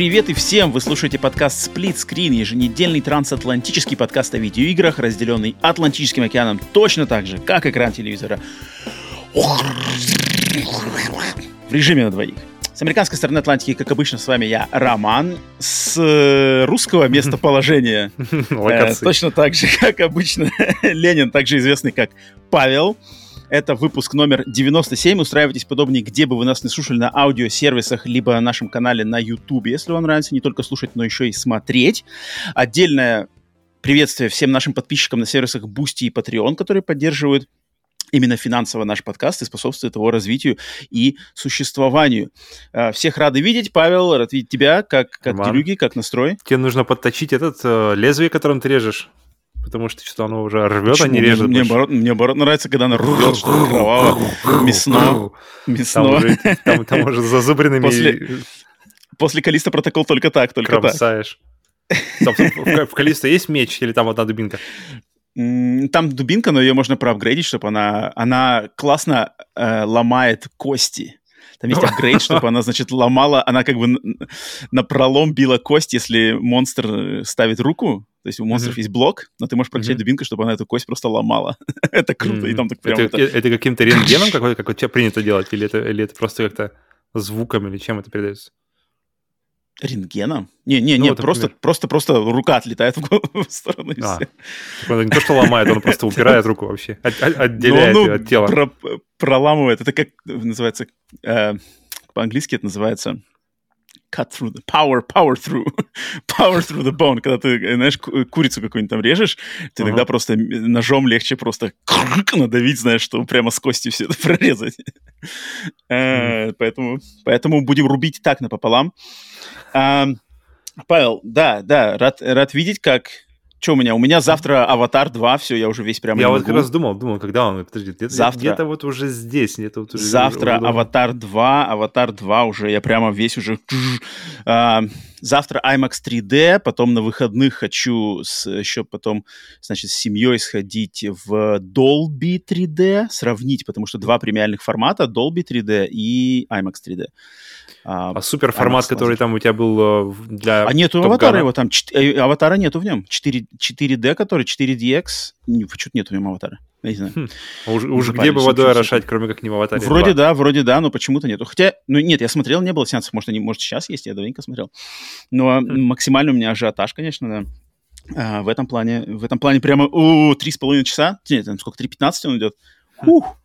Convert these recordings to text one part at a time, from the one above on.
Привет и всем! Вы слушаете подкаст Split Screen, еженедельный трансатлантический подкаст о видеоиграх, разделенный Атлантическим океаном точно так же, как экран телевизора. В режиме на двоих. С американской стороны Атлантики, как обычно, с вами я, Роман. С э, русского местоположения э, точно так же, как обычно, Ленин, также известный как Павел. Это выпуск номер 97. Устраивайтесь подобнее, где бы вы нас не слушали, на аудиосервисах, либо на нашем канале на YouTube, если вам нравится не только слушать, но еще и смотреть. Отдельное приветствие всем нашим подписчикам на сервисах Boosty и Patreon, которые поддерживают именно финансово наш подкаст и способствует его развитию и существованию. А, всех рады видеть, Павел, рад видеть тебя, как, как делюги, как настрой. Тебе нужно подточить этот э, лезвие, которым ты режешь потому что что-то оно уже рвет, Почему? а не режет. Мне, наоборот, мне наоборот нравится, когда оно рвет что-то кровавое, мясно. мясно. Там уже, там, там уже зазубренными... После, после Калиста протокол только так, только Кромсаешь. так. В, в Калиста есть меч или там одна дубинка? Там дубинка, но ее можно проапгрейдить, чтобы она, она классно э, ломает кости. Там есть апгрейд, чтобы она, значит, ломала, она как бы на пролом била кость, если монстр э, ставит руку. То есть у монстров есть блок, но ты можешь прокачать дубинку, чтобы она эту кость просто ломала. это круто. И там так прям это, это... это каким-то рентгеном какой-то, как у тебя принято делать? Или это, или это просто как-то звуком, или чем это передается? Рентгеном? Не, не, ну, нет, вот, просто, просто, просто рука отлетает в, в сторону. А, типа, не то, что ломает, он просто упирает руку вообще, отделяет ее от тела. Про, проламывает. Это как называется, э, по-английски это называется cut through the power, power through, power through the bone. Когда ты, знаешь, курицу какую-нибудь там режешь, ты uh-huh. иногда просто ножом легче просто надавить, знаешь, чтобы прямо с кости все это прорезать. uh-huh. Поэтому, поэтому будем рубить так напополам. Павел, да, да, рад, рад видеть, как что у меня? У меня завтра Аватар 2, все, я уже весь прямо Я вот как раз думал, думал, когда он, подожди, где-то, завтра, где-то вот уже здесь, где-то вот уже... Завтра уже, Аватар 2, Аватар 2 уже, я прямо весь уже... А, завтра IMAX 3D, потом на выходных хочу с, еще потом, значит, с семьей сходить в Dolby 3D, сравнить, потому что два премиальных формата, Dolby 3D и IMAX 3D. А, а супер формат, который там у тебя был э, для А нету аватара его там, э, аватара нету в нем. 4, 4D, который 4DX, почему-то нету в нем аватара. Я не знаю. Хм. А уж, где бы водой орошать, кроме как не в аватаре Вроде 2. да, вроде да, но почему-то нету. Хотя, ну нет, я смотрел, не было сеансов, может, они, может сейчас есть, я давненько смотрел. Но хм. максимально у меня ажиотаж, конечно, да. А, в этом плане, в этом плане прямо, три с половиной часа, нет, там сколько, 3.15 он идет. Хм. Ух,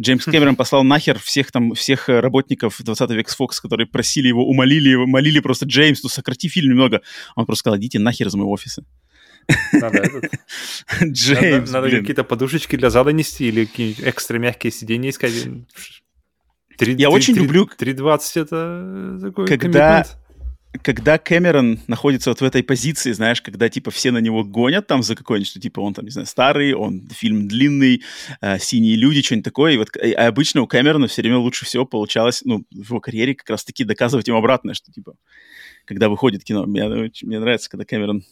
Джеймс Кэмерон послал нахер всех там, всех э, работников 20 век с Fox, которые просили его, умолили его, молили просто Джеймс, ну сократи фильм немного. Он просто сказал, идите нахер из моего офиса. Надо, этот... Джеймс, надо, надо какие-то подушечки для зада нести или какие-нибудь экстра мягкие сиденья искать. 3, Я 3, очень 3, люблю... 3.20 это такой Когда... Коммитмент когда Кэмерон находится вот в этой позиции, знаешь, когда, типа, все на него гонят там за какой-нибудь, что, типа, он там, не знаю, старый, он фильм длинный, э, синие люди, что-нибудь такое, и вот и обычно у Кэмерона все время лучше всего получалось, ну, в его карьере как раз-таки доказывать им обратное, что, типа, когда выходит кино, мне, мне нравится, когда Кэмерон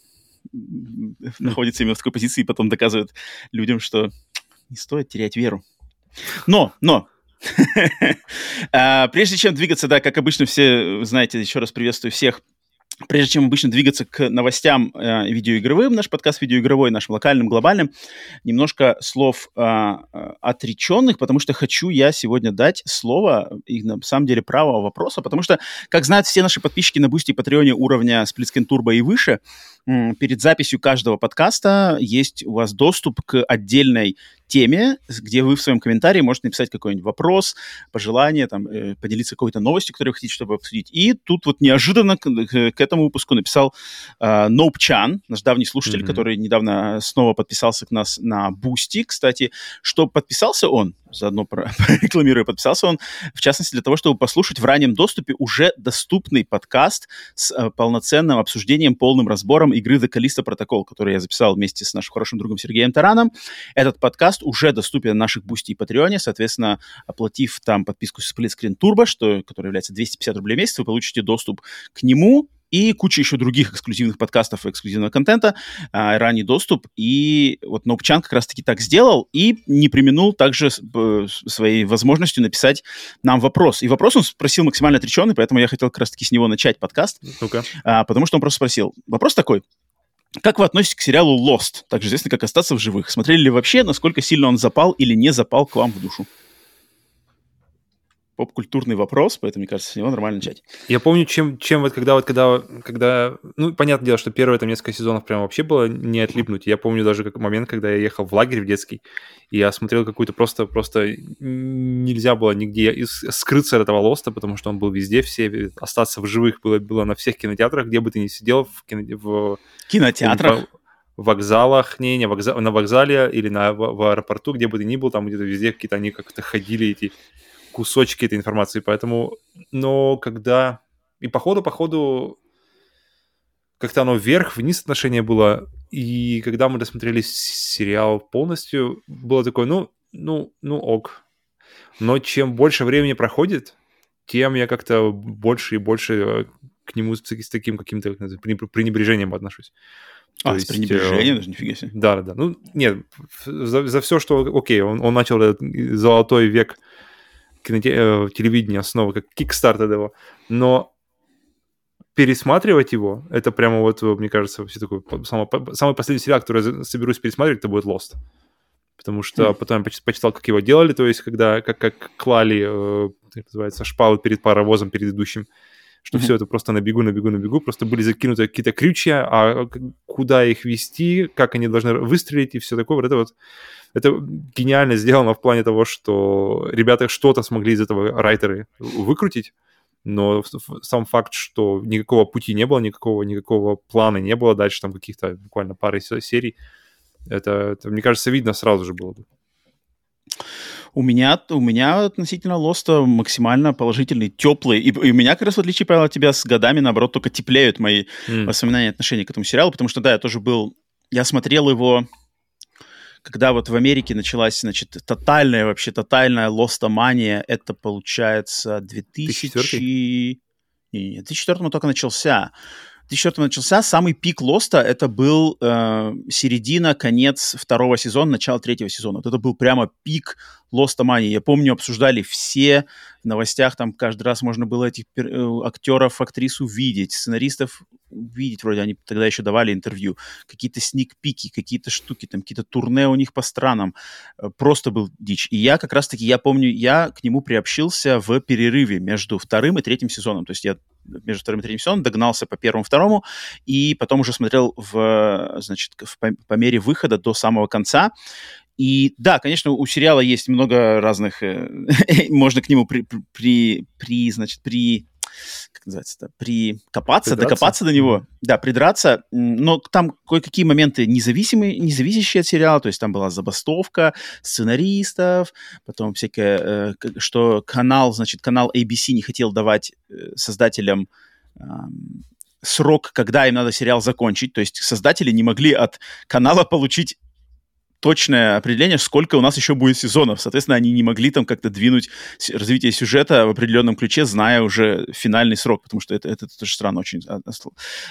находится именно в такой позиции и потом доказывает людям, что не стоит терять веру. Но, но, прежде чем двигаться, да, как обычно, все, знаете, еще раз приветствую всех. Прежде чем обычно двигаться к новостям э, видеоигровым, наш подкаст видеоигровой, нашим локальным, глобальным, немножко слов э, отвлеченных, потому что хочу я сегодня дать слово, и на самом деле правого вопроса, потому что, как знают все наши подписчики на Бусти и Patreon е уровня Splitscreen Turbo и выше, перед записью каждого подкаста есть у вас доступ к отдельной теме, где вы в своем комментарии можете написать какой-нибудь вопрос, пожелание, там, э, поделиться какой-то новостью, которую вы хотите, чтобы обсудить. И тут вот неожиданно к, к этому выпуску написал э, Ноуп Чан, наш давний слушатель, mm-hmm. который недавно снова подписался к нас на Бусти. Кстати, что подписался он, заодно прорекламирую, подписался он, в частности, для того, чтобы послушать в раннем доступе уже доступный подкаст с э, полноценным обсуждением, полным разбором игры The Callisto Protocol, который я записал вместе с нашим хорошим другом Сергеем Тараном. Этот подкаст уже доступен на наших Бусти и Patreon е, соответственно, оплатив там подписку Split Screen Turbo, что, которая является 250 рублей в месяц, вы получите доступ к нему, и куча еще других эксклюзивных подкастов и эксклюзивного контента, а, ранний доступ. И вот Нопчан как раз-таки так сделал и не применул также э, своей возможностью написать нам вопрос. И вопрос он спросил максимально отреченный, поэтому я хотел как раз-таки с него начать подкаст. ну А, потому что он просто спросил. Вопрос такой. Как вы относитесь к сериалу Lost, также известный как «Остаться в живых»? Смотрели ли вообще, насколько сильно он запал или не запал к вам в душу? Поп-культурный вопрос, поэтому, мне кажется, с него нормально начать. Я помню, чем, чем вот когда вот когда, когда, ну, понятное дело, что первые там несколько сезонов прям вообще было не отлипнуть. Я помню даже как момент, когда я ехал в лагерь в детский, и я смотрел какую-то просто, просто нельзя было нигде скрыться от этого лоста, потому что он был везде, все, остаться в живых было, было на всех кинотеатрах, где бы ты ни сидел, в, кино, в кинотеатрах. В вокзалах, не, не, вокзал, на вокзале или на, в, в аэропорту, где бы ты ни был, там где-то везде какие-то они как-то ходили, эти кусочки этой информации, поэтому, но когда... И по ходу, по ходу как-то оно вверх-вниз отношение было, и когда мы досмотрели сериал полностью, было такое, ну, ну, ну ок. Но чем больше времени проходит, тем я как-то больше и больше э, к нему с, с таким каким-то пренебрежением отношусь. То а, есть, с пренебрежением? Даже нифига себе. Да, да, да. Ну, нет, за, за все, что... Окей, он, он начал этот золотой век киноте- э, телевидения снова, как кикстарт этого. Но пересматривать его, это прямо вот, мне кажется, все такой самый, самый последний сериал, который я соберусь пересматривать, это будет Lost. Потому что mm. потом я почитал, как его делали, то есть когда как, как клали, э, как называется, шпалы перед паровозом, перед идущим, что все это просто на бегу, на бегу, на бегу, просто были закинуты какие-то крючья, а куда их вести, как они должны выстрелить и все такое, вот это вот это гениально сделано в плане того, что ребята что-то смогли из этого райтеры выкрутить, но сам факт, что никакого пути не было, никакого, никакого плана не было дальше, там каких-то буквально пары серий, это, это, мне кажется, видно сразу же было бы. У меня, у меня относительно Лоста максимально положительный, теплый. И, и у меня, как раз в отличие, Павел, от тебя с годами, наоборот, только теплеют мои mm. воспоминания отношения к этому сериалу, потому что, да, я тоже был... Я смотрел его когда вот в Америке началась, значит, тотальная вообще, тотальная лостомания, это получается 2000... 2004? Не, не, 2004 только начался. 2004 начался, самый пик Лоста это был э, середина, конец второго сезона, начало третьего сезона. Вот это был прямо пик Лостомании. Я помню, обсуждали все в новостях, там каждый раз можно было этих э, актеров, актрис увидеть, сценаристов увидеть, вроде они тогда еще давали интервью, какие-то сник-пики, какие-то штуки, там какие-то турне у них по странам. Э, просто был дичь. И я как раз-таки, я помню, я к нему приобщился в перерыве между вторым и третьим сезоном. То есть я между вторым и третьим сезоном, догнался по первому, второму, и потом уже смотрел в, значит, в, по, по мере выхода до самого конца. И да, конечно, у сериала есть много разных, э, можно к нему при, при, при, значит, при как называется это, прикопаться, придраться? докопаться до него, да, придраться, но там кое-какие моменты независимые, независящие от сериала, то есть там была забастовка сценаристов, потом всякое, э, что канал, значит, канал ABC не хотел давать э, создателям срок, когда им надо сериал закончить, то есть создатели не могли от канала получить точное определение, сколько у нас еще будет сезонов. Соответственно, они не могли там как-то двинуть развитие сюжета в определенном ключе, зная уже финальный срок, потому что это, это, это тоже странно очень а,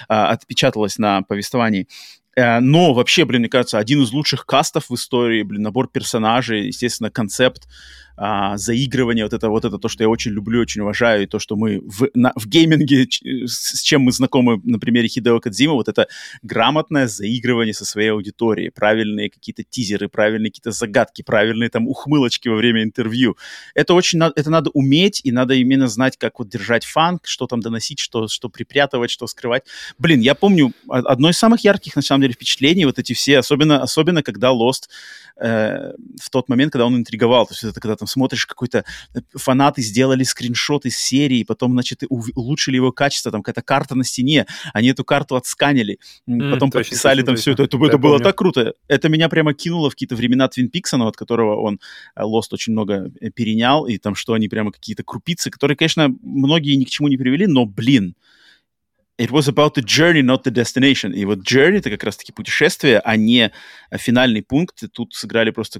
а, отпечаталось на повествовании. Э, но вообще, блин, мне кажется, один из лучших кастов в истории, блин, набор персонажей, естественно, концепт а, заигрывание, вот это, вот это то, что я очень люблю, очень уважаю, и то, что мы в, на, в гейминге, с чем мы знакомы на примере Хидео Кадзима, вот это грамотное заигрывание со своей аудиторией, правильные какие-то тизеры, правильные какие-то загадки, правильные там ухмылочки во время интервью. Это очень, это надо уметь, и надо именно знать, как вот держать фан, что там доносить, что, что припрятывать, что скрывать. Блин, я помню, одно из самых ярких, на самом самом деле впечатлений, вот эти все, особенно, особенно когда Lost э, в тот момент, когда он интриговал, то есть это когда там смотришь какой-то, э, фанаты сделали скриншот из серии, потом, значит, улучшили его качество, там какая-то карта на стене, они эту карту отсканили, mm, потом точно, подписали точно, там точно. все это, это, это было так круто. Это меня прямо кинуло в какие-то времена Твин Пикса, от которого он э, Lost очень много э, перенял, и там что они прямо какие-то крупицы, которые, конечно, многие ни к чему не привели, но, блин, It was about the journey, not the destination. И вот journey — это как раз-таки путешествие, а не финальный пункт. И тут сыграли просто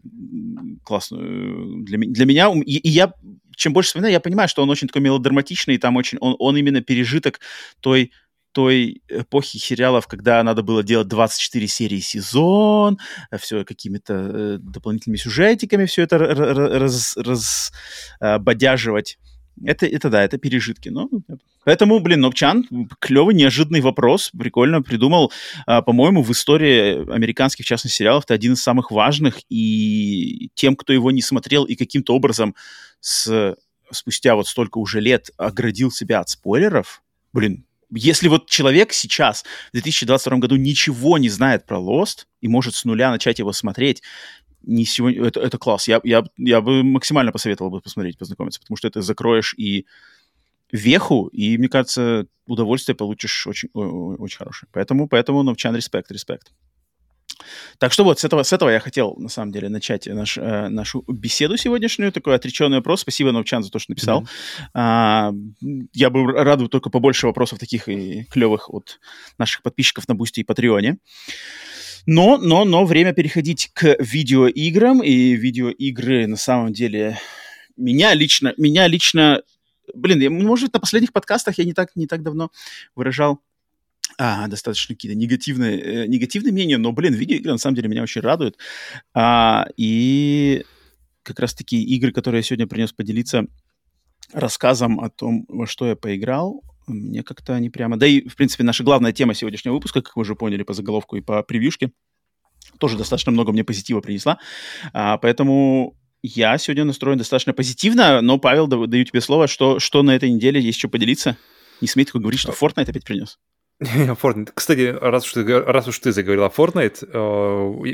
классную... Для, для меня... И, и я, чем больше вспоминаю, я понимаю, что он очень такой мелодраматичный, и там очень... Он, он именно пережиток той той эпохи сериалов, когда надо было делать 24 серии сезон, все какими-то э, дополнительными сюжетиками все это раз, раз, э, бодяживать. Это, это да, это пережитки. Но, поэтому, блин, Нопчан, клевый, неожиданный вопрос, прикольно придумал. А, по-моему, в истории американских, в частности, сериалов это один из самых важных, и тем, кто его не смотрел и каким-то образом с, спустя вот столько уже лет оградил себя от спойлеров, блин, если вот человек сейчас, в 2022 году, ничего не знает про Lost и может с нуля начать его смотреть, не сегодня, это, это класс. Я, я, я бы максимально посоветовал бы посмотреть, познакомиться, потому что это закроешь и веху, и, мне кажется, удовольствие получишь очень, очень хорошее. Поэтому, поэтому, Новчан, респект, респект. Так что вот, с этого, с этого я хотел, на самом деле, начать наш, э, нашу беседу сегодняшнюю. Такой отреченный вопрос. Спасибо, Новчан, за то, что написал. Mm-hmm. А, я бы рад только побольше вопросов таких и клевых от наших подписчиков на Бусти и Patreon е. Но, но, но время переходить к видеоиграм, и видеоигры на самом деле меня лично, меня лично, блин, может, на последних подкастах я не так, не так давно выражал а, достаточно какие-то негативные, э, негативные мнения, но, блин, видеоигры на самом деле меня очень радуют. А, и как раз-таки игры, которые я сегодня принес поделиться рассказом о том, во что я поиграл, мне как-то они прямо... Да и, в принципе, наша главная тема сегодняшнего выпуска, как вы уже поняли по заголовку и по превьюшке, тоже достаточно много мне позитива принесла. А, поэтому я сегодня настроен достаточно позитивно, но, Павел, даю тебе слово, что, что на этой неделе есть что поделиться? Не смей только говорить, что Fortnite опять принес. Fortnite. Кстати, раз уж ты, раз уж ты заговорил о Fortnite, э,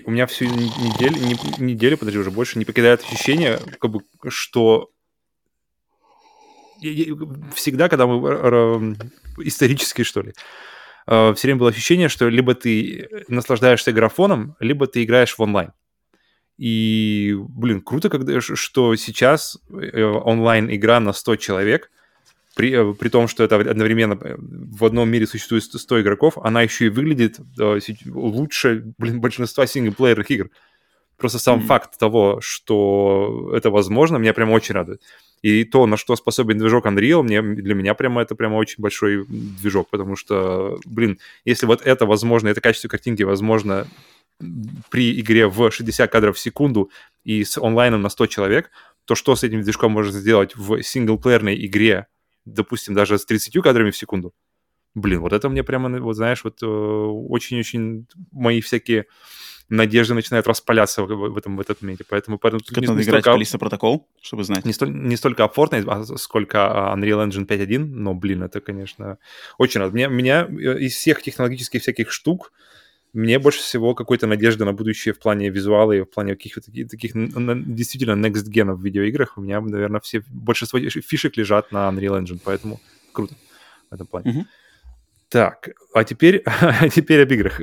у меня всю неделю, не, неделю, подожди, уже больше не покидает ощущение, как бы, что всегда, когда мы исторически, что ли, э, все время было ощущение, что либо ты наслаждаешься графоном, либо ты играешь в онлайн. И, блин, круто, когда, что сейчас э, онлайн-игра на 100 человек, при, э, при том, что это одновременно в одном мире существует 100 игроков, она еще и выглядит лучше, блин, большинства синглплеерных игр. Просто сам mm-hmm. факт того, что это возможно, меня прям очень радует. И то, на что способен движок Unreal, мне, для меня прямо это прямо очень большой движок, потому что, блин, если вот это возможно, это качество картинки возможно при игре в 60 кадров в секунду и с онлайном на 100 человек, то что с этим движком можно сделать в синглплеерной игре, допустим, даже с 30 кадрами в секунду? Блин, вот это мне прямо, вот знаешь, вот э, очень-очень мои всякие надежды начинают распаляться в, в этом в этот моменте. Поэтому, поэтому тут не, надо не играть столько... Callisto протокол, чтобы знать. Не, столь, не столько о Fortnite, а сколько Unreal Engine 5.1, но, блин, это, конечно, очень рад. Меня, меня э, из всех технологических всяких штук мне больше всего какой-то надежды на будущее в плане визуала и в плане каких-то таких, таких действительно next gen в видеоиграх. У меня, наверное, все большинство фишек лежат на Unreal Engine, поэтому круто в этом плане. Uh-huh. Так, а теперь, а теперь об играх.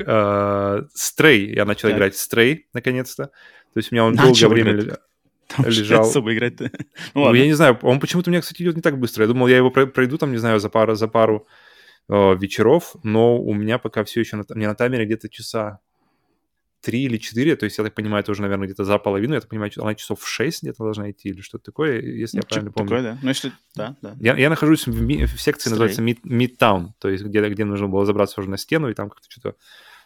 Стрей, uh, я начал так. играть Стрей, наконец-то. То есть у меня он начал долгое время играть. Там лежал. особо играть ну, ну, я не знаю, он почему-то у меня, кстати, идет не так быстро. Я думал, я его пройду там, не знаю, за пару, за пару uh, вечеров, но у меня пока все еще на, мне на таймере где-то часа 3 или 4, то есть, я так понимаю, это уже, наверное, где-то за половину, я так понимаю, она часов в 6 где-то должна идти или что-то такое, если ну, я правильно помню. Такое, да. Ну, если... Да, да. Я, я нахожусь в, ми... в секции, Стрей. называется Mid, Midtown, то есть где, где нужно было забраться уже на стену и там как-то что-то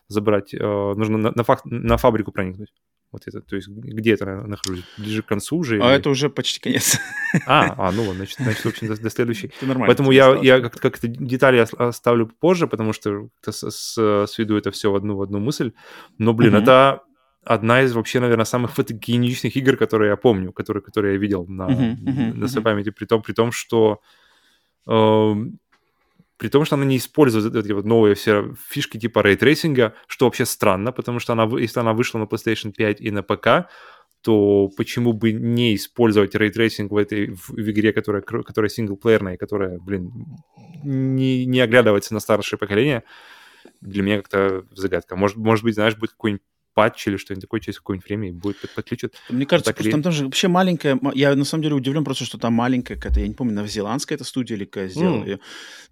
забрать. Э, нужно на, на, фак... на фабрику проникнуть. Вот это, то есть где это нахожусь? Ближе к концу уже? А или... это уже почти конец. А, а ну значит, значит в общем, до, до следующей. Это нормально. Поэтому я, я как-то, как-то детали оставлю позже, потому что сведу это все в одну, в одну мысль. Но, блин, угу. это одна из вообще, наверное, самых фотогеничных игр, которые я помню, которые, которые я видел на, uh-huh, на своей uh-huh. памяти, при том, при том что э, при том, что она не использует эти вот новые все фишки типа рейтрейсинга, что вообще странно, потому что она, если она вышла на PlayStation 5 и на ПК, то почему бы не использовать рейтрейсинг в этой в, в игре, которая, которая синглплеерная, которая, блин, не, не оглядывается на старшее поколение, для меня как-то загадка. Может, может быть, знаешь, будет какой-нибудь патч или что-нибудь такое через какое-нибудь время и будет подключат. Мне кажется, так, там, там же вообще маленькая... Я на самом деле удивлен просто, что там маленькая какая-то, я не помню, новозеландская эта студия или какая сделала mm. ее.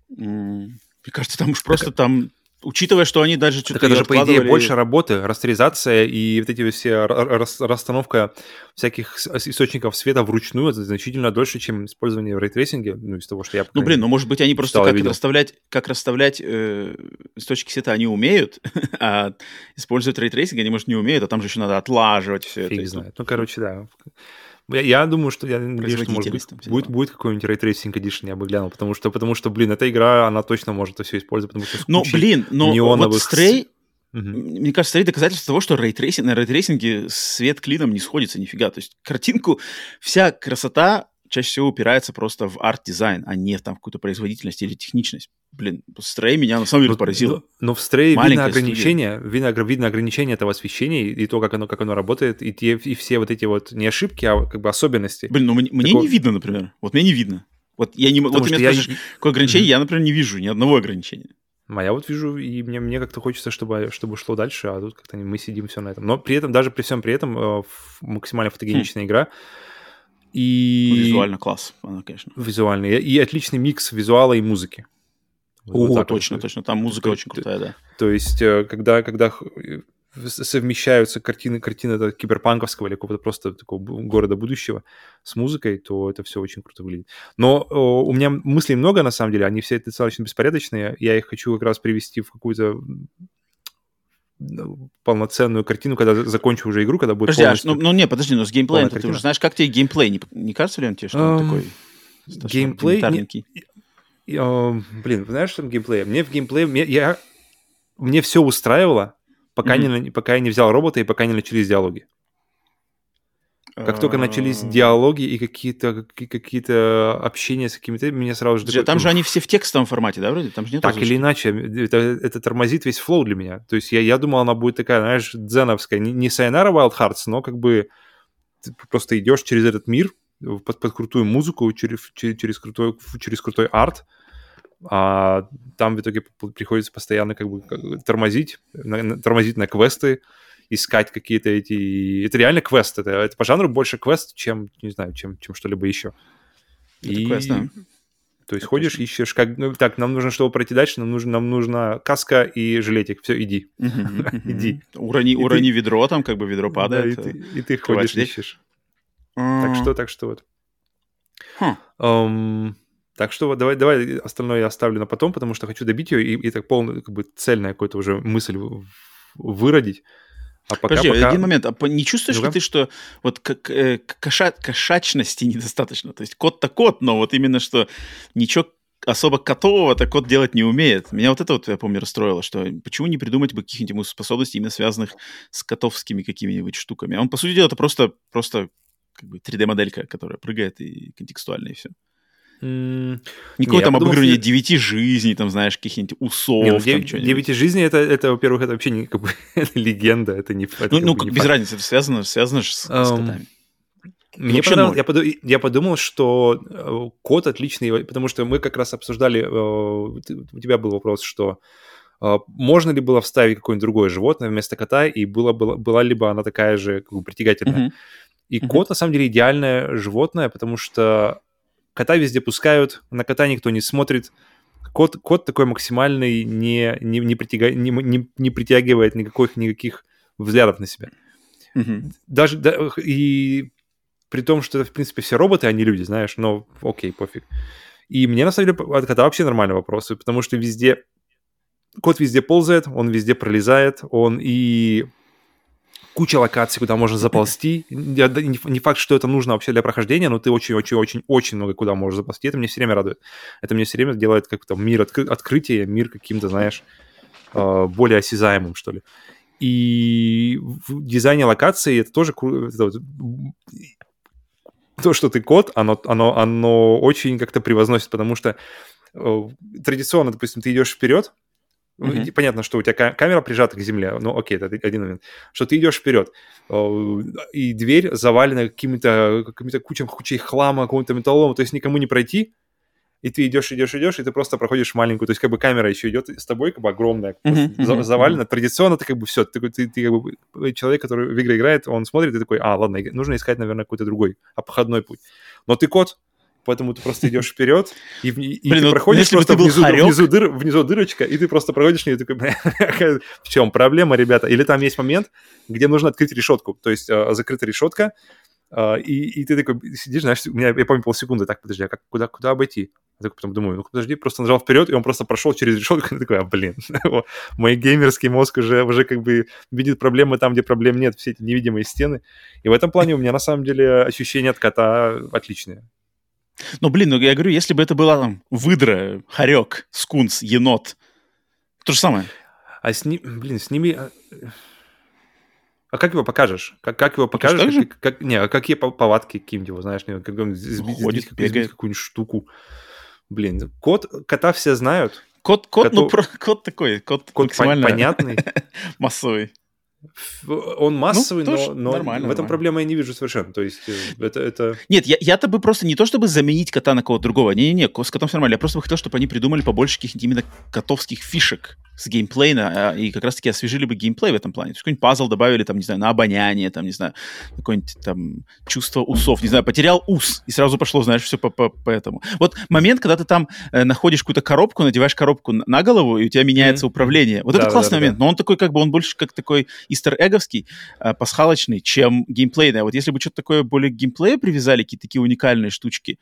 Мне кажется, там уж просто так, там Учитывая, что они даже что-то Так это же, по идее, больше работы, растеризация и вот эти все расстановка всяких источников света вручную, это значительно дольше, чем использование в рейтрейсинге, ну, из того, что я... Ну, блин, ну, может быть, они просто как расставлять, как расставлять э, источники света они умеют, а использовать рейтрейсинг они, может, не умеют, а там же еще надо отлаживать все Фиг это. знает. Ну, короче, да. Я, я думаю, что я надеюсь, что может быть, будет, будет какой-нибудь Ray Edition, я бы глянул, потому что, потому что, блин, эта игра, она точно может это все использовать, потому что Ну, блин, но вот Stray, Угу. Мне кажется, Stray доказательство того, что рейтрейсинг, на рейтрейсинге свет клином не сходится нифига. То есть картинку, вся красота чаще всего упирается просто в арт-дизайн, а не там в какую-то производительность или техничность. Блин, Стрей меня на самом деле но, поразило. Но, но в Стрей видно ограничение, видно, видно ограничение этого освещения и то, как оно, как оно работает, и, те, и все вот эти вот не ошибки, а как бы особенности. Блин, ну мне, мне не видно, например. Вот мне не видно. Вот я не Потому вот ты меня я... спрашиваешь, какое ограничение, mm-hmm. я, например, не вижу ни одного ограничения. А я вот вижу, и мне, мне как-то хочется, чтобы, чтобы шло дальше, а тут как-то мы сидим все на этом. Но при этом, даже при всем при этом, э, максимально фотогеничная хм. игра, и... Визуально класс, она, конечно. Визуально. И отличный микс визуала и музыки. О, вот точно, вот. точно. Там музыка очень крутая, да. То есть, э, когда, когда совмещаются картины, картины киберпанковского или какого-то просто такого города будущего с музыкой, то это все очень круто выглядит. Но о, у меня мыслей много, на самом деле, они все достаточно беспорядочные. Я их хочу как раз привести в какую-то полноценную картину, когда закончу уже игру, когда будет Подожди, а полностью... ну, ну не, подожди, но с геймплеем ты уже знаешь, как тебе геймплей? Не, не кажется ли он тебе, что um, он такой геймплей? Не, uh, блин, знаешь, что там геймплей? Мне в геймплее... Мне, я, мне все устраивало, пока, mm-hmm. не, пока я не взял робота и пока не начались диалоги. Как только начались а. диалоги и какие-то какие-то общения с какими-то, меня сразу же... Там же они все в текстовом формате, да, вроде? Там же нет Так или иначе, это, это тормозит весь флоу для меня. То есть я, я думал, она будет такая, знаешь, дзеновская, не, не Sayonara Wild Hearts, но как бы ты просто идешь через этот мир, под, под крутую музыку, через, через, через, крутой, через крутой арт, а там в итоге приходится постоянно как бы тормозить, тормозить на квесты, искать какие-то эти... Это реально квест. Это, это по жанру больше квест, чем, не знаю, чем, чем что-либо еще. Это и... квест, да. То есть это ходишь, точно. ищешь, как, ну, так, нам нужно, чтобы пройти дальше, нам нужно, нам нужно каска и жилетик. Все, иди. Иди. Урони, урони ведро, там как бы ведро падает. Да, и ты, ходишь, ищешь. Так что, так что вот. так что вот давай, давай остальное я оставлю на потом, потому что хочу добить ее и, и так полную, как бы цельная какую-то уже мысль выродить. А пока, Подожди, пока... один момент. А не чувствуешь ну ли ты, что вот как, э, коша, кошачности недостаточно? То есть кот-то кот, но вот именно что ничего особо котового-то кот делать не умеет. Меня вот это вот, я помню, расстроило, что почему не придумать бы каких-нибудь способностей, именно связанных с котовскими какими-нибудь штуками. А он, по сути дела, это просто, просто как бы 3D-моделька, которая прыгает и контекстуально, и все. Никакое там обыгрывание что... девяти жизней, там, знаешь, каких-нибудь усов. Не, ну, там, девяти жизней это, это, во-первых, это вообще не как бы это легенда, это не. Это, ну, ну как, без факт. разницы, это связано, связано с, um, с котами. Мне понравилось, я, подумал, я подумал, что э, кот отличный, потому что мы как раз обсуждали, э, у тебя был вопрос, что э, можно ли было вставить какое-нибудь другое животное вместо кота, и было, было, была ли бы она такая же как бы, притягательная. Uh-huh. И uh-huh. кот, на самом деле, идеальное животное, потому что кота везде пускают, на кота никто не смотрит. Кот, кот такой максимальный, не, не, не, притяга, не, не, не притягивает никаких, никаких взглядов на себя. Mm-hmm. Даже да, и при том, что это, в принципе, все роботы, а не люди, знаешь, но окей, пофиг. И мне, на самом деле, от кота вообще нормальный вопрос, потому что везде... Кот везде ползает, он везде пролезает, он и куча локаций, куда можно заползти. Не факт, что это нужно вообще для прохождения, но ты очень-очень-очень-очень много куда можешь заползти. Это мне все время радует. Это мне все время делает как-то мир откры- открытия, мир каким-то, знаешь, э, более осязаемым, что ли. И в дизайне локации это тоже это то, что ты кот, оно, оно, оно очень как-то превозносит, потому что э, традиционно, допустим, ты идешь вперед, Мгм. Понятно, что у тебя ка- камера прижата к земле, ну окей, это один момент. Что ты идешь вперед, э, и дверь завалена какими-то какими кучами кучей хлама, какого-то металлолома, то есть никому не пройти, и ты идешь, идешь, идешь, и ты просто проходишь маленькую, то есть как бы камера еще идет с тобой, как бы огромная, мгм, завалена. Традиционно ты как бы все, ты, ты, ты как бы человек, который в игры играет, он смотрит и такой, а, ладно, нужно искать, наверное, какой-то другой обходной путь. Но ты кот, поэтому ты просто идешь вперед, и, и Блин, ты вот проходишь просто ты внизу, хорек- внизу, дыр, внизу дырочка, и ты просто проходишь и такой, бля, в чем проблема, ребята? Или там есть момент, где нужно открыть решетку, то есть э, закрыта решетка, э, и, и ты такой сидишь, знаешь, у меня, я помню, полсекунды, так, подожди, а как, куда, куда обойти? Я такой потом думаю, ну подожди, просто нажал вперед, и он просто прошел через решетку, и такой, а, блин, мой геймерский мозг уже, уже как бы видит проблемы там, где проблем нет, все эти невидимые стены. И в этом плане у меня на самом деле ощущение от кота отличное. Ну, блин, ну я говорю, если бы это была там выдра, хорек, скунс, енот, то же самое. А с ним, блин, с ними... а, А как его покажешь? Как, как его покажешь? же? Как, как- не, а какие по- повадки какие-нибудь его, знаешь, не, как он сбить, Ходит, сбить, какую-нибудь штуку. Блин, кот, кота все знают, Кот, кот, ну, Коту- про, кот такой, кот, кот максимально понятный, массовый. Он массовый, Ну, тоже но, но нормально, в этом нормально. проблемы я не вижу совершенно. То есть э, это, это... Нет, я, я-то бы просто не то, чтобы заменить кота на кого-то другого. Не-не-не, с котом все нормально. Я просто бы хотел, чтобы они придумали побольше каких-нибудь именно котовских фишек с геймплейна, а, и как раз-таки освежили бы геймплей в этом плане. То есть какой-нибудь пазл добавили, там, не знаю, на обоняние, там, не знаю, какое-нибудь там чувство усов, не знаю, потерял ус, и сразу пошло, знаешь, все по, по, по этому. Вот момент, когда ты там э, находишь какую-то коробку, надеваешь коробку на, голову, и у тебя меняется Мгм. управление. Вот Да, это да, классный да, да. момент, но он такой, как бы, он больше как такой истер-эговский, э, пасхалочный, чем геймплейный. А вот если бы что-то такое более к геймплею привязали, какие-то такие уникальные штучки,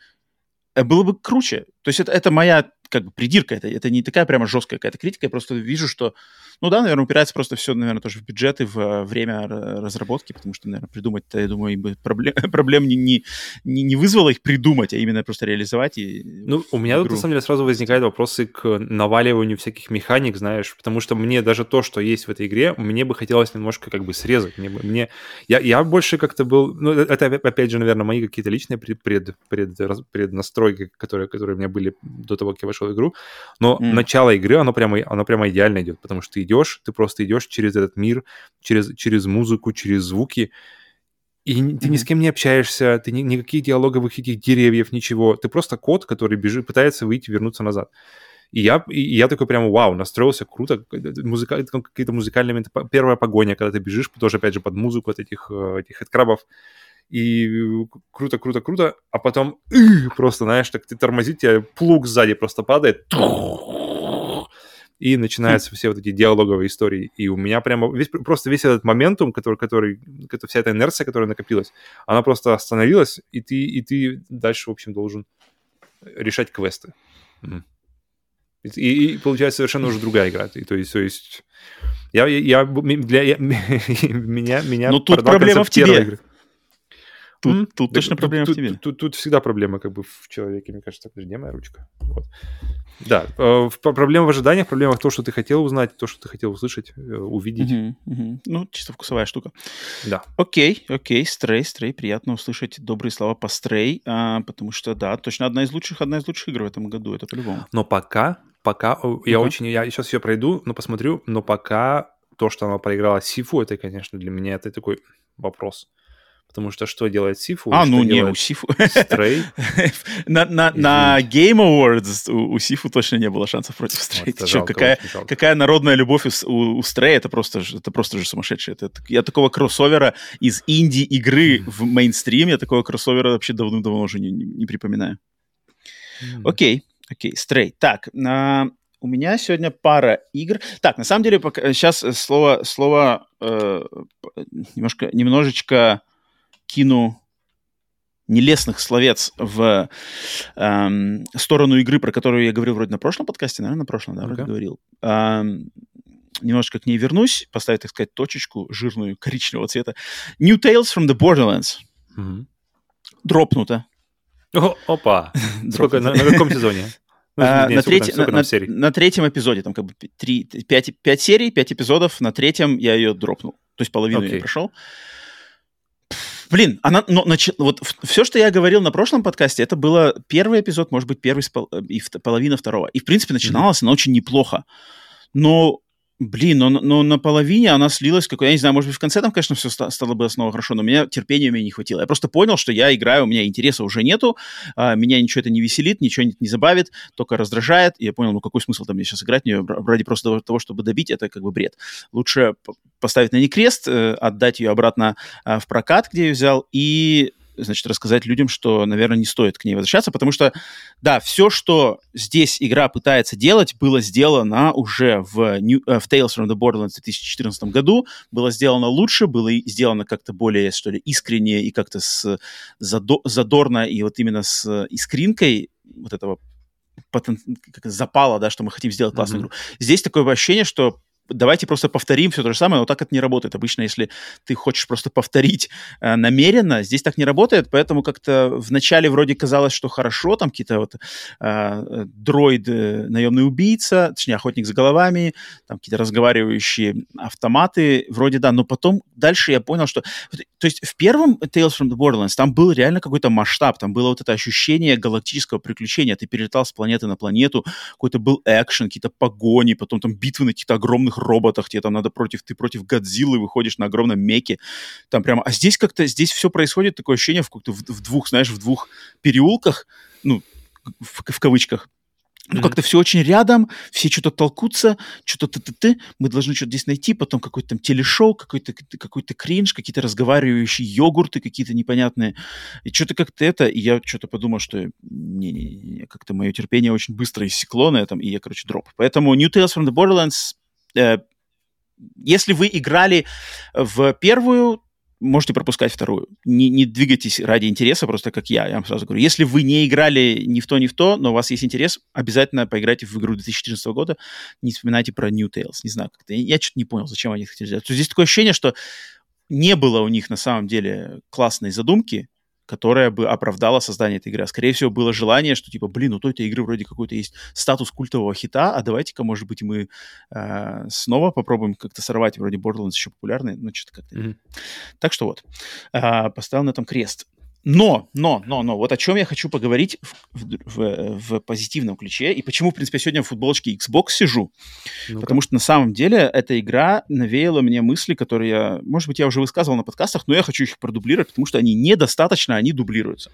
э, было бы круче. То есть это, это моя как бы придирка, это, это не такая прямо жесткая какая-то критика, я просто вижу, что, ну да, наверное, упирается просто все, наверное, тоже в бюджеты, в э, время р- разработки, потому что, наверное, придумать-то, я думаю, им бы проблем, проблем не, не, не, вызвало их придумать, а именно просто реализовать и... Ну, у меня тут, игру. на самом деле, сразу возникают вопросы к наваливанию всяких механик, знаешь, потому что мне даже то, что есть в этой игре, мне бы хотелось немножко как бы срезать. Мне, мне... Я, я больше как-то был... Ну, это, опять же, наверное, мои какие-то личные пред, пред, пред, преднастройки, которые, которые у меня были до того, как я вошел в игру. Но М. начало игры, оно прямо, оно прямо идеально идет, потому что ты идешь, ты просто идешь через этот мир, через, через музыку, через звуки, и н- ты ни с кем не общаешься, ты ни, никаких диалоговых этих деревьев, ничего. Ты просто кот, который бежит, пытается выйти, вернуться назад. И я, и я такой прямо, вау, настроился круто. Музыка, какие-то музыкальные моменты. Первая погоня, когда ты бежишь, тоже, опять же, под музыку от этих, э, этих крабов. И э, круто, круто, круто. А потом просто, знаешь, так ты тормозит, тебе плуг сзади просто падает. И начинаются все вот эти диалоговые истории. И у меня прямо весь, просто весь этот моментум, который, который, вся эта инерция, которая накопилась, она просто остановилась, и ты, и ты дальше, в общем, должен решать квесты. И, и получается совершенно уже другая игра. И, то есть, то есть я, я, для, я- меня, меня Ну, тут проблема в тебе. игры. Тут, М? тут точно проблема тут, в тебе. Тут, тут- тут всегда проблема как бы в человеке, мне кажется. Подожди, где моя ручка? Вот. Да, э, проблема в ожиданиях, проблема в том, что ты хотел узнать, то, что ты хотел услышать, э, увидеть. Мгм, мгм. Ну, чисто вкусовая штука. Да. Окей, окей, Стрей, Стрей, приятно услышать добрые слова по Стрей, а, потому что, да, точно одна из лучших, одна из лучших игр в этом году, это по-любому. Но пока, пока, э, я очень, я сейчас ее пройду, но посмотрю, но пока то, что она проиграла Сифу, это, конечно, для меня это такой вопрос. Потому что что делает Сифу? а, ну не, у Сифу... Стрей? на, на, на Game Awards у, у Сифу точно не было шансов против Стрей. Вот, какая, какая народная любовь у, у, у Стрей, это просто, это просто же сумасшедшее. Это, я такого кроссовера из инди-игры в мейнстрим, я такого кроссовера вообще давным-давно уже не, не- не припоминаю. Окей, окей, стрей. Так, а, у меня сегодня пара игр. Так, на самом деле, пока, сейчас слово, слово э, немножко, немножечко кину нелестных словец в эм, сторону игры, про которую я говорил вроде на прошлом подкасте, наверное, на прошлом, да, вроде Ну-ка. говорил. Эм, немножко к ней вернусь, поставить, так сказать, точечку жирную коричневого цвета. New Tales from the Borderlands. Мгм. Дропнуто. О, Опа! Сколько, на, на каком сезоне? А, на, треть- на- серий? на третьем эпизоде, там как бы пи- три, пять, пять серий, пять эпизодов, на третьем я ее дропнул. То есть половину я Окей. прошел. Блин, она, но, нач... вот все, что я говорил на прошлом подкасте, это было первый эпизод, может быть, первый спол... и половина второго. И, в принципе, начиналась mm-hmm. она очень неплохо. Но Блин, но, но на половине она слилась, какой, я не знаю, может быть, в конце там, конечно, все стало бы снова хорошо, но меня терпения мне не хватило. Я просто понял, что я играю, у меня интереса уже нету, а, меня ничего это не веселит, ничего не, не забавит, только раздражает. И я понял, ну какой смысл там мне сейчас играть в нее ради просто того, чтобы добить, это как бы бред. Лучше поставить на ней крест, э, отдать ее обратно э, в прокат, где я взял, и значит, рассказать людям, что, наверное, не стоит к ней возвращаться, потому что, да, все, что здесь игра пытается делать, было сделано уже в, New, э, в Tales from the Borderlands в 2014 году, было сделано лучше, было сделано как-то более, что ли, искренне и как-то с задо, задорно и вот именно с искринкой вот этого потен... запала, да, что мы хотим сделать классную mm-hmm. игру. Здесь такое ощущение, что давайте просто повторим все то же самое, но так это не работает. Обычно, если ты хочешь просто повторить э, намеренно, здесь так не работает, поэтому как-то вначале вроде казалось, что хорошо, там какие-то вот э, дроид, э, наемный убийца, точнее, охотник за головами, там какие-то разговаривающие автоматы, вроде да, но потом дальше я понял, что... То есть в первом Tales from the Borderlands там был реально какой-то масштаб, там было вот это ощущение галактического приключения, ты перелетал с планеты на планету, какой-то был экшен, какие-то погони, потом там битвы на каких-то огромных огромных роботах, тебе там надо против, ты против Годзиллы выходишь на огромном меке, там прямо, а здесь как-то, здесь все происходит, такое ощущение в, в, в двух, знаешь, в двух переулках, ну, в, в кавычках, ну, mm-hmm. как-то все очень рядом, все что-то толкутся, что-то ты-ты-ты, мы должны что-то здесь найти, потом какой-то там телешоу, какой-то какой-то кринж, какие-то разговаривающие йогурты какие-то непонятные, и что-то как-то это, и я что-то подумал, что не-не-не, как-то мое терпение очень быстро иссекло на этом, и я, короче, дроп. Поэтому New Tales from the Borderlands Э, если вы играли в первую, можете пропускать вторую. Не, не двигайтесь ради интереса, просто как я, я вам сразу говорю. Если вы не играли ни в то, ни в то, но у вас есть интерес, обязательно поиграйте в игру 2014 года, не вспоминайте про New Tales. Не знаю, как-то. Я, что-то не понял, зачем они хотели сделать. Здесь такое ощущение, что не было у них на самом деле классной задумки, которая бы оправдала создание этой игры. А, скорее всего, было желание, что типа, блин, у той этой игры вроде какой-то есть статус культового хита, а давайте-ка, может быть, мы э, снова попробуем как-то сорвать. Вроде Borderlands еще популярный, но что-то как-то... Mm-hmm. Так что вот, э, поставил на этом крест. Но, но, но, но, вот о чем я хочу поговорить в, в, в позитивном ключе, и почему, в принципе, сегодня в футболочке Xbox сижу. ну Потому что на самом деле эта игра навеяла мне мысли, которые я, может быть, я уже высказывал на подкастах, но я хочу их продублировать, потому что они недостаточно, они дублируются.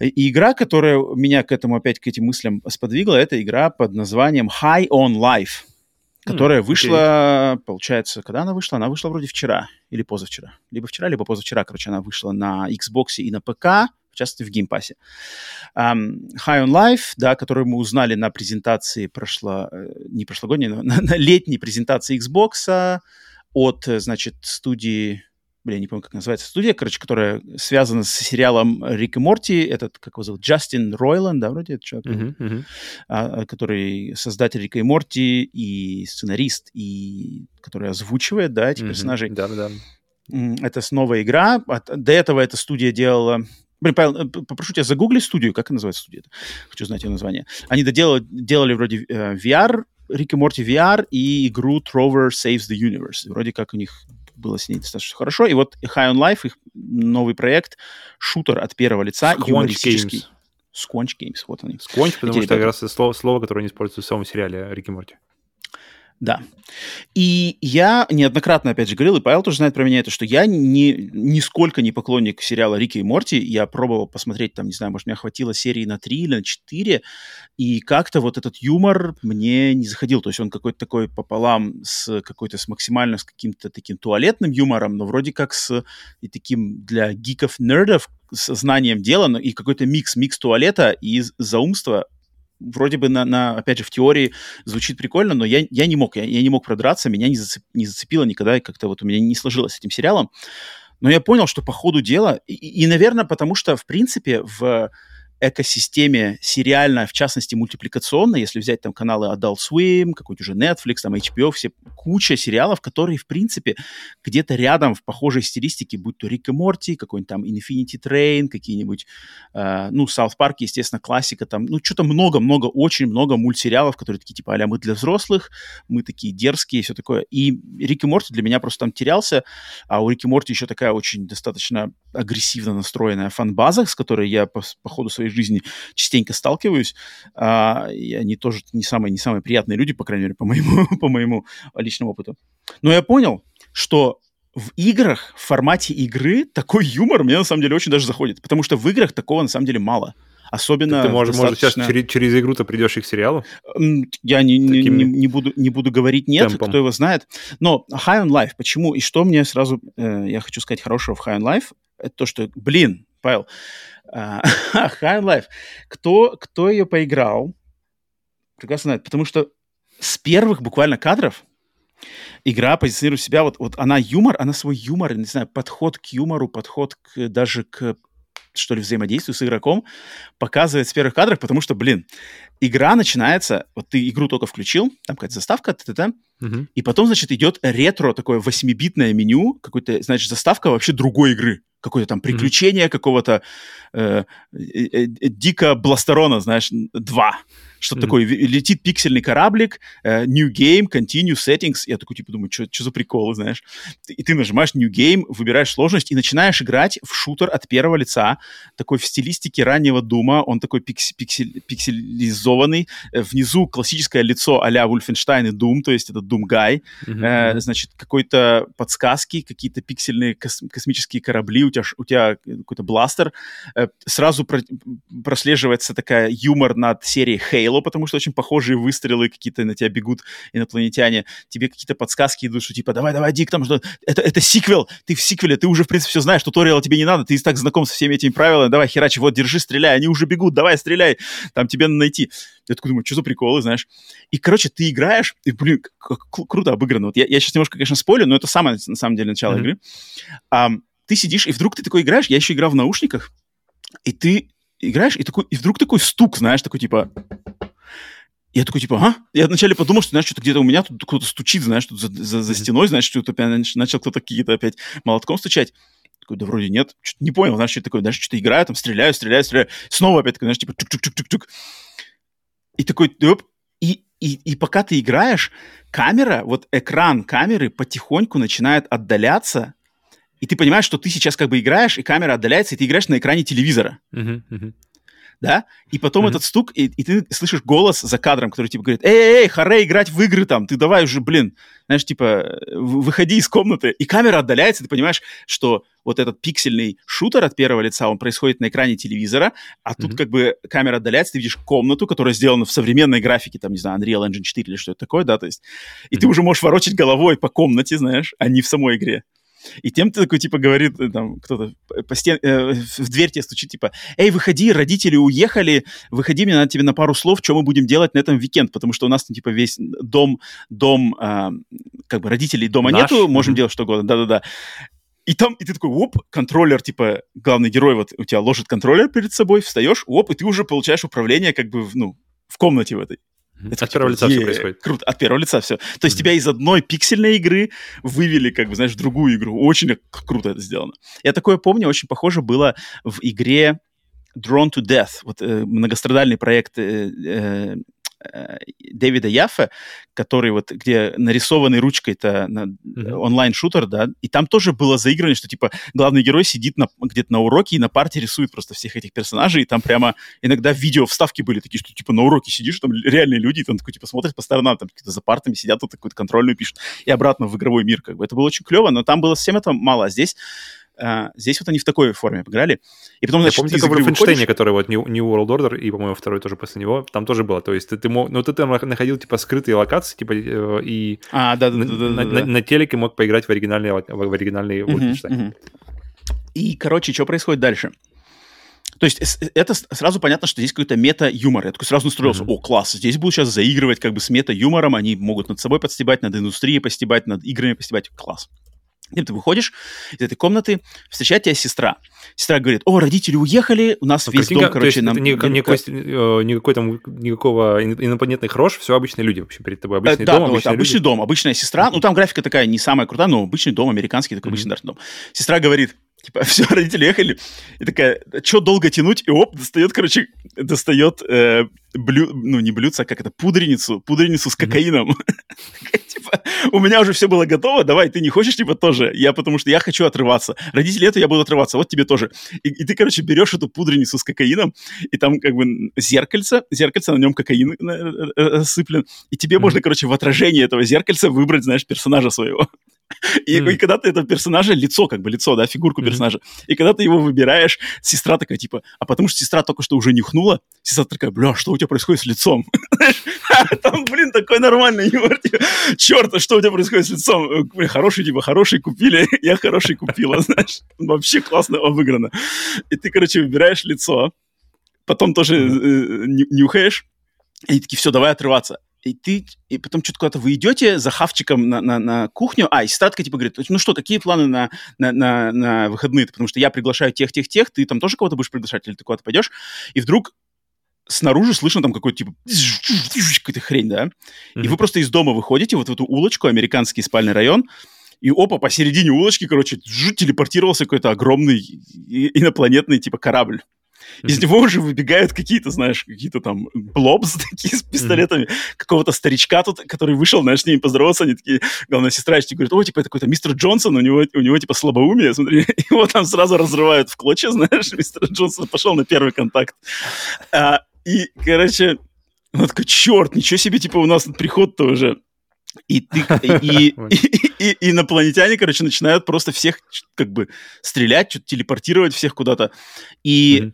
И игра, которая меня к этому опять, к этим мыслям сподвигла, это игра под названием High on Life которая mm, вышла, okay. получается, когда она вышла? Она вышла вроде вчера или позавчера. Либо вчера, либо позавчера, короче, она вышла на Xbox и на ПК, в частности, в Game Pass е. Um, High on Life, да, которую мы узнали на презентации прошло, э, не прошлогодней, но на, на летней презентации Xbox от, значит, студии блин, не помню, как называется студия, короче, которая связана с сериалом Рик и Морти, этот, как его зовут, Джастин Ройланд, да, вроде, это человек, uh-huh, uh-huh. А, который создатель Рика и Морти и сценарист, и который озвучивает, да, этих uh-huh. персонажей. Да-да-да. Это снова игра. До этого эта студия делала Блин, Павел, э, попрошу тебя загугли студию. Как называется студия? Хочу знать ее название. Они доделали, делали вроде э, VR, Рик и Морти VR и игру Trover Saves the Universe. Вроде как у них было с ней достаточно хорошо. И вот High on Life, их новый проект, шутер от первого лица, Squanch юмористический. Games. Squanch Games, вот они. Squanch, потому что как раз это слово, слово, которое они используют в самом сериале Рики Морти. Да. И я неоднократно, опять же, говорил, и Павел тоже знает про меня это, что я не, нисколько не поклонник сериала «Рики и Морти». Я пробовал посмотреть, там, не знаю, может, мне хватило серии на три или на четыре, и как-то вот этот юмор мне не заходил. То есть он какой-то такой пополам с какой-то, с максимально с каким-то таким туалетным юмором, но вроде как с и таким для гиков-нердов, с знанием дела, но и какой-то микс, микс туалета и заумства вроде бы на, на, опять же, в теории звучит прикольно, но я, я не мог, я, я не мог продраться, меня не, зацеп, не зацепило никогда, и как-то вот у меня не сложилось с этим сериалом. Но я понял, что по ходу дела, и, и, наверное, потому что, в принципе, в экосистеме сериально, в частности, мультипликационной, если взять там каналы Adult Swim, какой-то уже Netflix, там HBO, все куча сериалов, которые, в принципе, где-то рядом в похожей стилистике, будь то Рик и Морти, какой-нибудь там Infinity Train, какие-нибудь, э, ну, South Park, естественно, классика там, ну, что-то много-много, очень много мультсериалов, которые такие, типа, а мы для взрослых, мы такие дерзкие, все такое. И Рик и Морти для меня просто там терялся, а у Рики Морти еще такая очень достаточно агрессивно настроенная фан-база, с которой я по, по ходу своей жизни частенько сталкиваюсь. А, и они тоже не самые, не самые приятные люди, по крайней мере, по моему, по моему личному опыту. Но я понял, что в играх, в формате игры, такой юмор мне на самом деле очень даже заходит, потому что в играх такого на самом деле мало. Особенно ты, можешь, достаточно... может, сейчас через, через игру-то придешь и к сериалу? Я не, не, не, не, буду, не буду говорить нет, темпом. кто его знает. Но High on Life, почему? И что мне сразу, э, я хочу сказать хорошего в High on Life, это то, что, блин, Павел, uh, High Life, кто, кто ее поиграл, прекрасно знает, потому что с первых буквально кадров игра позиционирует себя, вот, вот она юмор, она свой юмор, не знаю, подход к юмору, подход к, даже к что ли, взаимодействию с игроком, показывает с первых кадров, потому что, блин, игра начинается, вот ты игру только включил, там какая-то заставка, т -т -т, угу. и потом, значит, идет ретро, такое восьмибитное меню, какой-то, значит, заставка вообще другой игры, какое-то там приключение угу. какого-то э, э, э, дико бластерона, знаешь, два что-то mm-hmm. такое, летит пиксельный кораблик, uh, New Game, Continue Settings, я такой, типа, думаю, что за приколы, знаешь? И ты нажимаешь New Game, выбираешь сложность и начинаешь играть в шутер от первого лица, такой в стилистике раннего Дума, он такой пикс- пиксель- пикселизованный, э, внизу классическое лицо а-ля Wolfenstein и Doom, то есть это Doom Guy, mm-hmm. uh, значит, какой-то подсказки, какие-то пиксельные кос- космические корабли, у тебя, у тебя какой-то бластер, uh, сразу про- прослеживается такая юмор над серией Halo, Halo, потому что очень похожие выстрелы какие-то на тебя бегут инопланетяне, тебе какие-то подсказки идут, что типа давай, давай, Дик, там что это, это сиквел, ты в сиквеле, ты уже в принципе все знаешь, туториала тебе не надо, ты и так знаком со всеми этими правилами, давай, херачи, вот, держи, стреляй, они уже бегут, давай, стреляй, там тебе надо найти. Я такой думаю, что за приколы, знаешь. И, короче, ты играешь, и, блин, как круто обыграно. Вот я, я сейчас немножко, конечно, спорю, но это самое, на самом деле, начало mm-hmm. игры. А, ты сидишь, и вдруг ты такой играешь, я еще играл в наушниках, и ты играешь, и, такой, и вдруг такой стук, знаешь, такой типа я такой, типа, а? Я вначале подумал, что, знаешь, что-то где-то у меня тут кто-то стучит, знаешь, тут за, за, за стеной, знаешь, что-то опять начал кто-то какие-то опять молотком стучать. Такой, да вроде нет. Что-то не понял, знаешь, что такое, знаешь, что-то играю, там, стреляю, стреляю, стреляю. Снова опять такой, знаешь, типа, чук-чук-чук-чук. И такой, оп, и, и, и пока ты играешь, камера, вот экран камеры потихоньку начинает отдаляться, и ты понимаешь, что ты сейчас как бы играешь, и камера отдаляется, и ты играешь на экране телевизора. Uh-huh, uh-huh да, и потом mm-hmm. этот стук, и, и ты слышишь голос за кадром, который типа говорит, эй, эй, харе играть в игры там, ты давай уже, блин, знаешь, типа, выходи из комнаты, и камера отдаляется, ты понимаешь, что вот этот пиксельный шутер от первого лица, он происходит на экране телевизора, а тут mm-hmm. как бы камера отдаляется, ты видишь комнату, которая сделана в современной графике, там, не знаю, Unreal Engine 4 или что-то такое, да, то есть, и mm-hmm. ты уже можешь ворочать головой по комнате, знаешь, а не в самой игре. И тем ты такой, типа, говорит, э, там, кто-то по стен... э, в дверь тебе стучит, типа, эй, выходи, родители уехали, выходи, мне надо тебе на пару слов, что мы будем делать на этом уикенд, потому что у нас там, типа, весь дом, дом, э, как бы, родителей дома Наш. нету, можем mm-hmm. делать что угодно, да-да-да. И там, и ты такой, оп, контроллер, типа, главный герой вот у тебя ложит контроллер перед собой, встаешь, оп, и ты уже получаешь управление, как бы, ну, в комнате в этой. Это от первого лица все происходит. Круто, от первого лица все. То есть mm-hmm. тебя из одной пиксельной игры вывели, как бы, знаешь, в другую игру. Очень круто это сделано. Я такое помню, очень похоже было в игре Drawn to Death, вот э, многострадальный проект э, Э, Дэвида Яффа, который вот, где нарисованный ручкой-то на, mm-hmm. онлайн-шутер, да, и там тоже было заигрывание, что, типа, главный герой сидит на, где-то на уроке и на парте рисует просто всех этих персонажей, и там прямо иногда видео вставки были такие, что, типа, на уроке сидишь, там реальные люди, и там такой, типа, смотрят по сторонам, там какие-то за партами сидят, тут какую-то контрольную пишут, и обратно в игровой мир, как бы. Это было очень клево, но там было всем это мало, а здесь Uh, здесь вот они в такой форме поиграли. И потом, значит, Я помню, только в Wolfenstein, который вот New, New World Order, и, по-моему, второй тоже после него, там тоже было. То есть ты, ты мог, ну, ты там находил, типа, скрытые локации, типа, э, и а, да, да, на, да, да, на, да. на, на телеке мог поиграть в оригинальный, в оригинальный Wolfenstein. Uh-huh, uh-huh. И, короче, что происходит дальше? То есть это сразу понятно, что здесь какой-то мета-юмор. Я такой сразу настроился, mm-hmm. о, класс, здесь будут сейчас заигрывать как бы с мета-юмором, они могут над собой подстебать, над индустрией постебать, над играми постебать, класс. И ты выходишь из этой комнаты, встречает тебя сестра. Сестра говорит, о, родители уехали, у нас Ну, весь картинка- дом, короче, нам... это никакой, никакой, э, никакой там, никакого ин- инопланетных рож, все обычные люди вообще перед тобой. Э, Обычный да, дом, ну, обычные обычный люди. дом, обычная сестра. Ну, там графика такая не самая крутая, но обычный дом, американский такой Мгм. обычный дом. Сестра говорит, типа, все, родители ехали. И такая, что долго тянуть? И оп, достает, короче, достает э, блю... ну, не блюдце, а как это, пудреницу, пудреницу с кокаином. Типа, у меня уже все было готово, давай, ты не хочешь, типа, тоже? Я, потому что я хочу отрываться. Родители это, я буду отрываться, вот тебе тоже. И, ты, короче, берешь эту пудреницу с кокаином, и там как бы зеркальце, зеркальце, на нем кокаин э, э, э, сыплен, и тебе можно, короче, в отражении этого зеркальца выбрать, знаешь, персонажа своего. И, Мгм. и когда ты этого персонажа, лицо, как бы лицо, да, фигурку персонажа, и когда ты его выбираешь, сестра такая, типа, а потому что сестра только что уже нюхнула, сестра такая, бля, что у тебя происходит с лицом? Там, блин, такой нормальный юмор, типа, черт, а что у тебя происходит с лицом? Э, хороший, типа, хороший купили, я хороший купила, знаешь, вообще классно обыграно. И ты, короче, выбираешь лицо, потом тоже э, ню- нюхаешь, и такие, все, давай отрываться. И ты, и потом что-то куда-то вы идете за хавчиком на, на, на кухню, а, и сестра такая, типа, говорит, ну что, какие планы на, на, на, на выходные? Потому что я приглашаю тех, тех, тех, ты там тоже кого-то будешь приглашать, или ты куда-то пойдешь? И вдруг снаружи слышно там какой-то, типа, какая-то хрень, да? И Мгм. вы просто из дома выходите вот в эту улочку, американский спальный район, и опа, посередине улочки, короче, телепортировался какой-то огромный и- инопланетный, типа, корабль. Из него уже выбегают какие-то, знаешь, какие-то там блобс такие с пистолетами, какого-то старичка тут, который вышел, знаешь, с ними поздороваться, они такие, главная сестра еще говорит, о, типа, это какой-то мистер Джонсон, у него, у него типа слабоумие, смотри, его там сразу разрывают в клочья, знаешь, мистер Джонсон пошел на первый контакт. А, и, короче, он такой, черт, ничего себе, типа, у нас тут приход-то уже. И, ты, и, и, и- и инопланетяне, короче, начинают просто всех как бы стрелять, что-то телепортировать всех куда-то. И.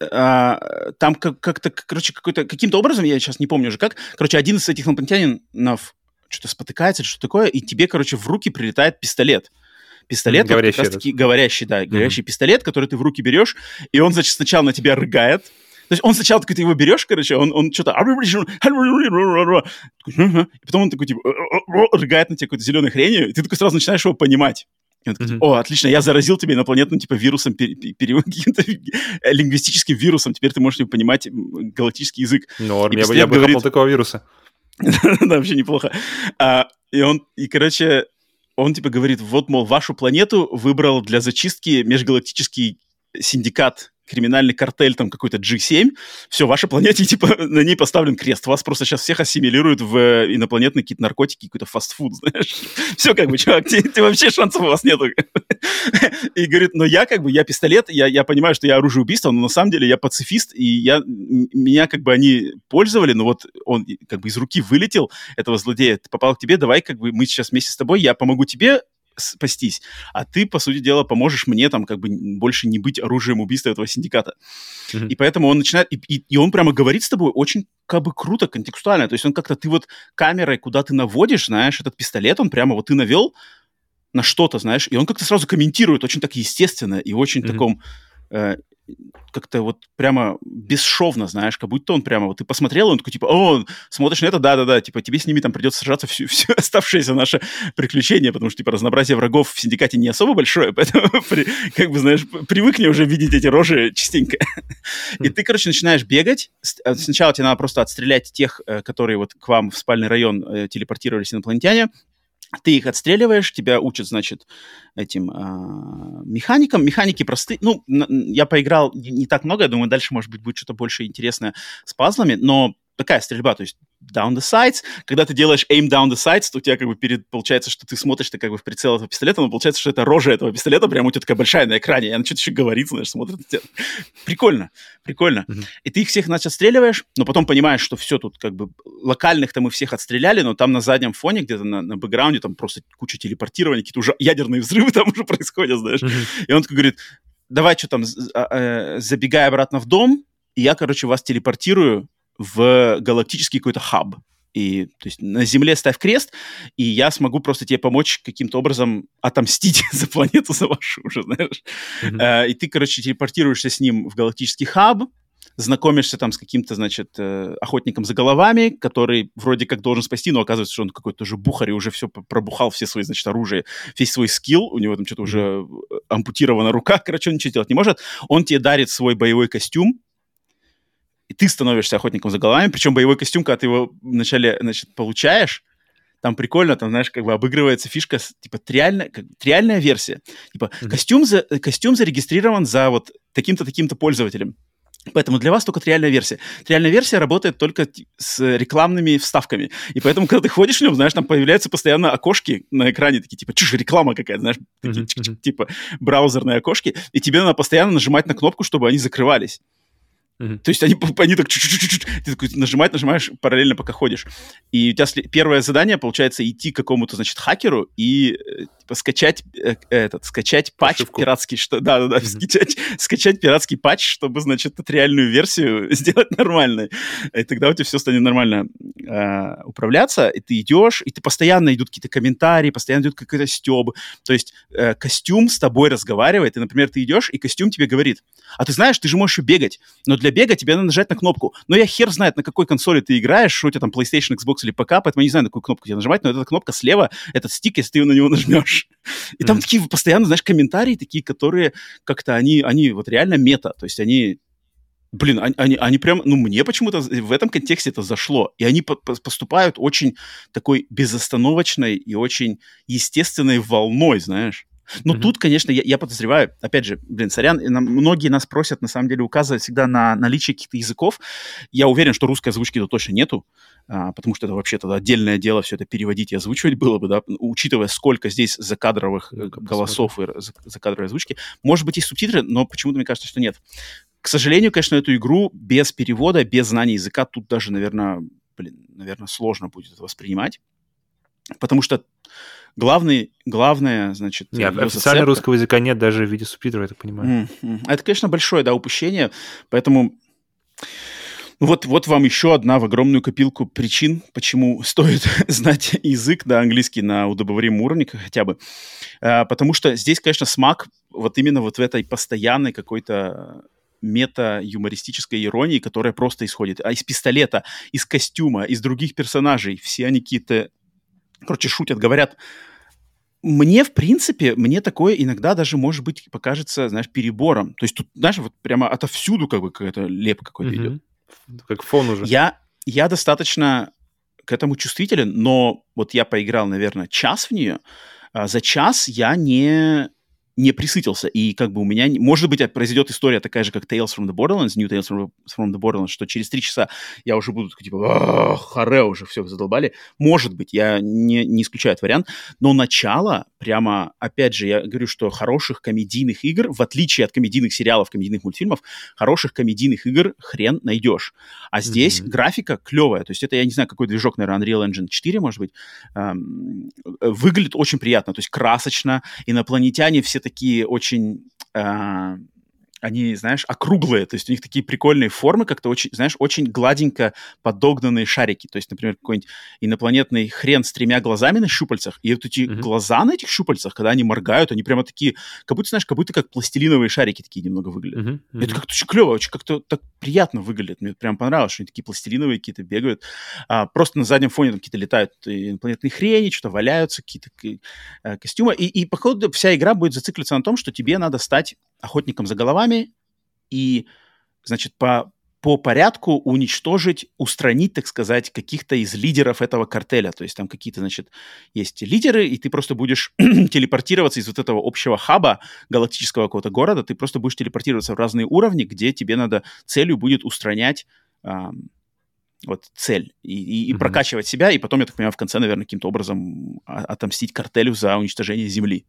а, там как- как-то, короче, какой-то, каким-то образом, я сейчас не помню уже как, короче, один из этих инопланетянинов что-то спотыкается что такое, и тебе, короче, в руки прилетает пистолет. Пистолет, вот Говорящий как раз-таки говорящий, да, говорящий пистолет, который ты в руки берешь, и он, значит, сначала на тебя рыгает, то есть он сначала такой, ты его берешь, короче, он, он что-то... И потом он такой, типа, рыгает на тебя какой-то зеленой хренью, и ты такой сразу начинаешь его понимать. И он такой, типа, о, отлично, я заразил тебя инопланетным, типа, вирусом, пере- пере- каким-то э, лингвистическим вирусом, теперь ты можешь понимать галактический язык. Норм, я бы, я бы говорит- такого вируса. да, вообще неплохо. А, и он, и, короче, он, типа, говорит, вот, мол, вашу планету выбрал для зачистки межгалактический синдикат криминальный картель, там какой-то G7, все, ваша планете, типа, на ней поставлен крест. Вас просто сейчас всех ассимилируют в э, инопланетные какие-то наркотики, какой-то фастфуд, знаешь. Все, как бы, чувак, те вообще шансов у вас нету. И говорит, но я, как бы, я пистолет, я, я понимаю, что я оружие убийства, но на самом деле я пацифист, и я, меня, как бы, они пользовали, но вот он, как бы, из руки вылетел, этого злодея, попал к тебе, давай, как бы, мы сейчас вместе с тобой, я помогу тебе спастись, а ты, по сути дела, поможешь мне там как бы больше не быть оружием убийства этого синдиката. Мгм. И поэтому он начинает, и, и- и он прямо говорит с тобой очень как бы круто, контекстуально. То есть он как-то, ты вот камерой, куда ты наводишь, знаешь, этот пистолет, он прямо вот ты навел на что-то, знаешь, и он как-то сразу комментирует очень так естественно и очень Мгм. таком э, как-то вот прямо бесшовно, знаешь, как будто он прямо, вот ты посмотрел, он такой, типа, о, смотришь на это, да-да-да, типа, тебе с ними там придется сражаться всю, все оставшееся наше приключение, потому что, типа, разнообразие врагов в синдикате не особо большое, поэтому, при- как бы, знаешь, привыкни уже видеть эти рожи частенько. И ты, короче, начинаешь бегать. Э, Сначала тебе надо просто отстрелять тех, э, которые вот к вам в спальный район телепортировались инопланетяне, ты их отстреливаешь, тебя учат, значит, этим а, механикам. Механики простые. Ну, я поиграл не так много, я думаю, дальше, может быть, будет что-то больше интересное с пазлами, но такая стрельба, то есть down the sights. Когда ты делаешь aim down the sights, то у тебя как бы перед, получается, что ты смотришь ты как бы в прицел этого пистолета, но получается, что это рожа этого пистолета прям у тебя такая большая на экране, и она что-то еще говорит, знаешь, смотрит на тебя. Прикольно, прикольно. Мгм. И ты их всех, значит, отстреливаешь, но потом понимаешь, что все тут как бы локальных-то мы всех отстреляли, но там на заднем фоне, где-то на, на бэкграунде, там просто куча телепортирования, какие-то уже ядерные взрывы там уже происходят, знаешь. Мгм. И он такой говорит, давай что там, а, э, забегай обратно в дом, и я, короче, вас телепортирую в галактический какой-то хаб. И, то есть, на Земле ставь крест, и я смогу просто тебе помочь каким-то образом отомстить за планету, за вашу уже, знаешь. Мгм. Э, и ты, короче, телепортируешься с ним в галактический хаб, знакомишься там с каким-то, значит, э, охотником за головами, который вроде как должен спасти, но оказывается, что он какой-то уже бухарь и уже все пробухал, все свои, значит, оружие, весь свой скилл, у него там что-то уже ампутирована рука, короче, он ничего делать не может. Он тебе дарит свой боевой костюм, и ты становишься охотником за головами, причем боевой костюм, когда ты его вначале, значит, получаешь, там прикольно, там, знаешь, как бы обыгрывается фишка, типа, триальная, как, триальная версия. Типа, mm-hmm. костюм, за, костюм зарегистрирован за вот таким-то, таким-то пользователем. Поэтому для вас только триальная версия. Триальная версия работает только с рекламными вставками. И поэтому, когда ты ходишь в нем, знаешь, там появляются постоянно окошки на экране, такие типа, чушь, реклама какая-то, знаешь, такие, mm-hmm. типа браузерные окошки, и тебе надо постоянно нажимать на кнопку, чтобы они закрывались. Mm-hmm. То есть они, они так ты такой нажимать, нажимаешь параллельно, пока ходишь. И у тебя первое задание, получается, идти к какому-то, значит, хакеру и э, скачать э, этот, скачать патч Прошивку. пиратский, что, да, да, да, mm-hmm. скачать, скачать пиратский патч, чтобы, значит, эту реальную версию сделать нормальной. И тогда у тебя все станет нормально э, управляться, и ты идешь, и ты постоянно идут какие-то комментарии, постоянно идут какой-то стеб. То есть э, костюм с тобой разговаривает, и, например, ты идешь, и костюм тебе говорит, а ты знаешь, ты же можешь бегать, но для бега тебе надо нажать на кнопку. Но я хер знает, на какой консоли ты играешь, что у тебя там PlayStation, Xbox или ПК, поэтому я не знаю, на какую кнопку тебе нажимать, но эта кнопка слева, этот стик, если ты на него нажмешь. И mm-hmm. там такие постоянно, знаешь, комментарии такие, которые как-то они, они вот реально мета, то есть они Блин, они, они, они прям, ну, мне почему-то в этом контексте это зашло. И они по поступают очень такой безостановочной и очень естественной волной, знаешь. Но mm-hmm. тут, конечно, я, я подозреваю, опять же, блин, сорян, нам, многие нас просят, на самом деле, указывать всегда на наличие каких-то языков. Я уверен, что русской озвучки тут точно нету, а, потому что это вообще тогда отдельное дело все это переводить и озвучивать было бы, да, учитывая, сколько здесь закадровых ну голосов и закадровой озвучки. Может быть, есть субтитры, но почему-то мне кажется, что нет. К сожалению, конечно, эту игру без перевода, без знания языка тут даже, наверное, блин, наверное, сложно будет это воспринимать. Потому что главный, главное, значит... Нет, официально русского языка нет даже в виде субтитров, я так понимаю. Mm-hmm. Это, конечно, большое, да, упущение, поэтому... Вот, вот вам еще одна в огромную копилку причин, почему стоит знать язык, да, английский на удобоваримом уровне хотя бы. А, потому что здесь, конечно, смак вот именно вот в этой постоянной какой-то мета-юмористической иронии, которая просто исходит а из пистолета, из костюма, из других персонажей. Все они какие-то короче, шутят, говорят, мне, в принципе, мне такое иногда даже, может быть, покажется, знаешь, перебором. То есть тут, знаешь, вот прямо отовсюду как бы какая-то леп какой-то угу. идет. Как фон уже. Я, я достаточно к этому чувствителен, но вот я поиграл, наверное, час в нее. А за час я не не присытился. И как бы у меня, может быть, произойдет история такая же, как Tales from the Borderlands, New Tales from the Borderlands, что через три часа я уже буду типа, харе, уже все задолбали. Может быть, я не, не исключаю этот вариант. Но начало, прямо, опять же, я говорю, что хороших комедийных игр, в отличие от комедийных сериалов, комедийных мультфильмов, хороших комедийных игр хрен найдешь. А здесь mm-hmm. графика клевая. То есть это, я не знаю, какой движок, наверное, Unreal Engine 4, может быть, эм, выглядит очень приятно. То есть красочно, инопланетяне все такие очень... Э, они, знаешь, округлые, то есть у них такие прикольные формы, как-то очень, знаешь, очень гладенько подогнанные шарики. То есть, например, какой-нибудь инопланетный хрен с тремя глазами на щупальцах, и вот эти mm-hmm. глаза на этих щупальцах, когда они моргают, они прямо такие, как будто, знаешь, как будто как пластилиновые шарики такие немного выглядят. Mm-hmm. Mm-hmm. Это как-то очень клево, очень как-то так приятно выглядит. Мне прям понравилось, что они такие пластилиновые какие-то бегают. А, просто на заднем фоне там какие-то летают инопланетные хрени, что-то валяются, какие-то э, костюмы. И, и, походу, вся игра будет зациклиться на том, что тебе надо стать охотником за головами и, значит, по, по порядку уничтожить, устранить, так сказать, каких-то из лидеров этого картеля. То есть там какие-то, значит, есть лидеры, и ты просто будешь телепортироваться из вот этого общего хаба галактического какого-то города, ты просто будешь телепортироваться в разные уровни, где тебе надо целью будет устранять вот цель и, и, и mm-hmm. прокачивать себя, и потом, я так понимаю, в конце, наверное, каким-то образом отомстить картелю за уничтожение Земли.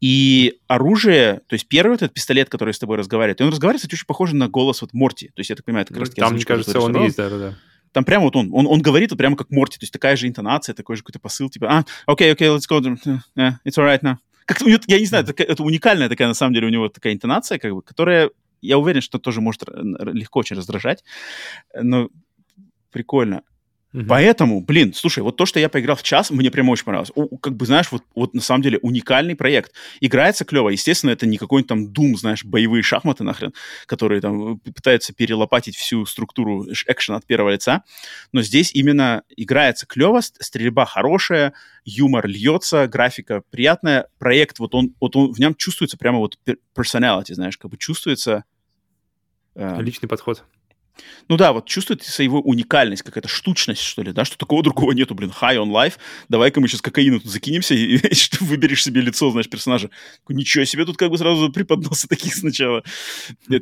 И оружие, то есть первый этот пистолет, который с тобой разговаривает, он разговаривает, кстати, очень похоже на голос вот Морти. То есть я так понимаю, это как раз Там, мне кажется, он есть, да-да-да. Там прямо вот он, он, он говорит вот прямо как Морти, то есть такая же интонация, такой же какой-то посыл, типа, а, окей, окей, let's go, yeah, it's alright now. Как я не знаю, это, это уникальная такая, на самом деле, у него такая интонация, как бы, которая, я уверен, что тоже может легко очень раздражать, но прикольно. Угу. Поэтому, блин, слушай, вот то, что я поиграл в час, мне прямо очень понравилось. У, как бы, знаешь, вот, вот на самом деле уникальный проект. Играется клево. Естественно, это не какой-нибудь там Doom, знаешь, боевые шахматы нахрен, которые там пытаются перелопатить всю структуру экшена от первого лица. Но здесь именно играется клево, стрельба хорошая, юмор льется, графика приятная. Проект, вот он, вот он в нем чувствуется прямо вот personality, знаешь, как бы чувствуется... Э, Личный подход. Ну да, вот чувствуется его уникальность, какая-то штучность, что ли, да, что такого другого нету, блин, high on life, давай-ка мы сейчас кокаину тут закинемся, и, что выберешь себе лицо, знаешь, персонажа. Ничего себе, тут как бы сразу преподносы таких сначала.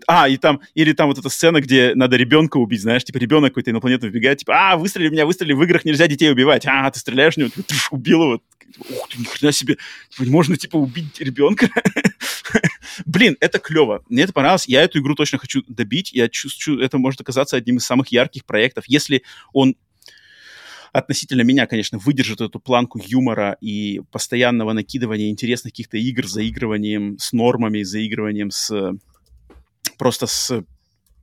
А, и там, или там вот эта сцена, где надо ребенка убить, знаешь, типа ребенок какой-то инопланетный вбегает, типа, а, выстрели меня, выстрели, в играх нельзя детей убивать, а, ты стреляешь в него, ты убил его, ух ты, ни хрена себе, типа, можно, типа, убить ребенка. Блин, это клево. Мне это понравилось. Я эту игру точно хочу добить. Я чувствую, это может оказаться одним из самых ярких проектов. Если он относительно меня, конечно, выдержит эту планку юмора и постоянного накидывания интересных каких-то игр, заигрыванием с нормами, заигрыванием с просто с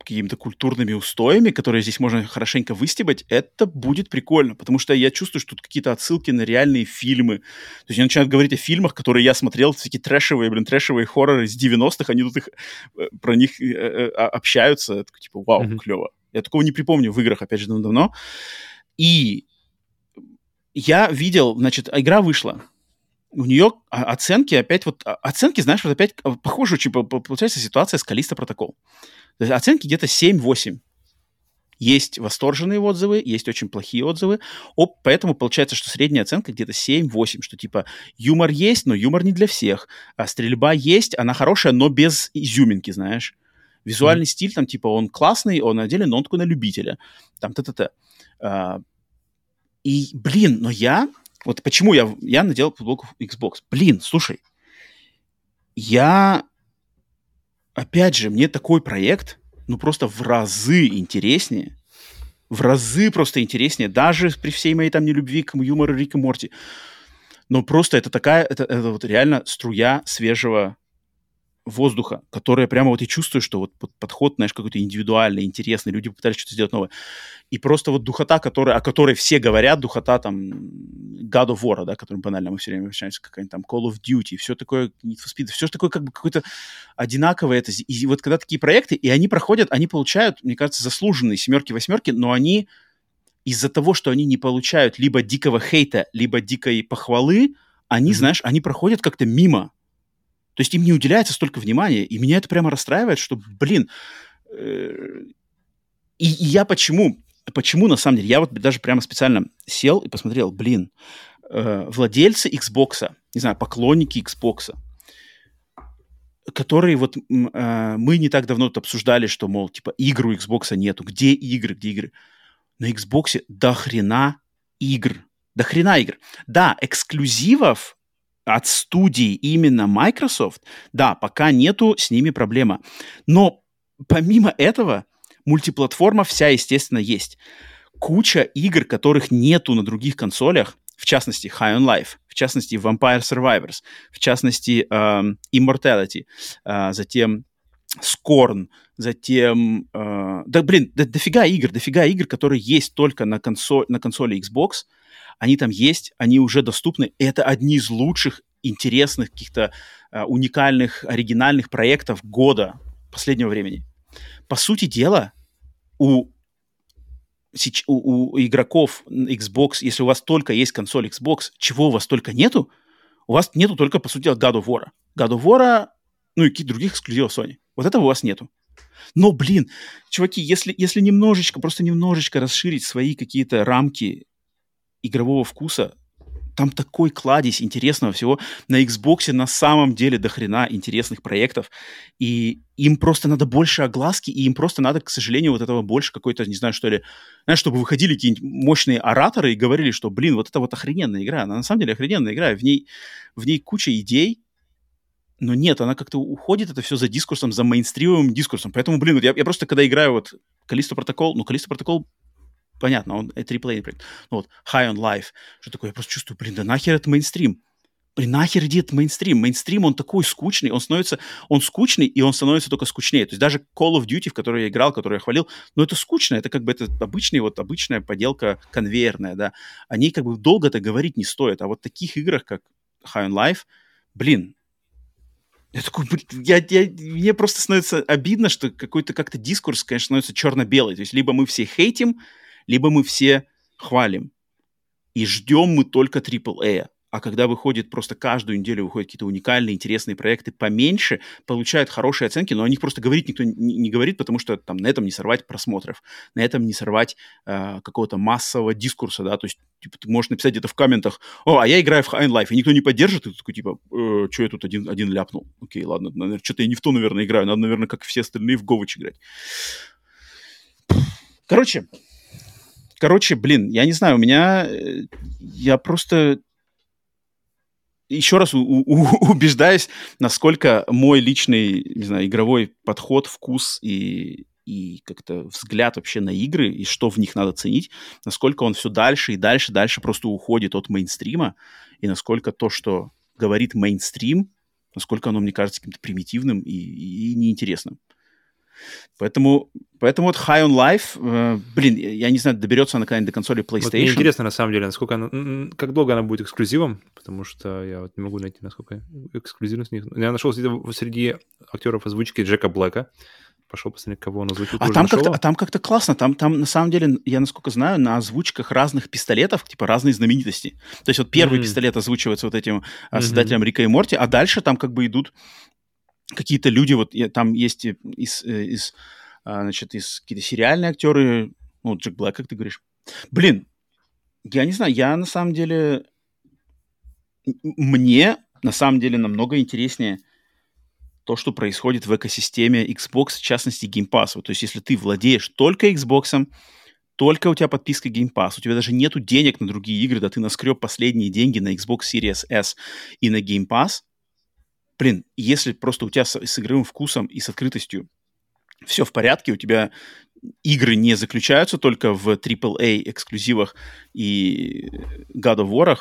какими-то культурными устоями, которые здесь можно хорошенько выстебать, это будет прикольно, потому что я чувствую, что тут какие-то отсылки на реальные фильмы. То есть я начинаю говорить о фильмах, которые я смотрел, всякие трэшевые, блин, трэшевые хорроры из 90-х, они тут их, э, про них э, э, общаются, это, типа, вау, mm-hmm. клево. Я такого не припомню в играх, опять же, давно. И я видел, значит, игра вышла, у нее оценки опять вот оценки, знаешь, вот опять похоже очень получается ситуация с Калиста протокол. То есть оценки где-то 7-8. Есть восторженные отзывы, есть очень плохие отзывы. Оп, поэтому получается, что средняя оценка где-то 7-8, что типа юмор есть, но юмор не для всех. А стрельба есть, она хорошая, но без изюминки, знаешь. Визуальный mm. стиль там типа он классный, он отделен, но он такой на любителя. Там т-т-т. А, и, блин, но я... Вот почему я, я надел футболку Xbox. Блин, слушай, я опять же, мне такой проект, ну, просто в разы интереснее, в разы просто интереснее, даже при всей моей там нелюбви к юмору Рика Морти. Но просто это такая, это, это вот реально струя свежего воздуха, которая прямо вот и чувствую, что вот подход, знаешь, какой-то индивидуальный, интересный, люди пытались что-то сделать новое. И просто вот духота, которая, о которой все говорят, духота там God of War, да, которым банально мы все время общаемся, какая-нибудь там Call of Duty, все такое, Need for Speed, все такое как бы какое-то одинаковое. Это, и вот когда такие проекты, и они проходят, они получают, мне кажется, заслуженные семерки-восьмерки, но они из-за того, что они не получают либо дикого хейта, либо дикой похвалы, они, mm-hmm. знаешь, они проходят как-то мимо то есть им не уделяется столько внимания, и меня это прямо расстраивает, что, блин, э, и, и я почему, почему на самом деле, я вот даже прямо специально сел и посмотрел, блин, э, владельцы Xbox, не знаю, поклонники Xbox, которые вот э, мы не так давно обсуждали, что, мол, типа, игру Xbox нету, где игры, где игры. На Xbox до хрена игр, до хрена игр. Да, эксклюзивов от студий именно Microsoft, да, пока нету с ними проблема. Но помимо этого, мультиплатформа вся, естественно, есть. Куча игр, которых нету на других консолях, в частности, High on Life, в частности, Vampire Survivors, в частности, uh, Immortality, uh, затем Scorn, затем... Uh, да, блин, да, дофига игр, дофига игр, которые есть только на, консоль, на консоли Xbox, они там есть, они уже доступны. Это одни из лучших, интересных, каких-то э, уникальных, оригинальных проектов года последнего времени. По сути дела, у, у, у игроков Xbox, если у вас только есть консоль Xbox, чего у вас только нету, у вас нету только, по сути God of War. God of War, ну и каких-то других эксклюзивов Sony. Вот этого у вас нету. Но, блин, чуваки, если, если немножечко, просто немножечко расширить свои какие-то рамки игрового вкуса, там такой кладезь интересного всего. На Xbox на самом деле до хрена интересных проектов. И им просто надо больше огласки, и им просто надо, к сожалению, вот этого больше какой-то, не знаю, что ли, знаешь, чтобы выходили какие-нибудь мощные ораторы и говорили, что, блин, вот это вот охрененная игра. Она на самом деле охрененная игра. В ней, в ней куча идей, но нет, она как-то уходит это все за дискурсом, за мейнстримовым дискурсом. Поэтому, блин, вот я, я просто, когда играю вот Калисто Протокол, ну, Калисто Протокол понятно, он триплейный проект. Ну вот, High on Life, что такое, я просто чувствую, блин, да нахер это мейнстрим? блин, нахер иди этот мейнстрим? Мейнстрим, он такой скучный, он становится, он скучный, и он становится только скучнее. То есть даже Call of Duty, в который я играл, который я хвалил, ну, это скучно, это как бы это обычный, вот обычная поделка конвейерная, да. Они как бы долго-то говорить не стоит, а вот в таких играх, как High on Life, блин, я такой, я, я, мне просто становится обидно, что какой-то как-то дискурс, конечно, становится черно-белый. То есть либо мы все хейтим, либо мы все хвалим. И ждем мы только AAA а когда выходит просто каждую неделю выходят какие-то уникальные, интересные проекты поменьше, получают хорошие оценки, но о них просто говорить никто не, не говорит, потому что там на этом не сорвать просмотров, на этом не сорвать э, какого-то массового дискурса, да, то есть типа, ты можешь написать где-то в комментах, о, а я играю в High Life, и никто не поддержит, и ты такой, типа, э, что я тут один, один ляпнул? Окей, ладно, наверное, что-то я не в то, наверное, играю, надо, наверное, как все остальные в Гович играть. Короче, короче, блин, я не знаю, у меня, э, я просто еще раз у, у, убеждаюсь, насколько мой личный, не знаю, игровой подход, вкус и, и как-то взгляд вообще на игры и что в них надо ценить, насколько он все дальше и дальше, дальше просто уходит от мейнстрима, и насколько то, что говорит мейнстрим, насколько оно мне кажется каким-то примитивным и, и неинтересным. Поэтому, поэтому вот High on Life, э, блин, я не знаю, доберется она когда-нибудь до консоли PlayStation. Вот мне интересно, на самом деле, насколько она, как долго она будет эксклюзивом, потому что я вот не могу найти, насколько эксклюзивность у них. Я нашел среди актеров озвучки Джека Блэка, пошел посмотреть, кого он озвучил. А там, как-то, а там как-то классно. Там, там, на самом деле, я, насколько знаю, на озвучках разных пистолетов, типа, разные знаменитости. То есть вот первый mm-hmm. пистолет озвучивается вот этим mm-hmm. создателем Рика и Морти, а дальше там как бы идут какие-то люди, вот там есть из, э, из а, значит, из какие-то сериальные актеры, ну, Джек Блэк, как ты говоришь. Блин, я не знаю, я на самом деле... Мне на самом деле намного интереснее то, что происходит в экосистеме Xbox, в частности, Game Pass. Вот, то есть, если ты владеешь только Xbox, только у тебя подписка Game Pass, у тебя даже нету денег на другие игры, да ты наскреб последние деньги на Xbox Series S и на Game Pass, блин, если просто у тебя с, с игровым вкусом и с открытостью все в порядке, у тебя игры не заключаются только в AAA эксклюзивах и God of War,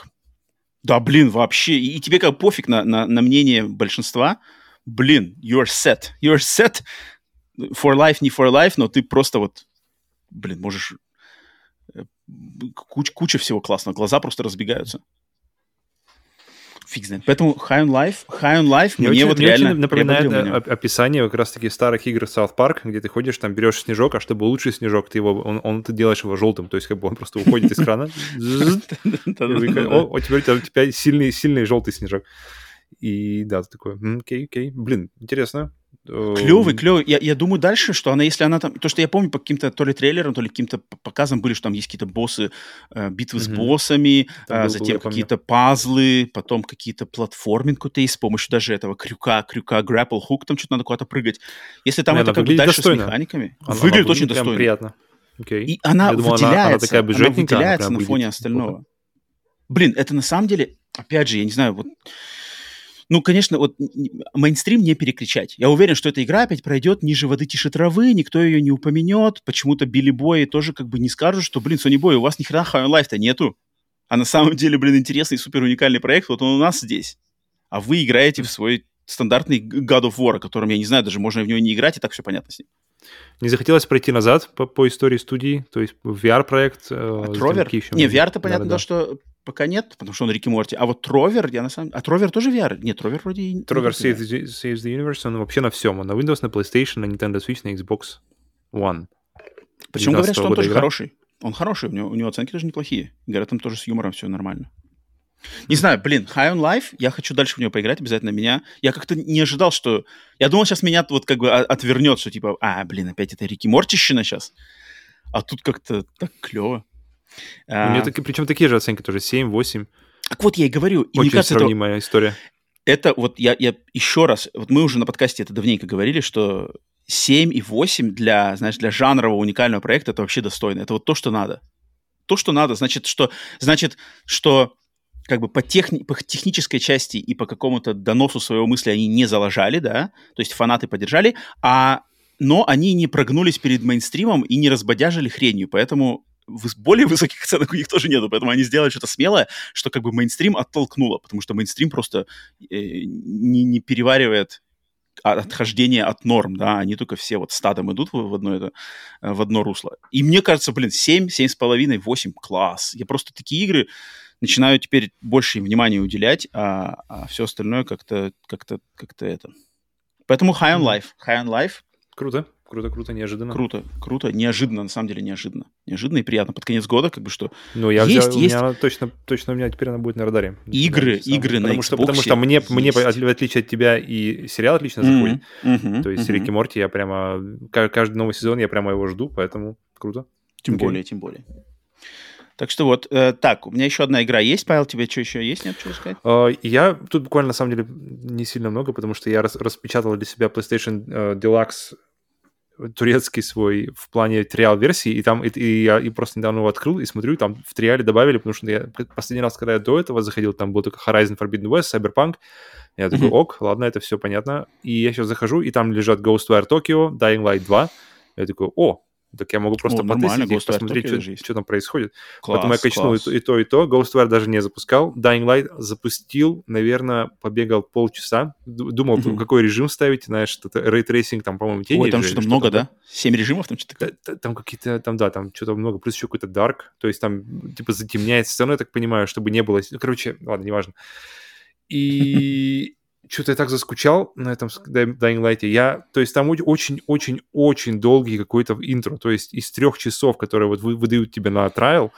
да, блин, вообще, и, и тебе как пофиг на, на, на мнение большинства, блин, you're set, you're set for life, не for life, но ты просто вот, блин, можешь э, куч, куча всего классного, глаза просто разбегаются фиг знает. Поэтому High on Life, High on Life мне, мне очень, вот мне реально очень напоминает э, описание как раз-таки старых игр South Park, где ты ходишь, там берешь снежок, а чтобы лучший снежок, ты его, он, он ты делаешь его желтым, то есть как бы он просто уходит из крана. О, теперь у тебя сильный, сильный желтый снежок. И да, ты такой, окей, окей, блин, интересно. Клевый, клевый. Я, я думаю дальше, что она, если она там... То, что я помню по каким-то то ли трейлерам, то ли каким-то показам были, что там есть какие-то боссы, э, битвы mm-hmm. с боссами, э, был, затем какие-то пазлы, потом какие-то платформинг какой-то есть с помощью даже этого крюка, крюка, grapple hook, там что-то надо куда-то прыгать. Если там это как бы дальше достойно. с механиками, она, выглядит она очень достойно. приятно. Okay. И она думал, выделяется, она, она, такая она выделяется на фоне остального. Блин, это на самом деле, опять же, я не знаю, вот ну, конечно, вот мейнстрим не перекричать. Я уверен, что эта игра опять пройдет ниже воды тише травы, никто ее не упомянет. Почему-то Билли Бои тоже как бы не скажут, что, блин, Sony Boy, у вас ни хрена High Life-то нету. А на самом деле, блин, интересный, супер уникальный проект, вот он у нас здесь. А вы играете в свой стандартный God of War, которым, я не знаю, даже можно в него не играть, и так все понятно с ним. Не захотелось пройти назад по, по истории студии, то есть VR-проект. Э, а Тровер? Не, VR-то понятно, да, да, что пока нет, потому что он Рики Морти. А вот Тровер, я на самом деле... А Тровер тоже VR? Нет, Тровер вроде... Тровер Saves, the, Saves the Universe, он вообще на всем. Он на Windows, на PlayStation, на Nintendo Switch, на Xbox One. Причем говорят, что он тоже игра. хороший. Он хороший, у него, у него оценки даже неплохие. Говорят, там тоже с юмором все нормально. Не знаю, блин, High on Life, я хочу дальше в него поиграть обязательно меня. Я как-то не ожидал, что... Я думал, сейчас меня вот как бы отвернет, что типа, а, блин, опять это Рики Мортищина сейчас. А тут как-то так клево. У а... меня таки, причем такие же оценки тоже, 7, 8. Так вот я и говорю. И Очень мне кажется, сравнимая это, история. Это вот я, я еще раз, вот мы уже на подкасте это давненько говорили, что 7 и 8 для, знаешь, для жанрового уникального проекта это вообще достойно. Это вот то, что надо. То, что надо, значит, что, значит, что как бы по, техни по технической части и по какому-то доносу своего мысли они не залажали, да, то есть фанаты поддержали, а но они не прогнулись перед мейнстримом и не разбодяжили хренью, поэтому более высоких оценок у них тоже нету, поэтому они сделали что-то смелое, что как бы мейнстрим оттолкнуло, потому что мейнстрим просто э, не, не переваривает отхождение от норм, да, они только все вот стадом идут в, одно, это, э, в одно русло. И мне кажется, блин, 7, 7,5, 8, класс. Я просто такие игры начинаю теперь больше внимания уделять, а, а все остальное как-то как-то как-то это. Поэтому High on Life. High on Life. Круто. Круто, круто, неожиданно. Круто, круто, неожиданно, на самом деле неожиданно. Неожиданно и приятно под конец года, как бы что. Ну, я есть, взял, есть. У меня точно, точно у меня теперь она будет на радаре. Игры, да, игры на потому Xbox что, Потому что мне, есть. мне, в отличие от тебя, и сериал отлично заходит. Mm-hmm. Mm-hmm. То есть mm-hmm. Рик и Морти я прямо... Каждый новый сезон я прямо его жду, поэтому круто. Тем okay. более, тем более. Так что вот, э, так, у меня еще одна игра есть, Павел, тебе что еще есть, нет, что сказать? Uh, я тут буквально, на самом деле, не сильно много, потому что я рас, распечатал для себя PlayStation uh, Deluxe турецкий свой в плане триал-версии, и там и, и я и просто недавно его открыл и смотрю, там в триале добавили, потому что я последний раз, когда я до этого заходил, там был только Horizon Forbidden West, Cyberpunk, я такой, ок, ладно, это все понятно. И я сейчас захожу, и там лежат Ghostwire Tokyo, Dying Light 2. Я такой, о, так я могу просто О, потестить их, посмотреть, что, что там происходит. Класс, Поэтому я качнул и, и то, и то. Ghostwire даже не запускал. Dying Light запустил, наверное, побегал полчаса. Думал, mm-hmm. какой режим ставить, знаешь, что-то рейтрейсинг, там, по-моему, тени. Ой, там что-то много, да? Семь режимов там что-то? Там, там какие-то, там, да, там что-то много. Плюс еще какой-то dark, то есть там, типа, затемняет сцену, я так понимаю, чтобы не было... Короче, ладно, неважно. И что-то я так заскучал на этом Dying Light. Я, то есть там очень-очень-очень долгий какой-то интро. То есть из трех часов, которые вот выдают тебе на трайл,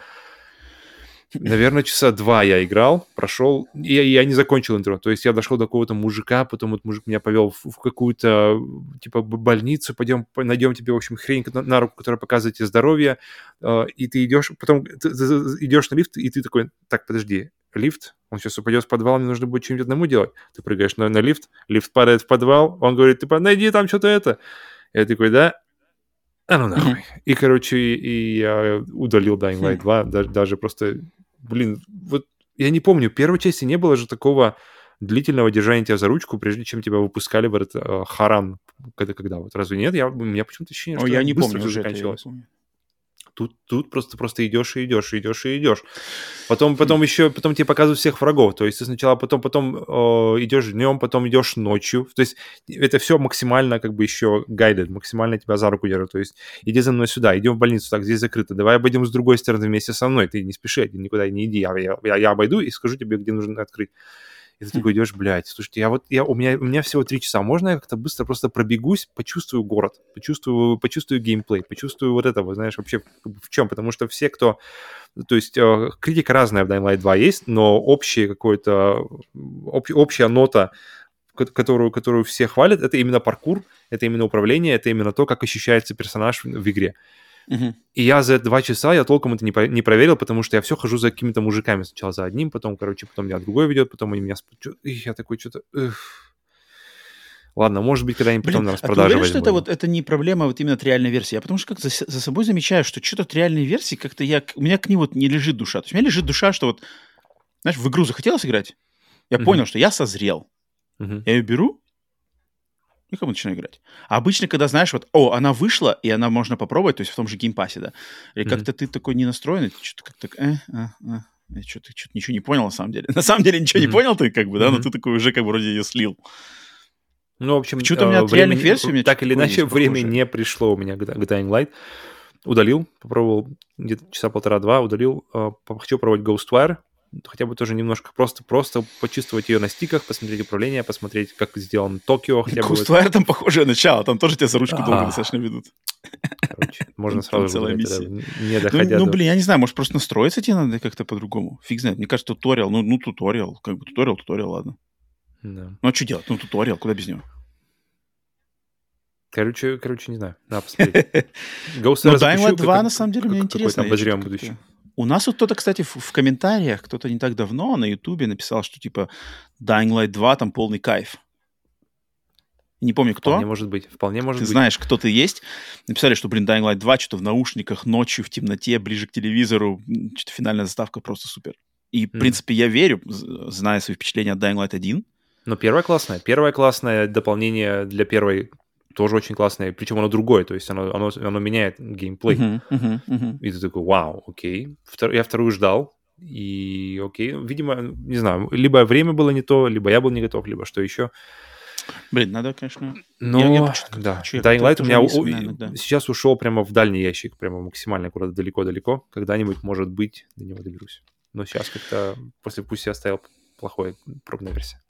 наверное, часа два я играл, прошел, и я, я не закончил интро. То есть я дошел до какого-то мужика, потом вот мужик меня повел в, в какую-то, типа, больницу, пойдем, найдем тебе, в общем, хрень на, на руку, которая показывает тебе здоровье, э, и ты идешь, потом ты, ты, ты идешь на лифт, и ты такой, так, подожди, лифт, он сейчас упадет в подвал, мне нужно будет что-нибудь одному делать. Ты прыгаешь на, на лифт, лифт падает в подвал, он говорит, типа, найди там что-то это. Я такой, да? А ну нахуй. И, короче, и я удалил Dying Light 2, даже, даже просто, блин, вот я не помню, в первой части не было же такого длительного держания тебя за ручку, прежде чем тебя выпускали в этот э, Харан. Когда, когда вот разве нет? Я, у меня почему-то ощущение, что О, я не помню уже заканчивалось. Я помню. Тут, тут просто, просто идешь и идешь, и идешь и идешь. Потом, потом еще, потом тебе показывают всех врагов. То есть ты сначала потом, потом э, идешь днем, потом идешь ночью. То есть это все максимально как бы еще гайдед, максимально тебя за руку держат. То есть иди за мной сюда, идем в больницу, так, здесь закрыто. Давай обойдем с другой стороны вместе со мной. Ты не спеши, никуда не иди. Я, я, я обойду и скажу тебе, где нужно открыть. И ты такой идешь, блядь, слушайте, я вот, я, у, меня, у меня всего три часа, можно я как-то быстро просто пробегусь, почувствую город, почувствую, почувствую геймплей, почувствую вот это, вот, знаешь, вообще в чем? Потому что все, кто... То есть э, критика разная в Dying Light 2 есть, но общее какое-то, об, общая нота которую, которую все хвалят, это именно паркур, это именно управление, это именно то, как ощущается персонаж в игре. И я за два часа, я толком это не, по- не проверил, потому что я все хожу за какими-то мужиками. Сначала за одним, потом, короче, потом меня другой ведет, потом они меня... И я такой что-то... Ладно, может быть, когда-нибудь потом на распродаже а ты уверен, что это, вот, это не проблема вот именно от реальной версии? Я потому что как за, за собой замечаю, что что-то от реальной версии как-то я... У меня к ней вот не лежит душа. То есть у меня лежит душа, что вот... Знаешь, в игру захотелось играть? Я uh-huh. понял, что я созрел. Uh-huh. Я ее беру, и кому начинаю играть. А обычно, когда знаешь, вот, о, она вышла, и она можно попробовать, то есть в том же Game Pass е, да, или mm-hmm. как-то ты такой не настроен, что-то как-то, э, э, э, я что-то, что-то ничего не понял на самом деле. На самом деле ничего mm-hmm. не понял ты, как бы, да, mm-hmm. но ты такой уже как бы вроде ее слил. Ну, в общем, что-то у меня от триальных версий у меня так или иначе время не пришло у меня к Dying Light. Удалил, попробовал где-то часа полтора-два, удалил. Хочу пробовать Ghostwire, хотя бы тоже немножко просто, просто почувствовать ее на стиках, посмотреть управление, посмотреть, как сделан Токио. Хотя бы вот... там похожее начало, там тоже тебя за ручку долго достаточно ведут. Короче, можно сразу же не ну, доходя ну, ну, блин, я не знаю, может, просто настроиться тебе надо как-то по-другому. Фиг знает. Мне кажется, туториал, ну, ну, туториал, как бы туториал, туториал, ладно. Да. Ну, а что делать? Ну, туториал, куда без него? Короче, короче, не знаю. Надо посмотреть. Ghost ну, Dying Light 2, на самом деле, мне интересно. Обозрем будущее. У нас вот кто-то, кстати, в, в комментариях, кто-то не так давно на Ютубе написал, что типа Dying Light 2 там полный кайф. Не помню, кто. Вполне может быть. Вполне может ты быть. знаешь, кто ты есть. Написали, что, блин, Dying Light 2 что-то в наушниках, ночью, в темноте, ближе к телевизору. Что-то финальная заставка просто супер. И, в mm. принципе, я верю, зная свои впечатления от Dying Light 1. Но первая классная. Первое классное дополнение для первой тоже очень классное, причем оно другое, то есть оно, оно, оно меняет геймплей. Мгм, мгм, мгм. И ты такой, вау, окей. Втор- я вторую ждал, и окей, видимо, не знаю, либо время было не то, либо я был не готов, либо что еще. Блин, надо, конечно... Но, Я- я да, хочу, Dying Light у меня у- сейчас ушел прямо в дальний ящик, прямо максимально куда-то далеко-далеко. Когда-нибудь, может быть, до него доберусь. Но сейчас как-то после пусть я оставил плохой пробная версия.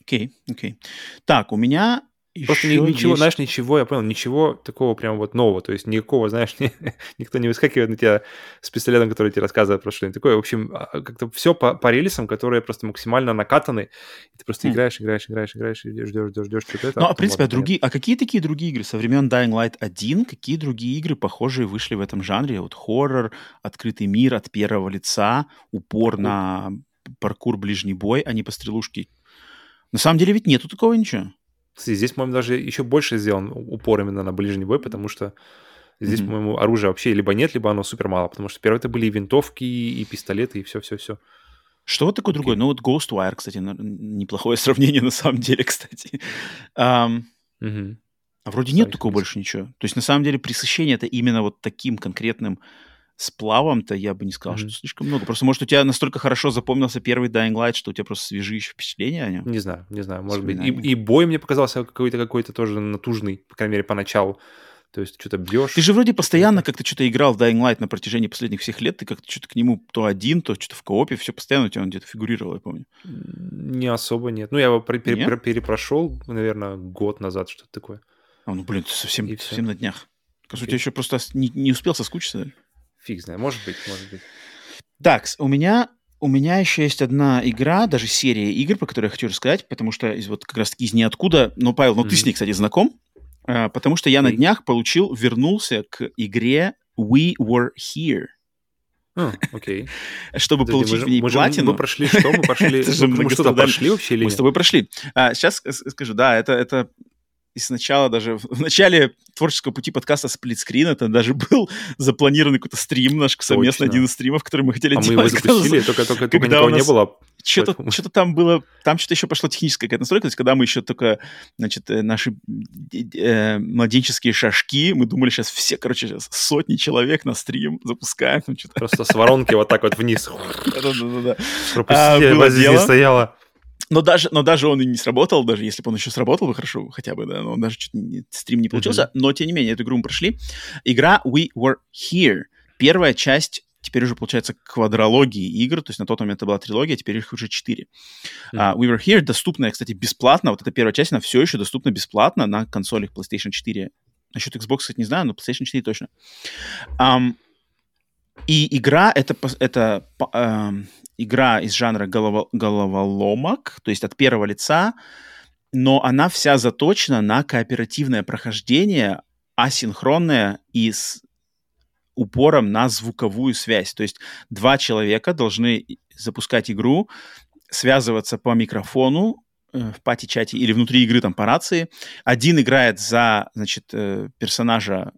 Окей, окей. Так, у меня Просто еще ничего, есть- знаешь, ничего, я понял, ничего такого прям вот нового. То есть никакого, знаешь, ни- никто не выскакивает на тебя с пистолетом, который тебе рассказывает про что-нибудь такое. В общем, а, как-то все по, по релисам, которые просто максимально накатаны. И ты просто Хм. играешь, играешь, играешь, играешь, и ждешь, ждешь, ждешь, что-то это. Ну, а в принципе, а другие, а какие такие другие игры со времен Dying Light 1, какие другие игры похожие вышли в этом жанре? Вот хоррор, открытый мир от первого лица, упор на паркур, ближний бой, а не по стрелушке. На самом деле ведь нету такого ничего. Кстати, здесь, по-моему, даже еще больше сделан упор именно на ближний бой, потому что здесь, Мгм. по-моему, оружия вообще либо нет, либо оно супер мало, потому что первое это были и винтовки, и пистолеты, и все-все-все. Что вот такое Окей. другое? Ну, вот Ghostwire, кстати, неплохое сравнение на самом деле, кстати. Ам, Мгм. а вроде Да, нет такого больше ничего. То есть, на самом деле, пресыщение это именно вот таким конкретным сплавом-то я бы не сказал, Мгм. что слишком много. Просто, может, у тебя настолько хорошо запомнился первый Dying Light, что у тебя просто свежие еще впечатления о нем? Не знаю, не знаю, может быть. И, и бой мне показался какой-то какой-то тоже натужный, по крайней мере, поначалу. То есть что-то бьешь. Ты же вроде постоянно как-то что-то играл в Dying Light на протяжении последних всех лет, ты как-то что-то к нему то один, то что-то в коопе, все постоянно у тебя он где-то фигурировал, я помню. Не особо нет. Ну, я его пере- Нет? пре- перепрошел, наверное, год назад, что-то такое. А, ну, блин, ты совсем, И всё. совсем на днях. Кажется, у Окей. тебя еще просто с- не, не успел соскучиться. Фиг знает, может быть, может быть. Так, у меня, у меня еще есть одна игра, даже серия игр, про которые я хочу рассказать, потому что из вот как раз-таки из ниоткуда, но, Павел, ну ты с ней, кстати, знаком, А, потому что я на днях получил, вернулся к игре We Were Here, А, окей. чтобы Подожди, получить мы, же- в ней мы же- платину. мы прошли что? Мы прошли... Же ну, мы что-то прошли вообще или Мы с тобой прошли. А, сейчас с- скажу, да, это, это и сначала даже в начале творческого пути подкаста Screen это даже был запланированный какой-то стрим наш совместно, Точно. один из стримов, который мы хотели А мы делать. его запустили, только, только, только когда никого у не нас- было. Что-то, Поэтому- что-то там было, там что-то еще пошло техническая какая-то настройка, то есть когда мы еще только, значит, э, наши э, младенческие шажки, мы думали сейчас все, короче, сейчас сотни человек на стрим запускаем, там что-то. Просто с воронки вот так вот вниз. Да-да-да-да. Пропустите, было вас Но даже, но даже он и не сработал, даже если бы он еще сработал бы хорошо хотя бы, да, но он даже чуть не- стрим не получился. Но, тем не менее, эту игру мы прошли. Игра We Were Here. Первая часть, теперь уже, получается, квадрологии игр, то есть на тот момент это была трилогия, теперь их уже четыре. А, We Were Here доступная, кстати, бесплатно. Вот эта первая часть, она все еще доступна бесплатно на консолях PlayStation 4. Насчет Xbox, кстати, не знаю, но PlayStation 4 точно. Ам, и игра это, это ам, игра из жанра голова- головоломок, то есть от первого лица, но она вся заточена на кооперативное прохождение, асинхронное и с упором на звуковую связь. То есть два человека должны запускать игру, связываться по микрофону э, в пати-чате или внутри игры там по рации. Один играет за, значит, э, персонажа,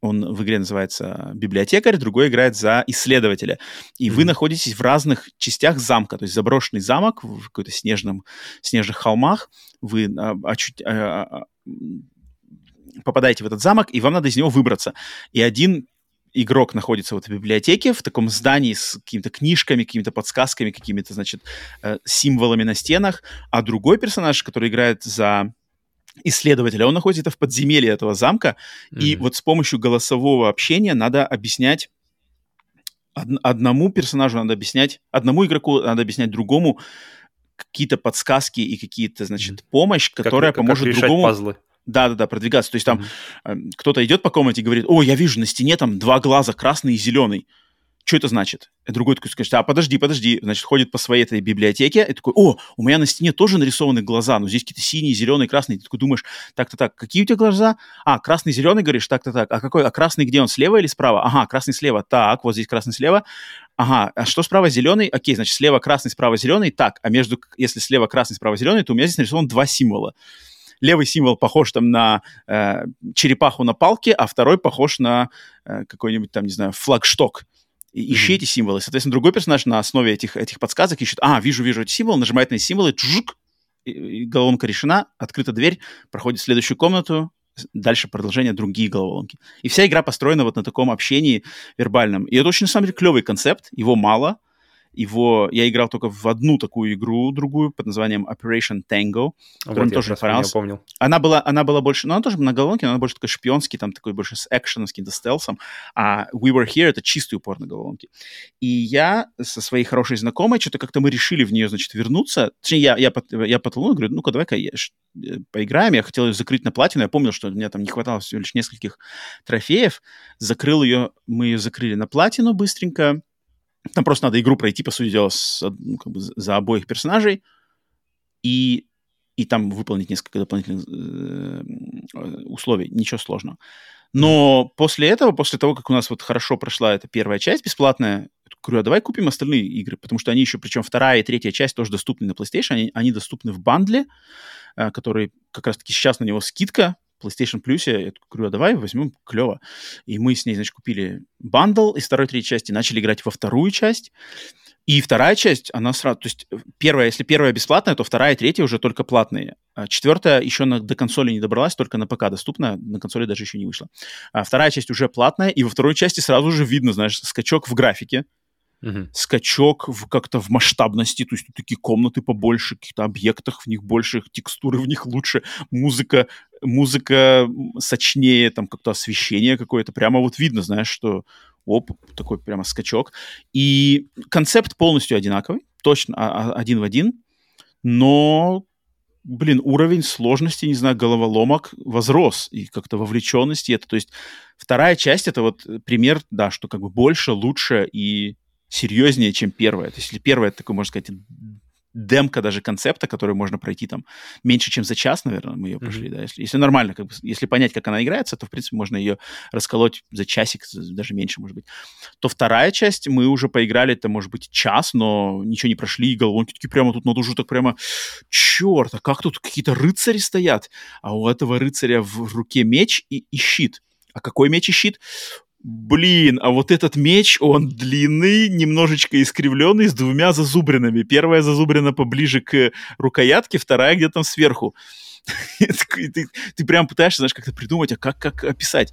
он в игре называется библиотекарь, другой играет за исследователя. И вы Мгм. находитесь в разных частях замка, то есть заброшенный замок в какой-то снежном, снежных холмах. Вы а, очуть- а, а, м, попадаете в этот замок, и вам надо из него выбраться. И один игрок находится вот в библиотеке, в таком здании с какими-то книжками, какими-то подсказками, какими-то, значит, э, символами на стенах, а другой персонаж, который играет за исследователя, он находится в подземелье этого замка, и Мгм. вот с помощью голосового общения надо объяснять од- одному персонажу надо объяснять, одному игроку надо объяснять другому какие-то подсказки и какие-то, значит, помощь, Как- которая как- как поможет решать другому пазлы. да-да-да, продвигаться. То есть там эм, кто-то идет по комнате и говорит, о, я вижу на стене там два глаза, красный и зеленый. Что это значит? И другой такой скажет, а подожди, подожди. Значит, ходит по своей этой библиотеке и такой, о, у меня на стене тоже нарисованы глаза, но здесь какие-то синие, зеленые, красные. Ты такой думаешь, так-то так, какие у тебя глаза? А, красный, зеленый, говоришь, так-то так. А какой, а красный где он, слева или справа? Ага, красный слева. Так, вот здесь красный слева. Ага, а что справа зеленый? Окей, значит, слева красный, справа зеленый. Так, а между, если слева красный, справа зеленый, то у меня здесь нарисован два символа левый символ похож там на э, черепаху на палке, а второй похож на э, какой-нибудь там, не знаю, флагшток. И ищи эти символы. Соответственно, другой персонаж на основе этих, этих подсказок ищет, а, вижу, вижу эти символы, нажимает на эти символы, чжук, головоломка решена, открыта дверь, проходит в следующую комнату, дальше продолжение другие головоломки. И вся игра построена вот на таком общении вербальном. И это очень, на самом деле, клевый концепт, его мало, его я играл только в одну такую игру другую под названием Operation Tango, которую вот тоже понравился. Помнил. Она была, она была больше, ну она тоже головоломке, но она больше такой шпионский, там такой больше с экшеном, с каким-то стелсом. А We Were Here это чистый упор на головоломки. И я со своей хорошей знакомой, что-то как-то мы решили в нее, значит, вернуться. Точнее, я, я, я потолкнул, говорю, ну-ка, давай-ка я, э, поиграем. Я хотел ее закрыть на платину. Я помнил, что у меня там не хватало всего лишь нескольких трофеев. Закрыл ее, мы ее закрыли на платину быстренько там просто надо игру пройти, по сути дела, с, ну, как бы за обоих персонажей и, и там выполнить несколько дополнительных э, условий. Ничего сложного. Но после этого, после того, как у нас вот хорошо прошла эта первая часть бесплатная, говорю, а давай купим остальные игры, потому что они еще, причем вторая и третья часть тоже доступны на PlayStation, они, они доступны в бандле, э, который как раз-таки сейчас на него скидка, PlayStation Plus, я говорю, а давай возьмем, клево. И мы с ней, значит, купили бандл из второй, третьей части, начали играть во вторую часть. И вторая часть, она сразу, то есть э, первая, если первая бесплатная, то вторая и третья уже только платные. А четвертая еще на, до консоли не добралась, только на ПК доступна, на консоли даже еще не вышла. А вторая часть уже платная, и во второй части сразу же видно, знаешь, скачок в графике, Uh-huh. скачок в, как-то в масштабности, то есть тут такие комнаты побольше, каких-то объектах в них больше, текстуры в них лучше, музыка, музыка сочнее, там как-то освещение какое-то, прямо вот видно, знаешь, что оп, такой прямо скачок. И концепт полностью одинаковый, точно а, а, один в один, но блин, уровень сложности, не знаю, головоломок возрос, и как-то вовлеченности это, то есть вторая часть это вот пример, да, что как бы больше, лучше и серьезнее, чем первая. То есть, если первая, это такой, можно сказать, демка даже концепта, который можно пройти там меньше, чем за час, наверное, мы ее прошли, mm-hmm. да, если, если нормально, как бы, если понять, как она играется, то, в принципе, можно ее расколоть за часик, даже меньше, может быть. То вторая часть мы уже поиграли, это, может быть, час, но ничего не прошли, и головонки такие прямо тут надо уже так прямо, черт, а как тут какие-то рыцари стоят, а у этого рыцаря в руке меч и, и щит. А какой меч и щит? Блин, а вот этот меч, он длинный, немножечко искривленный, с двумя зазубринами. Первая зазубрина поближе к рукоятке, вторая где-то там сверху. ты, ты прям пытаешься, знаешь, как-то придумать, а как, как описать.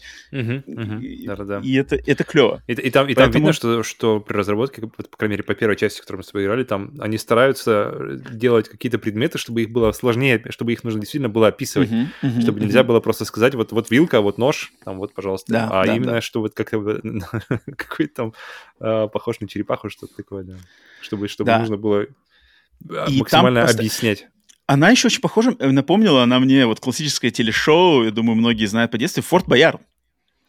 И это, это клево. И, и, там, и там видно, что, что при разработке, по крайней мере, по первой части, которую мы с тобой играли, там они стараются делать какие-то предметы, чтобы их было сложнее, чтобы их нужно действительно было описывать, чтобы нельзя было просто сказать, вот, вот вилка, вот нож, там вот, пожалуйста. Да, а да, именно, да. что вот как-то какой-то там э, похож на черепаху, что-то такое, да. Чтобы, чтобы да. нужно было а, и максимально там объяснять. Она еще очень похожа, э, напомнила она мне вот классическое телешоу, я думаю, многие знают по детству, «Форт Боярд».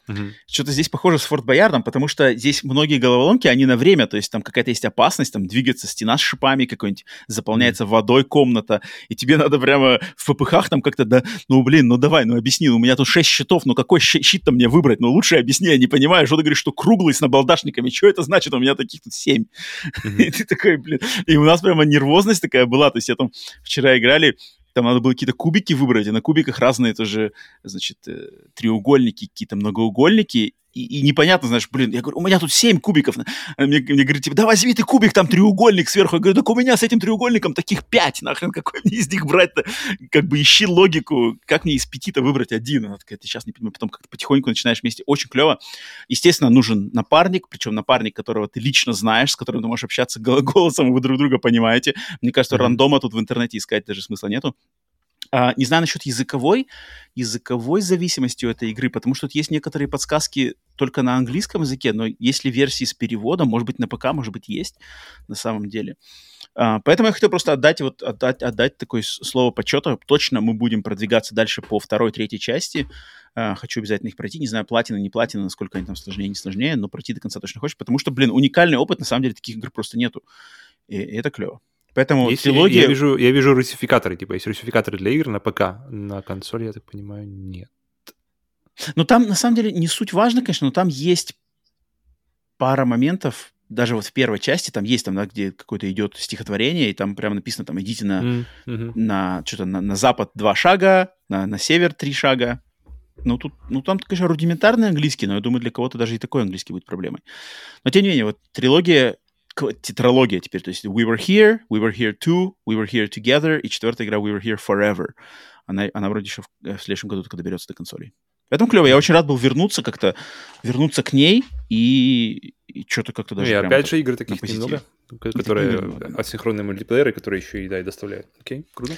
Угу. Что-то здесь похоже с Форт Боярдом, потому что здесь многие головоломки, они на время, то есть там какая-то есть опасность, там двигается стена с шипами какой-нибудь, заполняется mm. водой комната, и тебе надо прямо в ППХ там как-то, да, ну блин, ну давай, ну объясни, у меня тут 6 щитов, ну какой щит-то мне выбрать? Ну лучше объясни, я не понимаю, что ты говоришь, что круглый с набалдашниками, что это значит? У меня таких тут 7. Mm-hmm. и ты такой, блин, и у нас прямо нервозность такая была, то есть я там вчера играли, там надо было какие-то кубики выбрать, и на кубиках разные тоже, значит, э, треугольники, какие-то многоугольники, и, и непонятно, знаешь, блин, я говорю, у меня тут 7 кубиков. Мне, мне говорит, типа, да возьми ты кубик, там треугольник сверху. Я говорю, так у меня с этим треугольником таких 5, нахрен, какой мне из них брать-то? Как бы ищи логику, как мне из пяти-то выбрать один? Она такая, ты сейчас не понимаю, потом как-то потихоньку начинаешь вместе. Очень клево. Естественно, нужен напарник, причем напарник, которого ты лично знаешь, с которым ты можешь общаться голосом, вы друг друга понимаете. Мне кажется, mm-hmm. рандома тут в интернете искать даже смысла нету. А, не знаю насчет языковой, языковой зависимости у этой игры, потому что тут есть некоторые подсказки только на английском языке, но есть ли версии с переводом, может быть, на ПК, может быть, есть на самом деле. А, поэтому я хотел просто отдать, вот, отдать, отдать такое слово почета. Точно мы будем продвигаться дальше по второй, третьей части. А, хочу обязательно их пройти. Не знаю, платина, не платина, насколько они там сложнее, не сложнее, но пройти до конца точно хочешь, потому что, блин, уникальный опыт, на самом деле, таких игр просто нету. И, и это клево. Поэтому есть, трилогия... Я вижу, я вижу русификаторы, типа, есть русификаторы для игр на ПК, на консоли, я так понимаю, нет. Ну, там, на самом деле, не суть важно, конечно, но там есть пара моментов, даже вот в первой части, там есть, там, да, где какое-то идет стихотворение, и там прямо написано, там, идите на, mm-hmm. на что-то на, на запад два шага, на, на север три шага. Ну, тут, ну, там, конечно, рудиментарный английский, но я думаю, для кого-то даже и такой английский будет проблемой. Но, тем не менее, вот трилогия тетралогия теперь. То есть We Were Here, We Were Here Too, We Were Here Together и четвертая игра We Were Here Forever. Она, она вроде еще в, в следующем году только доберется до консолей. Поэтому клево. Я очень рад был вернуться как-то, вернуться к ней и, и что-то как-то даже... Ну, и опять же игры таких немного, которые асинхронные мультиплееры, которые еще и, да, и доставляют. Окей, круто.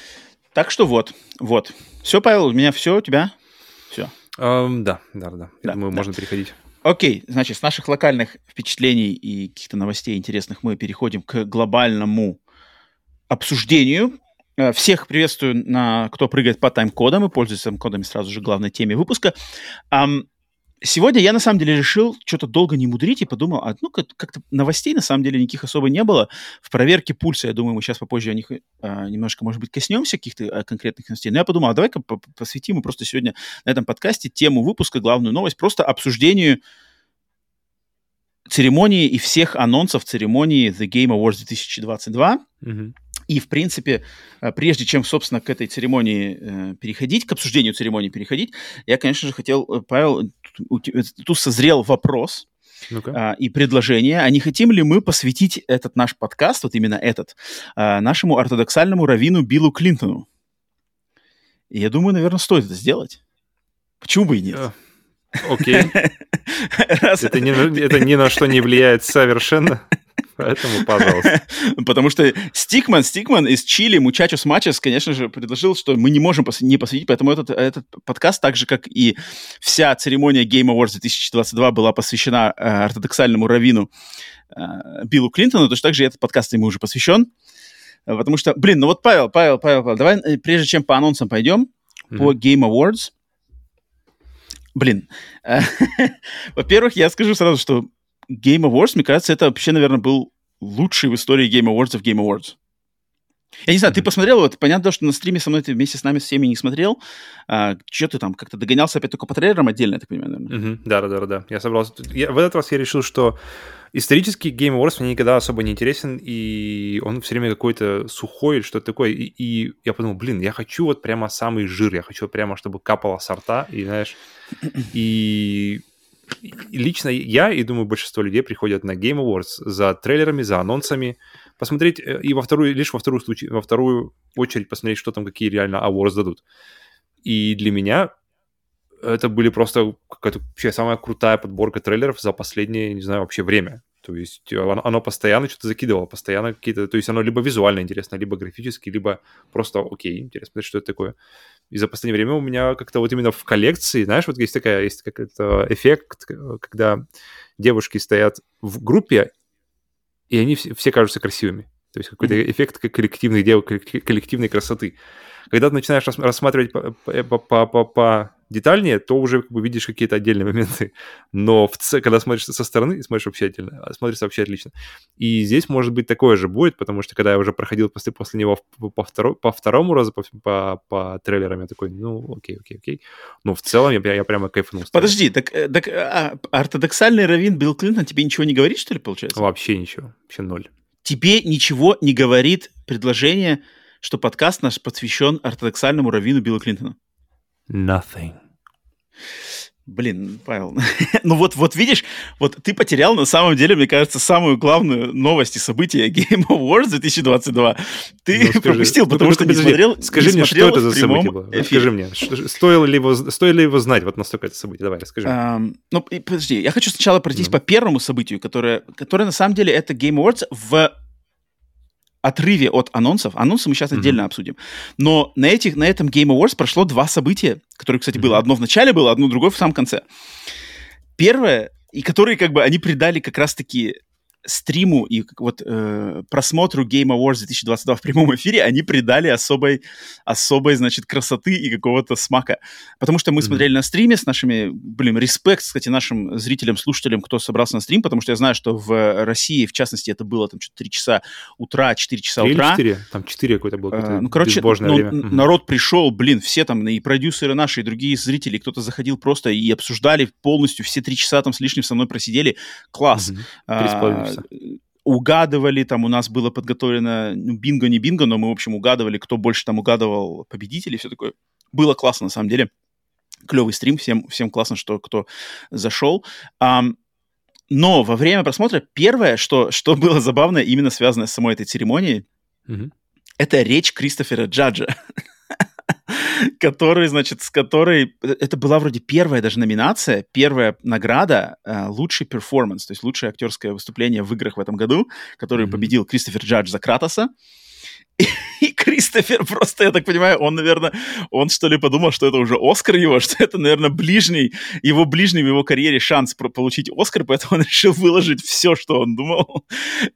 Так что вот, вот. Все, Павел, у меня все, у тебя? Все. Um, да, да, да. Я да, думаю, да. можно переходить. Окей, значит, с наших локальных впечатлений и каких-то новостей интересных мы переходим к глобальному обсуждению. Э, всех приветствую, на, кто прыгает по тайм-кодам и пользуется тайм-кодами сразу же главной теме выпуска. Сегодня я на самом деле решил что-то долго не мудрить и подумал, а ну как-то новостей на самом деле никаких особо не было. В проверке пульса, я думаю, мы сейчас попозже о них а, немножко, может быть, коснемся каких-то а, конкретных новостей. Но я подумал, а давай-ка посвятим просто сегодня на этом подкасте тему выпуска, главную новость, просто обсуждению церемонии и всех анонсов церемонии The Game Awards 2022. Mm-hmm. И, в принципе, э, прежде чем, собственно, к этой церемонии э, переходить, к обсуждению церемонии переходить, я, конечно же, хотел, э, Павел, тут созрел вопрос а, и предложение, а не хотим ли мы посвятить этот наш подкаст, вот именно этот, а, нашему ортодоксальному раввину Биллу Клинтону? И я думаю, наверное, стоит это сделать. Почему бы и нет? Окей. Это, ни, это ни на что не влияет совершенно. Поэтому, пожалуйста. Потому что Стикман, Стикман из Чили, Мучачос Мачес, конечно же, предложил, что мы не можем пос- не посвятить, поэтому этот, этот подкаст, так же, как и вся церемония Game Awards 2022 была посвящена э, ортодоксальному раввину э, Биллу Клинтону, точно так же этот подкаст ему уже посвящен. Потому что, блин, ну вот, Павел, Павел, Павел, Павел давай, э, прежде чем по анонсам пойдем, mm-hmm. по Game Awards, блин, во-первых, я скажу сразу, что Game Awards, мне кажется, это вообще, наверное, был лучший в истории Game Awards в Game Awards. Я не знаю, mm-hmm. ты посмотрел, вот понятно, что на стриме со мной ты вместе с нами всеми не смотрел. А, что ты там, как-то догонялся опять только по трейлерам отдельно, я так понимаю, наверное? Mm-hmm. Да, да, да, да. Я собрался. Я, в этот раз я решил, что исторический Game Awards мне никогда особо не интересен, и он все время какой-то сухой или что-то такое. И, и я подумал, блин, я хочу вот прямо самый жир, я хочу прямо, чтобы капало сорта, и знаешь, и лично я и, думаю, большинство людей приходят на Game Awards за трейлерами, за анонсами, посмотреть э, и во вторую, лишь во вторую, случай, во вторую очередь посмотреть, что там, какие реально awards дадут. И для меня это были просто какая-то вообще самая крутая подборка трейлеров за последнее, не знаю, вообще время. То есть оно, оно постоянно что-то закидывало, постоянно какие-то... То есть оно либо визуально интересно, либо графически, либо просто окей, интересно, что это такое. И за последнее время у меня как-то вот именно в коллекции, знаешь, вот есть такая, есть какой-то эффект, когда девушки стоят в группе, и они все, все кажутся красивыми. То есть какой-то mm-hmm. эффект коллективной, коллективной красоты. Когда ты начинаешь рассматривать по, по, по, по, по детальнее, то уже как бы видишь какие-то отдельные моменты. Но в ц... когда смотришь со стороны, смотришь вообще отдельно, а смотрится вообще отлично. И здесь, может быть, такое же будет, потому что когда я уже проходил после, после него по, второ... по второму разу по, по, по трейлерам, я такой, ну, окей, окей, окей. Но в целом я, я прямо кайфанул. Подожди, так, э, так а, ортодоксальный раввин Билл Клинтон тебе ничего не говорит, что ли, получается? Вообще ничего, вообще ноль. Тебе ничего не говорит предложение что подкаст наш посвящен ортодоксальному раввину Билла Клинтона. Nothing. Блин, Павел, ну вот, вот видишь, вот ты потерял на самом деле, мне кажется, самую главную новость и событие Game Awards 2022. Ты ну, скажи, пропустил, ну, потому ну, что не смотрел Скажи не мне, что это за событие было? Эфире. Скажи мне, что, стоило, ли его, стоило ли его знать вот настолько это событие? Давай, расскажи. Um, ну, подожди, я хочу сначала пройтись mm-hmm. по первому событию, которое, которое на самом деле это Game Awards в отрыве от анонсов, анонсы мы сейчас mm-hmm. отдельно обсудим, но на, этих, на этом Game Awards прошло два события, которые, кстати, mm-hmm. было одно в начале было, одно другое в самом конце. Первое, и которые как бы они придали как раз-таки стриму и вот э, просмотру Game Awards 2022 в прямом эфире они придали особой, особой, значит, красоты и какого-то смака. Потому что мы mm-hmm. смотрели на стриме с нашими, блин, респект, кстати, нашим зрителям, слушателям, кто собрался на стрим, потому что я знаю, что в России, в частности, это было там что-то 3 часа утра, 4 часа 3 утра. 4? Там 4 какое-то было, какое-то а, Ну, короче, ну, время. Mm-hmm. народ пришел, блин, все там, и продюсеры наши, и другие зрители, кто-то заходил просто и обсуждали полностью, все 3 часа там с лишним со мной просидели. Класс. Mm-hmm. А, угадывали, там у нас было подготовлено, ну, бинго, не бинго, но мы, в общем, угадывали, кто больше там угадывал победителей, все такое. Было классно, на самом деле. Клевый стрим, всем, всем классно, что кто зашел. Um, Но во время просмотра первое, что, что было забавно, именно связано с самой этой церемонией, Мгм. это речь Кристофера Джаджа, который, значит, с которой... э, Это была вроде первая даже номинация, первая награда э, лучший перформанс, то есть лучшее актерское выступление в играх в этом году, который победил Кристофер Джадж за Кратоса. И Кристофер просто, я так понимаю, он, наверное, он что ли подумал, что это уже Оскар его, что это, наверное, ближний, его ближний в его карьере шанс получить Оскар, поэтому он решил выложить все, что он думал.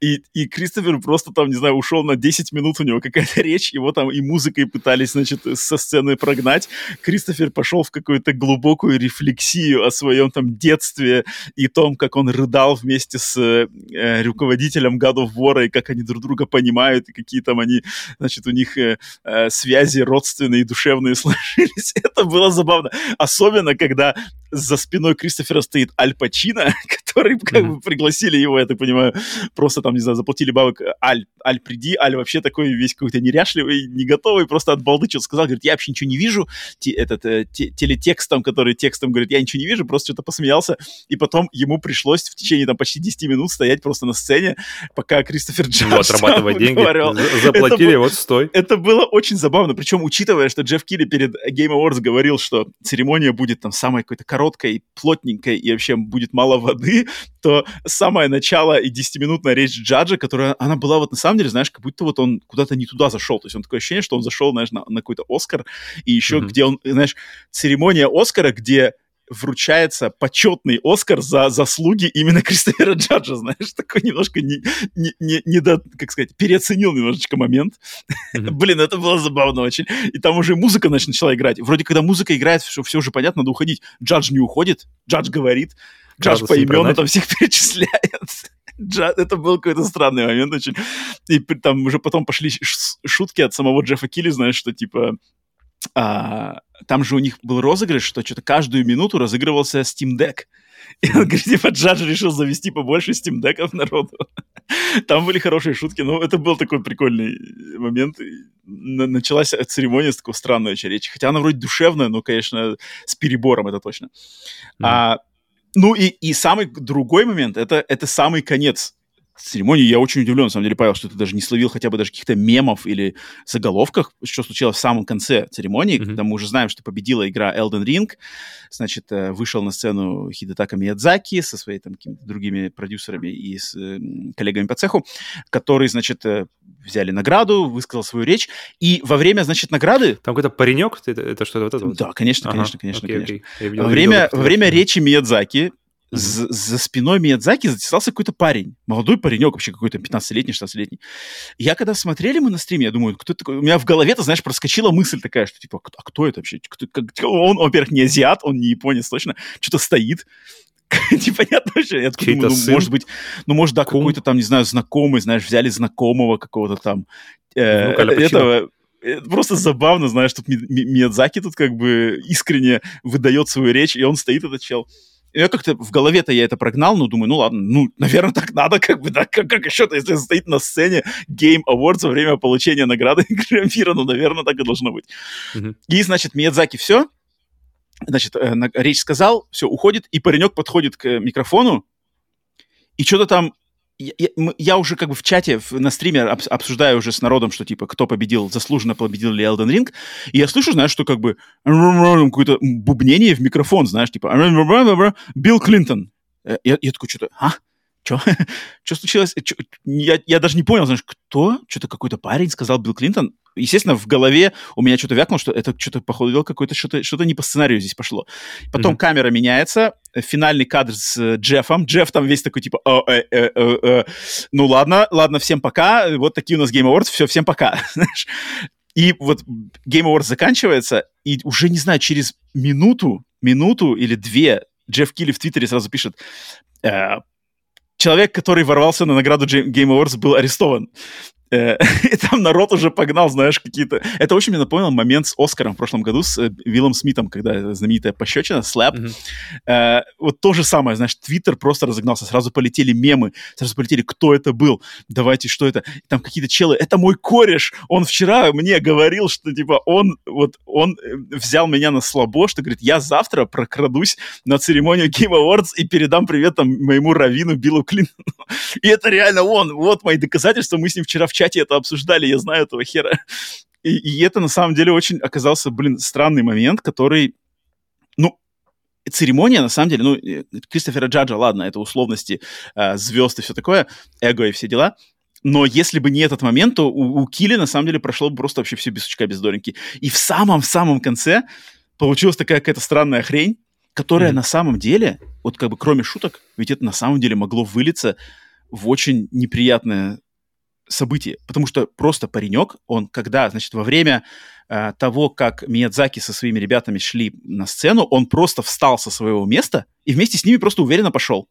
И, и Кристофер просто там, не знаю, ушел на 10 минут, у него какая-то речь, его там и музыкой пытались, значит, со сцены прогнать. Кристофер пошел в какую-то глубокую рефлексию о своем там детстве и том, как он рыдал вместе с э, руководителем God of War, и как они друг друга понимают, и какие там они, значит, у них э, э, связи родственные и душевные сложились. Это было забавно. Особенно, когда за спиной Кристофера стоит Аль Пачино, который как бы пригласили его, я так понимаю, просто там, не знаю, заплатили бабок. Аль, Аль, приди. Аль вообще такой весь какой-то неряшливый, не готовый, просто от балды что-то сказал. Говорит, я вообще ничего не вижу. Те- этот э, те- телетекст там, который текстом говорит, я ничего не вижу, просто что-то посмеялся. И потом ему пришлось в течение там почти 10 минут стоять просто на сцене, пока Кристофер Джадж Ну, отрабатывать деньги. говорил. За- Заплатили, Это вот стой. это было очень забавно, причем учитывая, что Джефф Килли перед Game Awards говорил, что церемония будет там самой какой-то короткой, плотненькой и вообще будет мало воды, то самое начало и 10-минутная речь Джаджа, которая, она была вот на самом деле, знаешь, как будто вот он куда-то не туда зашел, то есть он такое ощущение, что он зашел, знаешь, на, на какой-то Оскар, и еще Мгм. где он, знаешь, церемония Оскара, где вручается почетный Оскар за заслуги именно Кристофера Джаджа, знаешь, такой немножко не, не, не, не до, как сказать, переоценил немножечко момент. Мгм. Блин, это было забавно очень. И там уже музыка нач- начала играть. Вроде когда музыка играет, все, все уже понятно, надо уходить. Джадж не уходит, Джадж говорит, Джадж Градус поименно продать. там всех перечисляет. Джа- Это был какой-то странный момент очень. И там уже потом пошли шутки от самого Джеффа Килли, знаешь, что типа... а, там же у них был розыгрыш, что что-то каждую минуту разыгрывался Steam Deck. И он говорит, типа, Джадж решил завести побольше Steam Deck'ов народу. Там были хорошие шутки, но это был такой прикольный момент. Началась церемония с такого странной речи. Хотя она вроде душевная, но, конечно, с перебором, это точно. Мгм. А, ну и, и самый другой момент, это, это самый конец церемонии. Я очень удивлен, на самом деле, Павел, что ты даже не словил хотя бы даже каких-то мемов или заголовках, что случилось в самом конце церемонии, Мгм. когда мы уже знаем, что победила игра Elden Ring. Значит, э, вышел на сцену Хидетака Миядзаки со своими там какими-то другими продюсерами и с э, коллегами по цеху, которые, значит, э, взяли награду, высказал свою речь. И во время, значит, награды... Там какой-то паренек, это, это что-то вот это вот? Да, конечно, Ага, конечно, конечно, окей, конечно. окей. Видел- Во видел время, это. во время речи Миядзаки. За, за спиной Миядзаки затесался какой-то парень. Молодой паренек вообще какой-то, 15-летний, 16-летний. Я когда смотрели мы на стриме, я думаю, кто такой? У меня в голове, ты знаешь, проскочила мысль такая, что типа, а кто это вообще? Кто, как- он, во-первых, не азиат, он не японец точно, что-то стоит. Непонятно вообще. Я думаю, ну, может быть, ну, может, да, какой-то там, не знаю, знакомый, знаешь, взяли знакомого какого-то там. э, Ну, этого, это просто забавно, знаешь, тут Ми- Миядзаки тут как бы искренне выдает свою речь, и он стоит, этот чел. Я как-то в голове-то я это прогнал, но думаю, ну ладно, ну, наверное, так надо, как бы, да, как, как еще-то, если стоит на сцене Game Awards во время получения награды Грэмпира, ну, наверное, так и должно быть. Мгм. И, значит, Миядзаки все, значит, э, речь сказал, все, уходит, и паренек подходит к микрофону, и что-то там я, я- уже как бы в чате, на стриме обс- обсуждаю уже с народом, что типа кто победил, заслуженно победил ли Elden Ring, и я слышу, знаешь, что как бы какое-то бубнение в микрофон, знаешь, типа Билл Клинтон. Э, Я, я такой, что-то, а? Что? Что случилось? Чё- Я, я даже не понял, знаешь, кто? Что-то какой-то парень сказал Билл Клинтон. Естественно, в голове у меня что-то вякнуло, что это что-то, походу, дел какое-то, что-то, что-то не по сценарию здесь пошло. Потом Мгм. камера меняется, э, финальный кадр с э, Джеффом. Джефф там весь такой, типа, «О, э, э, э, э, ну ладно, ладно, всем пока, вот такие у нас Game Awards, все, всем пока. Знаешь? И вот Game Awards заканчивается, и уже, не знаю, через минуту, минуту или две Джефф Килли в Твиттере сразу пишет, э, человек, который ворвался на награду Game Awards, был арестован. Э, и там народ уже погнал, знаешь, какие-то... Это очень мне напомнил момент с Оскаром в прошлом году с э, Виллом Смитом, когда знаменитая пощечина, слэп. Mm-hmm. Вот то же самое, знаешь, Твиттер просто разогнался, сразу полетели мемы, сразу полетели, кто это был, давайте, что это, там какие-то челы, это мой кореш, он вчера мне говорил, что, типа, он, вот, он взял меня на слабо, что, говорит, я завтра прокрадусь на церемонию Game Awards и передам привет там моему раввину Биллу Клинтону. И это реально он, вот мои доказательства, мы с ним вчера в чате это обсуждали, я знаю этого хера. И, и это на самом деле очень оказался, блин, странный момент, который, ну, церемония, на самом деле, ну, э, Кристофера Джаджа, ладно, это условности, э, звезд и все такое, эго и все дела, но если бы не этот момент, то у, у Килли, на самом деле, прошло бы просто вообще все без сучка, без дореньки. И в самом-самом конце получилась такая какая-то странная хрень, которая mm-hmm. на самом деле, вот как бы кроме шуток, ведь это на самом деле могло вылиться в очень неприятное событие, потому что просто паренек, он когда, значит, во время э, того, как Миядзаки со своими ребятами шли на сцену, он просто встал со своего места и вместе с ними просто уверенно пошел.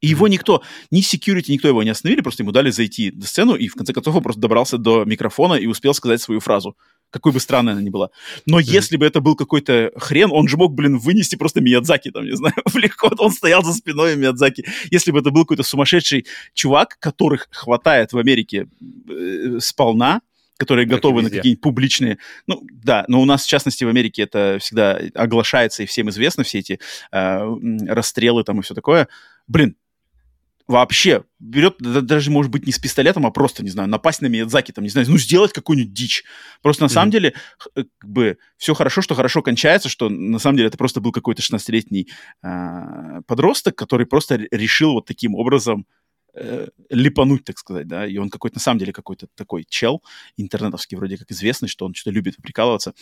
И его никто, ни security, никто его не остановили, просто ему дали зайти на сцену, и в конце концов он просто добрался до микрофона и успел сказать свою фразу. Какой бы странной она ни была. Но mm-hmm. если бы это был какой-то хрен, он же мог, блин, вынести просто Миядзаки, там, не знаю, легко. Он стоял за спиной Миядзаки. Если бы это был какой-то сумасшедший чувак, которых хватает в Америке э, сполна, которые как готовы на какие-нибудь публичные... Ну, да, но у нас, в частности, в Америке это всегда оглашается и всем известно, все эти э, расстрелы там и все такое. Блин, вообще берет, даже, может быть, не с пистолетом, а просто, не знаю, напасть на Миядзаки, там, не знаю, ну, сделать какую-нибудь дичь. Просто на mm-hmm. самом деле, э, как бы, все хорошо, что хорошо кончается, что на самом деле это просто был какой-то 16-летний э, подросток, который просто решил вот таким образом э, липануть, так сказать, да, и он какой-то, на самом деле, какой-то такой чел интернетовский, вроде как известный, что он что-то любит прикалываться,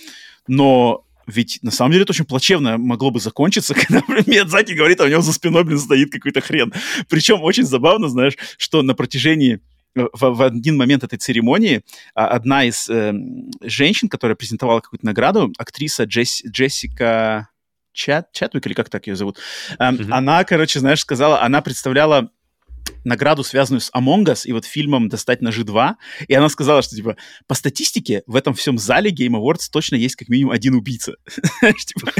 но ведь на самом деле это очень плачевно могло бы закончиться, когда Миядзаки говорит, а у него за спиной, блин, стоит какой-то хрен. Причем очень забавно, знаешь, что на протяжении э, в, в один момент этой церемонии а, одна из э, женщин, которая презентовала какую-то награду, актриса Джесс, Джессика Чат, Чатвик, или как так ее зовут, э, mm-hmm. она, короче, знаешь, сказала, она представляла награду, связанную с Among Us и вот фильмом «Достать ножи 2», и она сказала, что, типа, по статистике в этом всем зале Game Awards точно есть как минимум один убийца. Типа,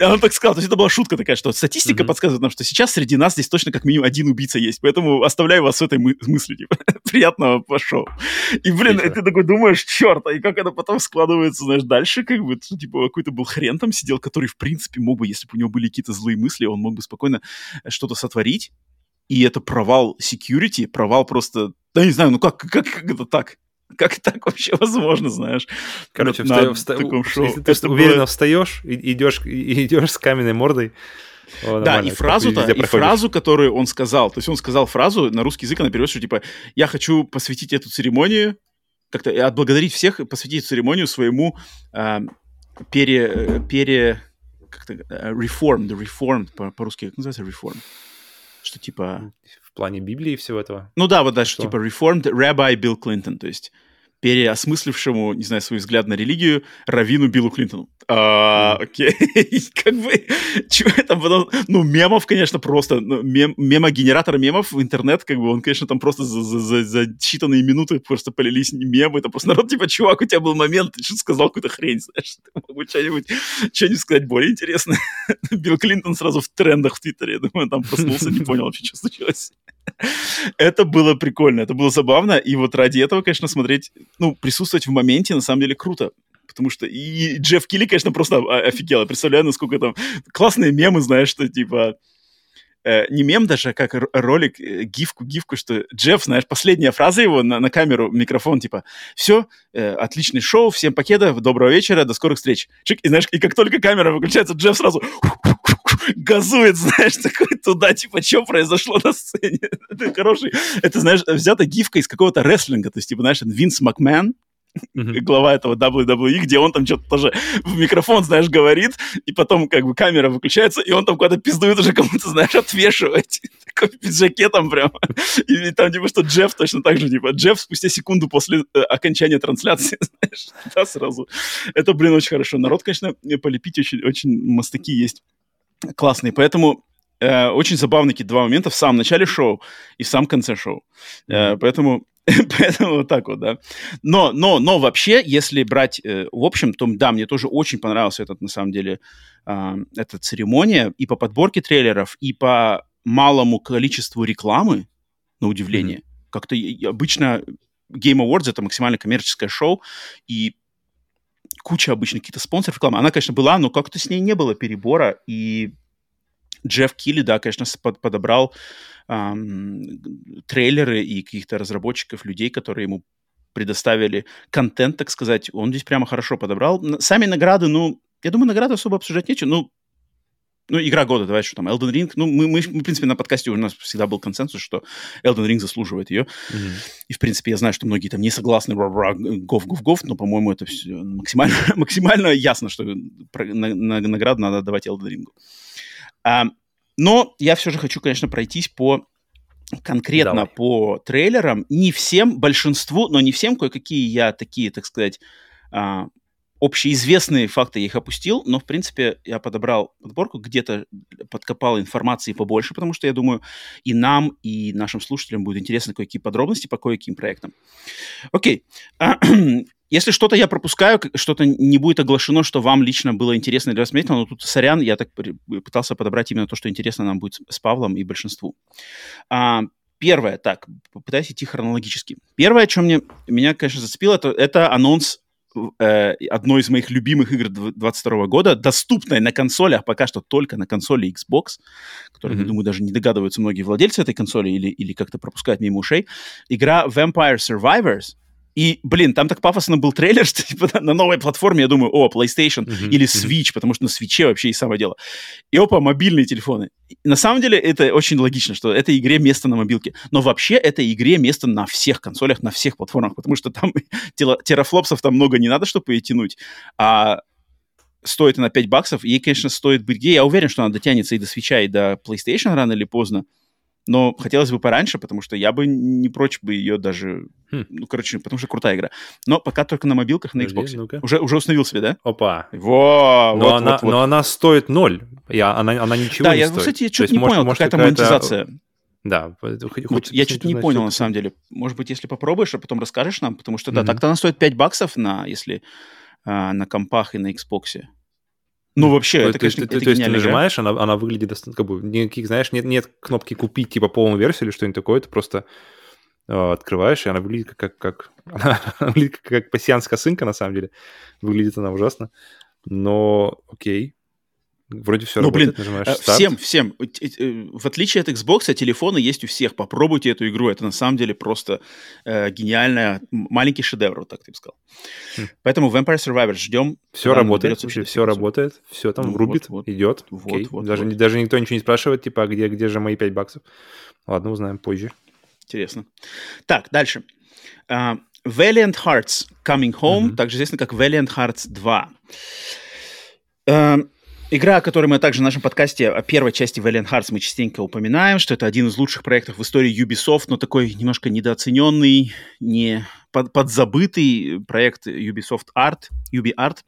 и он так сказал, то есть это была шутка такая, что статистика mm-hmm. подсказывает нам, что сейчас среди нас здесь точно как минимум один убийца есть, поэтому оставляю вас с этой мы- мыслью, типа, приятного пошел. И, блин, и ты такой думаешь, черт, а и как это потом складывается, знаешь, дальше, как бы, типа, какой-то был хрен там сидел, который, в принципе, мог бы, если бы у него были какие-то злые мысли, он мог бы спокойно что-то сотворить, и это провал security, провал просто... Да не знаю, ну как, как, как это так? Как так вообще возможно, знаешь? Короче, на, вста... таком шоу. Если ты это уверенно было... встаешь, и, идешь, и идешь с каменной мордой, о, да, и фразу-то, и фразу, которую он сказал, то есть он сказал фразу на русский язык, она переводит, что типа «я хочу посвятить эту церемонию, как-то отблагодарить всех, посвятить эту церемонию своему э, пере, пере, как-то, uh, reformed, reformed, по-русски, как называется reformed? Что типа... В плане Библии и всего этого? Ну да, вот да, что, что типа Reformed Rabbi Билл Клинтон, то есть переосмыслившему, не знаю, свой взгляд на религию, Равину Биллу Клинтону. А, окей, как бы, чего это было? Ну, мемов, конечно, просто, ну, мем, мемогенератор мемов в интернет, как бы, он, конечно, там просто за, за, за, считанные минуты просто полились мемы, это просто народ, типа, чувак, у тебя был момент, ты что сказал какую-то хрень, знаешь, ты мог бы что-нибудь, что-нибудь сказать более интересное. Билл Клинтон сразу в трендах в Твиттере, я думаю, там проснулся, не понял вообще, что случилось. Это было прикольно, это было забавно, и вот ради этого, конечно, смотреть, ну, присутствовать в моменте, на самом деле, круто. Потому что и Джефф Килли, конечно, просто офигел. Я представляю, насколько там классные мемы, знаешь, что типа э, не мем даже, а как ролик, э, гифку, гифку, что Джефф, знаешь, последняя фраза его на, на камеру, микрофон, типа, все, э, отличный шоу, всем пакетов, доброго вечера, до скорых встреч. Чик, и знаешь, и как только камера выключается, Джефф сразу газует, знаешь, такой туда, типа, что произошло на сцене. это хороший, это, знаешь, взята гифка из какого-то рестлинга, то есть, типа, знаешь, Винс Макмен, mm-hmm. глава этого WWE, где он там что-то тоже в микрофон, знаешь, говорит, и потом как бы камера выключается, и он там куда-то пиздует уже кому-то, знаешь, отвешивать. Такой в пиджаке там прям. И, и там типа, что Джефф точно так же, типа, Джефф спустя секунду после э, окончания трансляции, знаешь, да, сразу. Это, блин, очень хорошо. Народ, конечно, полепить очень, очень мастаки есть классные. Поэтому Э, очень забавные какие два момента в самом начале шоу и в самом конце шоу. Э, поэтому Поэтому вот так вот, да. Но, но, но вообще, если брать э, в общем, то да, мне тоже очень понравился этот, на самом деле, э, эта церемония и по подборке трейлеров, и по малому количеству рекламы, на удивление. Mm-hmm. Как-то обычно Game Awards это максимально коммерческое шоу, и куча обычно каких-то спонсоров рекламы. Она, конечно, была, но как-то с ней не было перебора, и Джефф Килли, да, конечно, под, подобрал эм, трейлеры и каких-то разработчиков, людей, которые ему предоставили контент, так сказать. Он здесь прямо хорошо подобрал. Сами награды, ну, я думаю, награды особо обсуждать нечего. Ну, ну, игра года, давай, что там, Elden Ring. Ну, мы, мы, мы, в принципе, на подкасте у нас всегда был консенсус, что Elden Ring заслуживает ее. Mm-hmm. И, в принципе, я знаю, что многие там не согласны, гов, гов, гов, но, по-моему, это все максимально, максимально ясно, что на, на, награду надо давать Elden Ring. А, но я все же хочу, конечно, пройтись по конкретно Давай. по трейлерам. Не всем, большинству, но не всем, кое-какие я такие, так сказать, а, общеизвестные факты я их опустил, но, в принципе, я подобрал подборку, где-то подкопал информации побольше, потому что, я думаю, и нам, и нашим слушателям будет интересно кое-какие подробности по кое-каким проектам. Окей. Если что-то я пропускаю, что-то не будет оглашено, что вам лично было интересно или рассмотреть, но тут сорян, я так пытался подобрать именно то, что интересно нам будет с Павлом и большинству. А, первое, так, попытаюсь идти хронологически. Первое, что мне, меня, конечно, зацепило, это, это анонс э, одной из моих любимых игр 2022 года, доступной на консолях, пока что только на консоли Xbox, которой, mm-hmm. я думаю, даже не догадываются многие владельцы этой консоли или, или как-то пропускают мимо ушей. Игра Vampire Survivors — и, блин, там так пафосно был трейлер, что типа, на новой платформе я думаю, о, PlayStation uh-huh, или Switch, uh-huh. потому что на Switch вообще и самое дело. И опа, мобильные телефоны. На самом деле это очень логично, что этой игре место на мобилке. Но вообще этой игре место на всех консолях, на всех платформах, потому что там терафлопсов там много не надо, чтобы ее тянуть. А стоит она 5 баксов, ей, конечно, стоит быть где. Я уверен, что она дотянется и до Switch, и до PlayStation рано или поздно. Но хотелось бы пораньше, потому что я бы не прочь бы ее даже... Хм. Ну, короче, потому что крутая игра. Но пока только на мобилках, на Xbox. ну Уже, уже установил себе, да? Опа. Во, но, вот, она, вот, вот. но она стоит ноль. Я, она, она ничего да, не я, стоит. кстати, я что-то не может, понял, какая-то монетизация. Да. Хоть, вот я что-то не понял, на самом деле. Может быть, если попробуешь, а потом расскажешь нам, потому что, да, mm-hmm. так-то она стоит 5 баксов, на, если а, на компах и на Xbox. Ну, вообще, то, это, конечно, то, это то есть ты нажимаешь, она, она выглядит достаточно, как бы, никаких, знаешь, нет, нет кнопки купить, типа, полную версию или что-нибудь такое, ты просто э, открываешь, и она выглядит как, как, как, она выглядит как, как пассианс косынка, на самом деле. Выглядит она ужасно. Но, окей, Вроде все ну, работает, блин, нажимаешь э, старт. Всем, всем. Э, в отличие от Xbox, телефоны есть у всех. Попробуйте эту игру. Это на самом деле просто э, гениальная, маленький шедевр, вот так ты бы сказал. Хм. Поэтому Vampire Survivors ждем. Все работает, все, все работает, все там ну, рубит, вот, вот, идет. Вот, окей. вот, даже, вот. даже никто ничего не спрашивает, типа, а где, где же мои 5 баксов? Ладно, узнаем позже. Интересно. Так, дальше. Uh, Valiant Hearts Coming Home, mm-hmm. также известно как Valiant Hearts 2. Uh, Игра, о которой мы также в нашем подкасте о первой части Valiant Hearts мы частенько упоминаем, что это один из лучших проектов в истории Ubisoft, но такой немножко недооцененный, не под, подзабытый проект Ubisoft Art, UbiArt.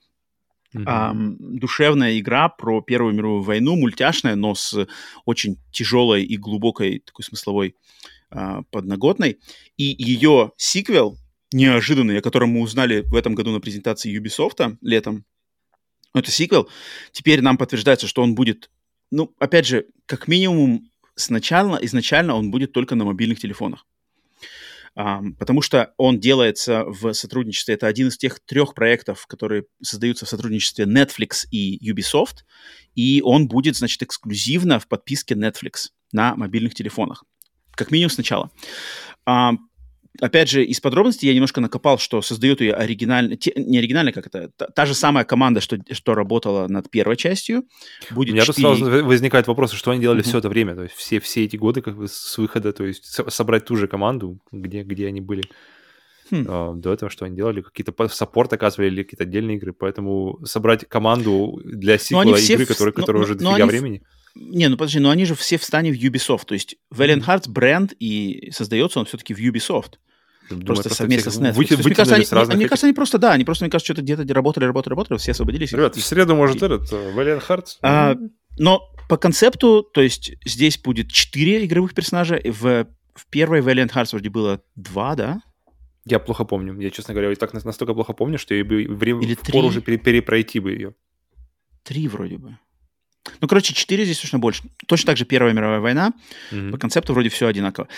Mm-hmm. А, душевная игра про Первую мировую войну, мультяшная, но с очень тяжелой и глубокой такой смысловой а, подноготной. И ее сиквел, неожиданный, о котором мы узнали в этом году на презентации Ubisoft летом, но это сиквел. Теперь нам подтверждается, что он будет, ну, опять же, как минимум сначала, изначально он будет только на мобильных телефонах. Um, потому что он делается в сотрудничестве. Это один из тех трех проектов, которые создаются в сотрудничестве Netflix и Ubisoft. И он будет, значит, эксклюзивно в подписке Netflix на мобильных телефонах. Как минимум сначала. Um, опять же, из подробностей я немножко накопал, что создает ее оригинально, те, не оригинально, как это, та, та же самая команда, что, что работала над первой частью. Будет У меня 4... тут сразу возникает вопрос, что они делали mm-hmm. все это время, то есть все, все эти годы как бы с выхода, то есть собрать ту же команду, где, где они были хм. до этого, что они делали, какие-то саппорт оказывали или какие-то отдельные игры, поэтому собрать команду для сиквела игры, в... которая, которая но, уже дофига они... времени... Не, ну подожди, но они же все в стане в Ubisoft. То есть Valiant Hearts бренд, и создается он все-таки в Ubisoft. Думаю, просто совместно с Netflix. Вы, есть, мне кажется, они, они, мне кажется, они просто, да, они просто, мне кажется, что-то где-то работали, работали, работали, все освободились. Ребят, в среду, может, этот, э, Valiant Hearts? А, но по концепту, то есть здесь будет 4 игровых персонажа, в, в первой Valiant Hearts вроде было 2, да? Я плохо помню. Я, честно говоря, и так настолько плохо помню, что я бы время Или уже пере- перепройти бы ее. Три вроде бы. Ну, короче, 4 здесь точно больше. Точно так же Первая мировая война. Мгм. По концепту вроде все одинаково.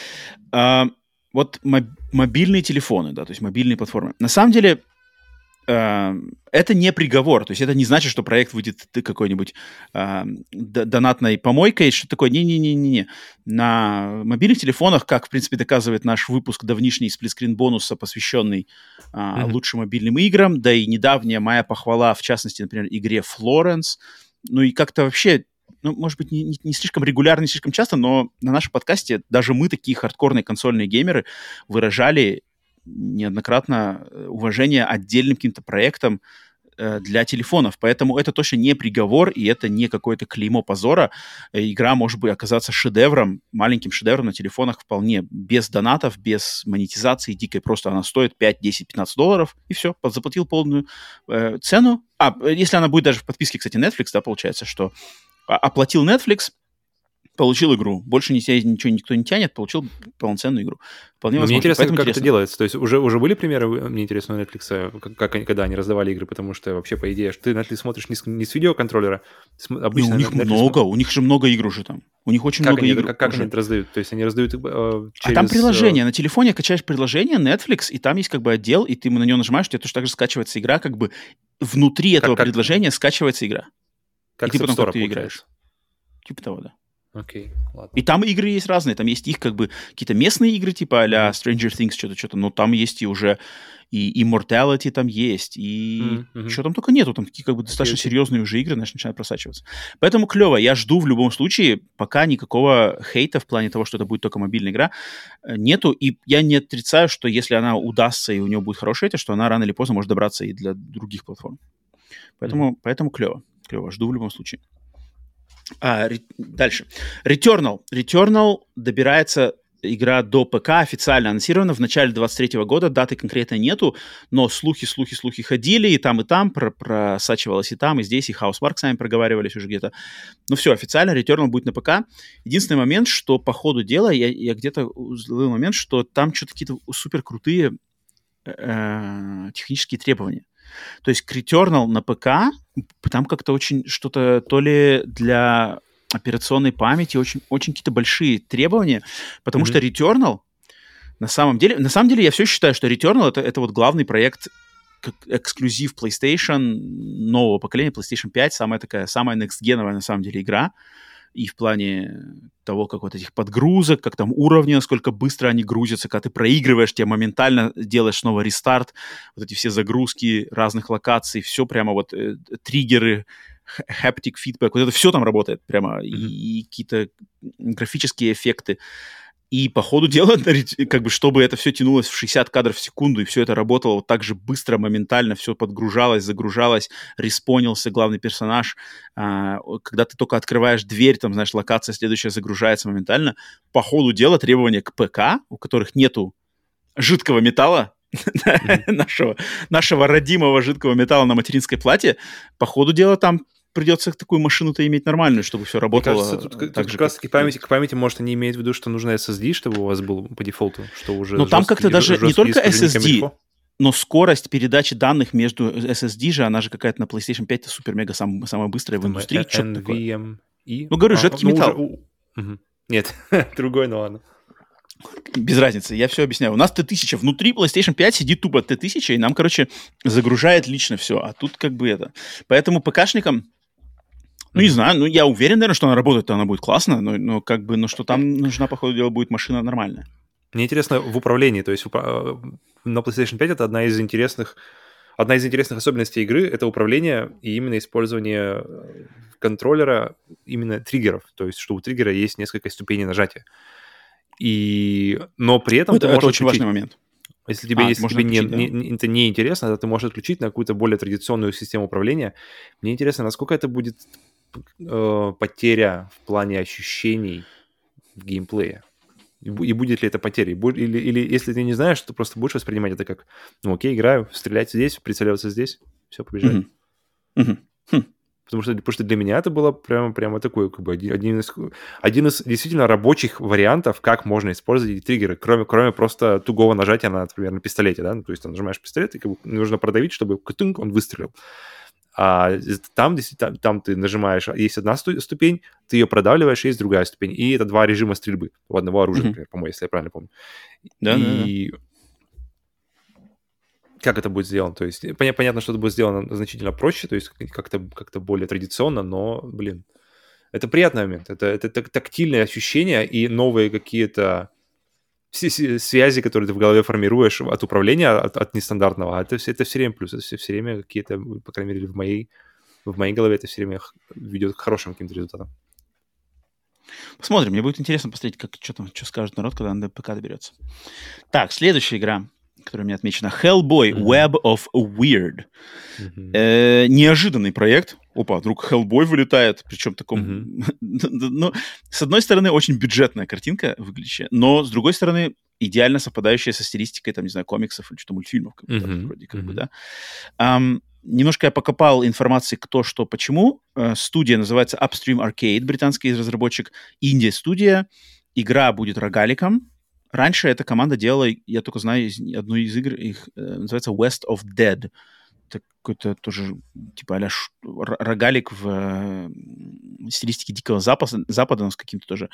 А, вот моб- мобильные телефоны, да, то есть мобильные платформы. На самом деле, а, это не приговор, то есть это не значит, что проект выйдет какой-нибудь д- донатной помойкой, что такое, не-не-не-не-не. На мобильных телефонах, как, в принципе, доказывает наш выпуск давнишний сплитскрин бонуса, посвященный а, Мгм. лучшим мобильным играм, да и недавняя моя похвала, в частности, например, игре Florence, ну и как-то вообще ну, может быть, не, не- не слишком регулярно, не слишком часто, но на нашем подкасте даже мы, такие хардкорные консольные геймеры, выражали неоднократно э, уважение отдельным каким-то проектам для телефонов. Поэтому это точно не приговор, и это не какое-то клеймо позора. Э, Игра может быть оказаться шедевром, маленьким шедевром на телефонах вполне, без донатов, без монетизации дикой. Просто она стоит 5, 10, 15 долларов, и все, заплатил полную э, цену. А, э, если она будет даже в подписке, кстати, Netflix, да, получается, что а- оплатил Netflix, получил игру. Больше ни себя ничего никто не тянет, получил полноценную игру. Вполне Ну, Мне интересно, Поэтому как это интересно. делается. То есть уже, уже были примеры, мне интересно, у Netflix, как, как они, когда они раздавали игры, потому что вообще, по идее, ты Netflix смотришь не с, не с видеоконтроллера, Не, обычно у них Netflix много, у них же много игр уже там. У них очень Как много они, игр. как, как уже. они это раздают? То есть они раздают э, А через... там э, приложение. На телефоне качаешь приложение Netflix, и там есть как бы отдел, и ты на него нажимаешь, у тебя точно так же скачивается игра, как бы внутри этого как- предложения скачивается игра. Как и ты с потом как ты играешь. Типа того, да. Окей, ладно. И там игры есть разные. Там есть их как бы какие-то местные игры, типа а Stranger Things, что-то, что-то. Но там есть и уже и Immortality там есть, и мгм. что там только нету. Там такие как бы достаточно окей. серьезные уже игры, знаешь, начинают просачиваться. Поэтому клево. Я жду в любом случае, пока никакого хейта в плане того, что это будет только мобильная игра, э, нету. И я не отрицаю, что если она удастся и у нее будет хороший это, что она рано или поздно может добраться и для других платформ. Поэтому, поэтому клево. Клево. Жду в любом случае. А, ре- дальше. Returnal. Returnal добирается игра до ПК официально анонсирована в начале 23 года, даты конкретно нету, но слухи, слухи, слухи ходили, и там, и там, про просачивалось и там, и здесь, и Housemark сами проговаривались уже где-то. Ну все, официально Returnal будет на ПК. Единственный момент, что по ходу дела, я, я где-то уловил момент, что там что-то какие-то супер крутые э, технические требования. То есть к Returnal на ПК там как-то очень что-то то ли для операционной памяти очень, очень какие-то большие требования, потому Мгм. что Returnal на самом деле, на самом деле я все считаю, что Returnal это, это вот главный проект как эксклюзив PlayStation нового поколения, PlayStation 5, самая такая, самая next-геновая на самом деле игра. И в плане того, как вот этих подгрузок, как там уровни, насколько быстро они грузятся, когда ты проигрываешь, тебе моментально делаешь снова рестарт, вот эти все загрузки разных локаций, все прямо вот э, триггеры, haptic feedback, вот это все там работает прямо, и, и какие-то графические эффекты. И по ходу дела, как бы, чтобы это все тянулось в 60 кадров в секунду, и все это работало вот так же быстро, моментально, все подгружалось, загружалось, респонился главный персонаж. А, когда ты только открываешь дверь, там, знаешь, локация следующая загружается моментально. По ходу дела требования к ПК, у которых нету жидкого металла, нашего, нашего родимого жидкого металла на материнской плате, по ходу дела там придется такую машину-то иметь нормальную, чтобы все Мне работало. кажется, тут, тут так как же, раз как- таки памяти, к памяти, может, они имеют в виду, что нужно SSD, чтобы у вас был по дефолту, что уже Ну, там жесткий- как-то даже не только SSD. но скорость передачи данных между SSD же, она же какая-то на PlayStation 5 -то супер-мега сам, самая быстрая в Там индустрии. э- что-то такое. NVMe. Ну, говорю, А, жидкий ну, металл. уже у- Мгм. Нет, другой, но ладно. Без разницы, я все объясняю. У нас Т1000, внутри PlayStation 5 сидит тупо Т1000, и нам, короче, загружает лично все. А тут как бы это. Поэтому ПКшникам, ну, не знаю, ну, я уверен, наверное, что она работает, то она будет классно, но, но как бы, ну, что там нужна, по ходу дела, будет машина нормальная. Мне интересно в управлении, то есть э, на PlayStation 5 это одна из интересных, одна из интересных особенностей игры это управление и именно использование э, контроллера именно триггеров, то есть что у триггера есть несколько ступеней нажатия. И, но при этом это, ты это можешь очень отключить- важный момент. Если тебе, А, если тебе не, да. не- это не интересно, то ты можешь отключить на какую-то более традиционную систему управления. Мне интересно, насколько это будет э, потеря в плане ощущений в геймплее. И, бу- и будет ли это потерей? Бу- Или, или если ты не знаешь, то просто будешь воспринимать это как, ну окей, играю, стрелять здесь, прицеливаться здесь, все, побежали. Мгм. Хм. Потому что, потому что для меня это было прямо, прямо такой, как бы, один, один, из, один из действительно рабочих вариантов, как можно использовать эти триггеры, кроме, кроме просто тугого нажатия на, например, на пистолете, да, ну, то есть ты нажимаешь пистолет, и как бы нужно продавить, чтобы он выстрелил. А там, там, там ты нажимаешь, есть одна ступень, ты ее продавливаешь, есть другая ступень. И это два режима стрельбы у одного оружия, mm-hmm. например, по-моему, если я правильно помню. Да, и... да, да как это будет сделано. То есть понятно, что это будет сделано значительно проще, то есть как-то как более традиционно, но, блин, это приятный момент. Это, это тактильные ощущения и новые какие-то все связи, которые ты в голове формируешь от управления, от, от нестандартного, это, это все время плюс, это все, все время какие-то, по крайней мере, в моей, в моей голове это все время ведет к хорошим каким-то результатам. Посмотрим, мне будет интересно посмотреть, как, что там, что скажет народ, когда на ПК доберется. Так, следующая игра которая у меня отмечена. Hellboy mm-hmm. Web of Weird. Mm-hmm. Э, неожиданный проект. Опа, вдруг Hellboy вылетает, причем таком... Mm-hmm. ну, с одной стороны, очень бюджетная картинка выглядящая, но с другой стороны, идеально совпадающая со стилистикой, там, не знаю, комиксов или что-то мультфильмов, как mm-hmm. вроде как mm-hmm. бы, да. Um, немножко я покопал информации, кто, что, почему. Uh, студия называется Upstream Arcade, британский разработчик, Индия-студия. Игра будет рогаликом, Раньше эта команда делала, я только знаю одну из игр, их э, называется West of Dead. Какой-то тоже типа а рогалик в стилистике Дикого Запада, Запада но с какими-то тоже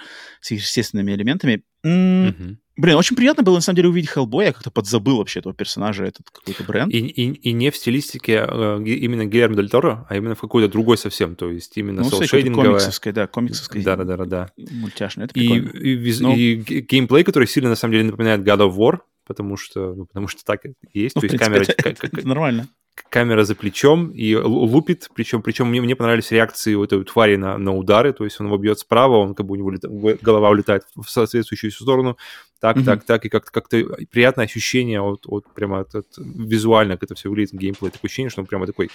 естественными элементами. М- mm-hmm. Блин, очень приятно было, на самом деле, увидеть Хеллбоя. Я как-то подзабыл вообще этого персонажа, этот какой-то бренд. И, и, и не в стилистике э, именно Гильермо Дель Торо, а именно в какой-то другой совсем. То есть именно ну, селшейдинговая. комиксовской, да, комиксовской. Да-да-да. да. Мультяшная. Это и, и, и, Но... и геймплей, который сильно, на самом деле, напоминает God of War, потому что, ну, потому что так и есть. Ну, То есть принципе, камера... Это, это, это нормально камера за плечом и лупит, причем, причем мне, мне понравились реакции у этой твари на, на удары, то есть он его бьет справа, он как бы у него лета, голова улетает в соответствующую сторону, так, mm-hmm. так, так, и как-то как приятное ощущение от, от прямо от, от, визуально, как это все выглядит, геймплей, такое ощущение, что он прямо такой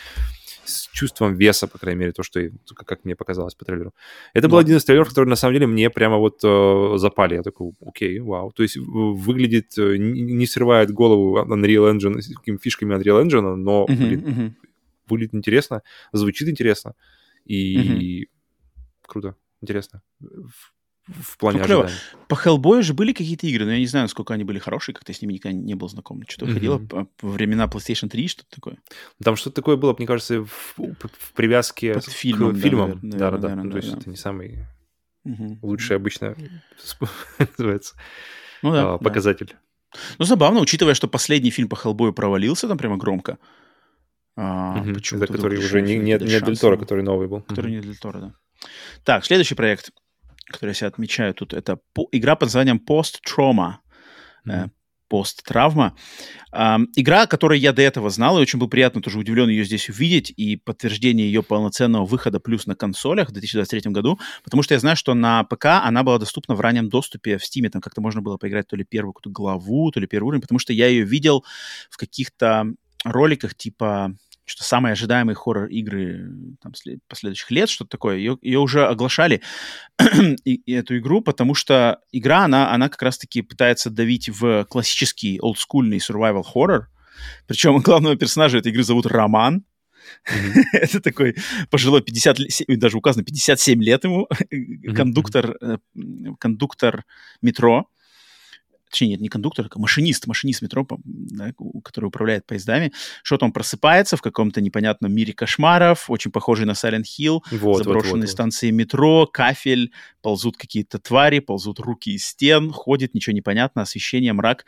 с чувством веса, по крайней мере, то, что как мне показалось по трейлеру. Это был один из трейлеров, который на самом деле мне прямо вот э, запали. Я такой, окей, вау. То есть выглядит, э, не срывает голову Unreal Engine какими фишками Unreal Engine, но uh-huh, блин, uh-huh. выглядит интересно, звучит интересно и uh-huh. круто, интересно в плане ну, ожидания. По Hellboy же были какие-то игры, но я не знаю, насколько они были хорошие, как-то с ними никогда не был знаком. Что-то mm-hmm. ходило во времена PlayStation 3, что-то такое. Там что-то такое было, мне кажется, в, в привязке Под фильмом, к фильмам. Да, да, да. да, да, то есть да. это не самый mm-hmm. лучший обычно называется ну, да, показатель. Да. Ну, забавно, учитывая, что последний фильм по Хеллбою провалился там прямо громко. А, угу. Это который уже не, не, не Дель Торо, который новый был. Который угу. не Дель Торо, да. Так, следующий проект который я отмечаю тут, это игра под названием Post Trauma. Mm-hmm. Пост-травма. Э, игра, которую я до этого знал, и очень был приятно тоже удивлен ее здесь увидеть, и подтверждение ее полноценного выхода плюс на консолях в 2023 году, потому что я знаю, что на ПК она была доступна в раннем доступе в Steam, там как-то можно было поиграть то ли первую какую-то главу, то ли первый уровень, потому что я ее видел в каких-то роликах типа что самые ожидаемые хоррор-игры там, последующих лет, что-то такое. Ее, ее уже оглашали, и, эту игру, потому что игра, она, она как раз-таки пытается давить в классический олдскульный survival horror. Причем главного персонажа этой игры зовут Роман. Mm-hmm. Это такой пожилой 50, даже указано 57 лет ему, mm-hmm. кондуктор, э, кондуктор метро точнее, нет, не кондуктор, а машинист, машинист метро, да, который управляет поездами, что-то он просыпается в каком-то непонятном мире кошмаров, очень похожий на Silent Hill, вот, заброшенные вот, вот, станции метро, кафель, ползут какие-то твари, ползут руки из стен, ходит, ничего не понятно, освещение, мрак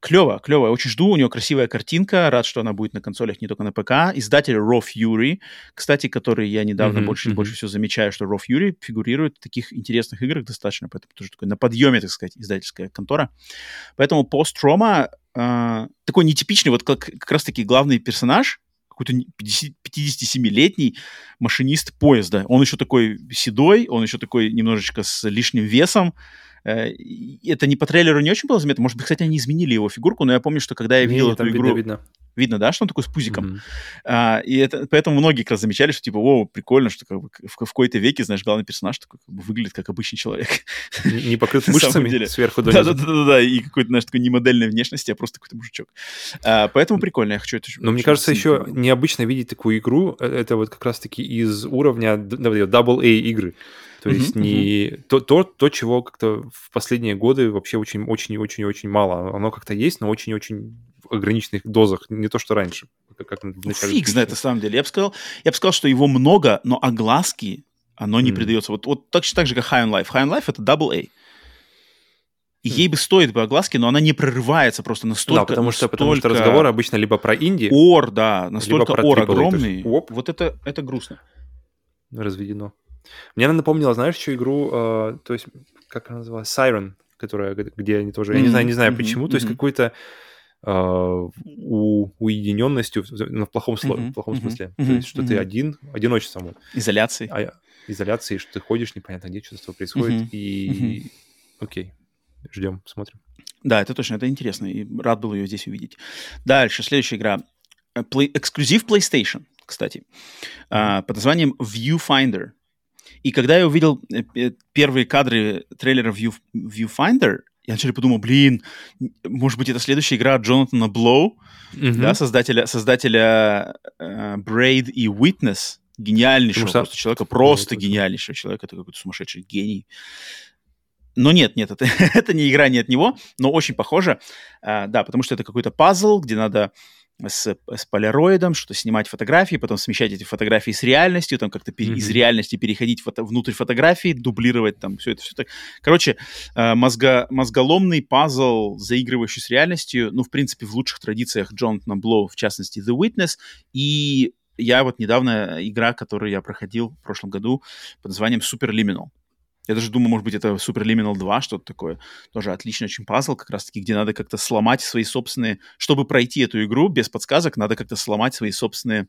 клево, клево. Я очень жду. У нее красивая картинка. Рад, что она будет на консолях, не только на ПК. Издатель Raw Fury, кстати, который я недавно mm-hmm, больше и mm-hmm. больше всего замечаю, что Raw Fury фигурирует в таких интересных играх достаточно, поэтому тоже такой на подъеме, так сказать, издательская контора. Поэтому Post Trauma э, такой нетипичный, вот как, как раз-таки главный персонаж, какой-то 57-летний машинист поезда. Он еще такой седой, он еще такой немножечко с лишним весом, это не по трейлеру не очень было заметно. Может быть, кстати, они изменили его фигурку, но я помню, что когда я видел Не, эту там видно, игру... видно. Видно, да, что он такой с пузиком? Мгм. А, и это, поэтому многие как раз замечали, что типа, о, прикольно, что как бы в, в какой-то веке, знаешь, главный персонаж такой как бы выглядит как обычный человек. Не не покрыт мышцами сверху донизу. Да-да-да, и какой-то, знаешь, такой не модельной внешности, а просто какой-то мужичок. А, поэтому прикольно, я хочу это Но мне кажется, еще необычно видеть такую игру. э, Это вот как раз-таки из уровня д- да, вот double A игры. То есть не то, то, то, чего как-то в последние годы вообще очень, очень, очень, очень мало. Оно как-то есть, но очень-очень в ограниченных дозах, не то что раньше. Как, как в Ну, фиг знает, 2000-х. на самом деле. Я бы сказал, я бы сказал, что его много, но огласки оно не Мгм. придается. Вот, вот точно так же, как High on Life. High on Life — это double A. И ей бы стоит бы огласки, но она не прорывается просто настолько... Да, потому что, потому что настолько разговор обычно либо про инди, Ор, да, настолько ор AAA, то есть огромный. оп. Вот это, это грустно. разведено. Мне она напомнила, знаешь, еще игру, э, то есть, как она называлась, Siren, которая, где они тоже, я не знаю, не знаю Мгм, почему, то есть мгм. какой-то э, у, уединенностью, в- ну, в плохом, сло- Мгм, в плохом мгм, смысле, то мгм, есть, что ты мгм. один, одиночеством, Изоляции. а, изоляции, что ты ходишь, непонятно где, что с тобой происходит, Мгм, и, окей, ждем, смотрим. Да, это точно, это интересно, и рад был ее здесь увидеть. Дальше, следующая игра. Э, Play- эксклюзив PlayStation, кстати, а, под названием Viewfinder. И когда я увидел э, первые кадры трейлера View, Viewfinder, я вначале подумал, блин, может быть, это следующая игра Джонатана Блоу, Мгм. да, создателя, создателя э, Braid и Witness, гениальнейшего что- просто человека, просто точно. гениальнейшего человека, это какой-то сумасшедший гений. Но нет, нет, это, это не игра не от него, но очень похоже. А, да, потому что это какой-то пазл, где надо с, с полароидом что-то снимать фотографии, потом смещать эти фотографии с реальностью, там как-то пере- из реальности переходить фото- внутрь фотографии, дублировать там все это, все так. Короче, э, мозго, мозголомный пазл, заигрывающий с реальностью, ну, в принципе, в лучших традициях Джонатана Блоу, в частности, The Witness, и я вот недавно игра, которую я проходил в прошлом году под названием Superliminal. Я даже думаю, может быть, это Superliminal 2, что-то такое. Тоже отличный очень пазл, как раз-таки, где надо как-то сломать свои собственные... Чтобы пройти эту игру без подсказок, надо как-то сломать свои собственные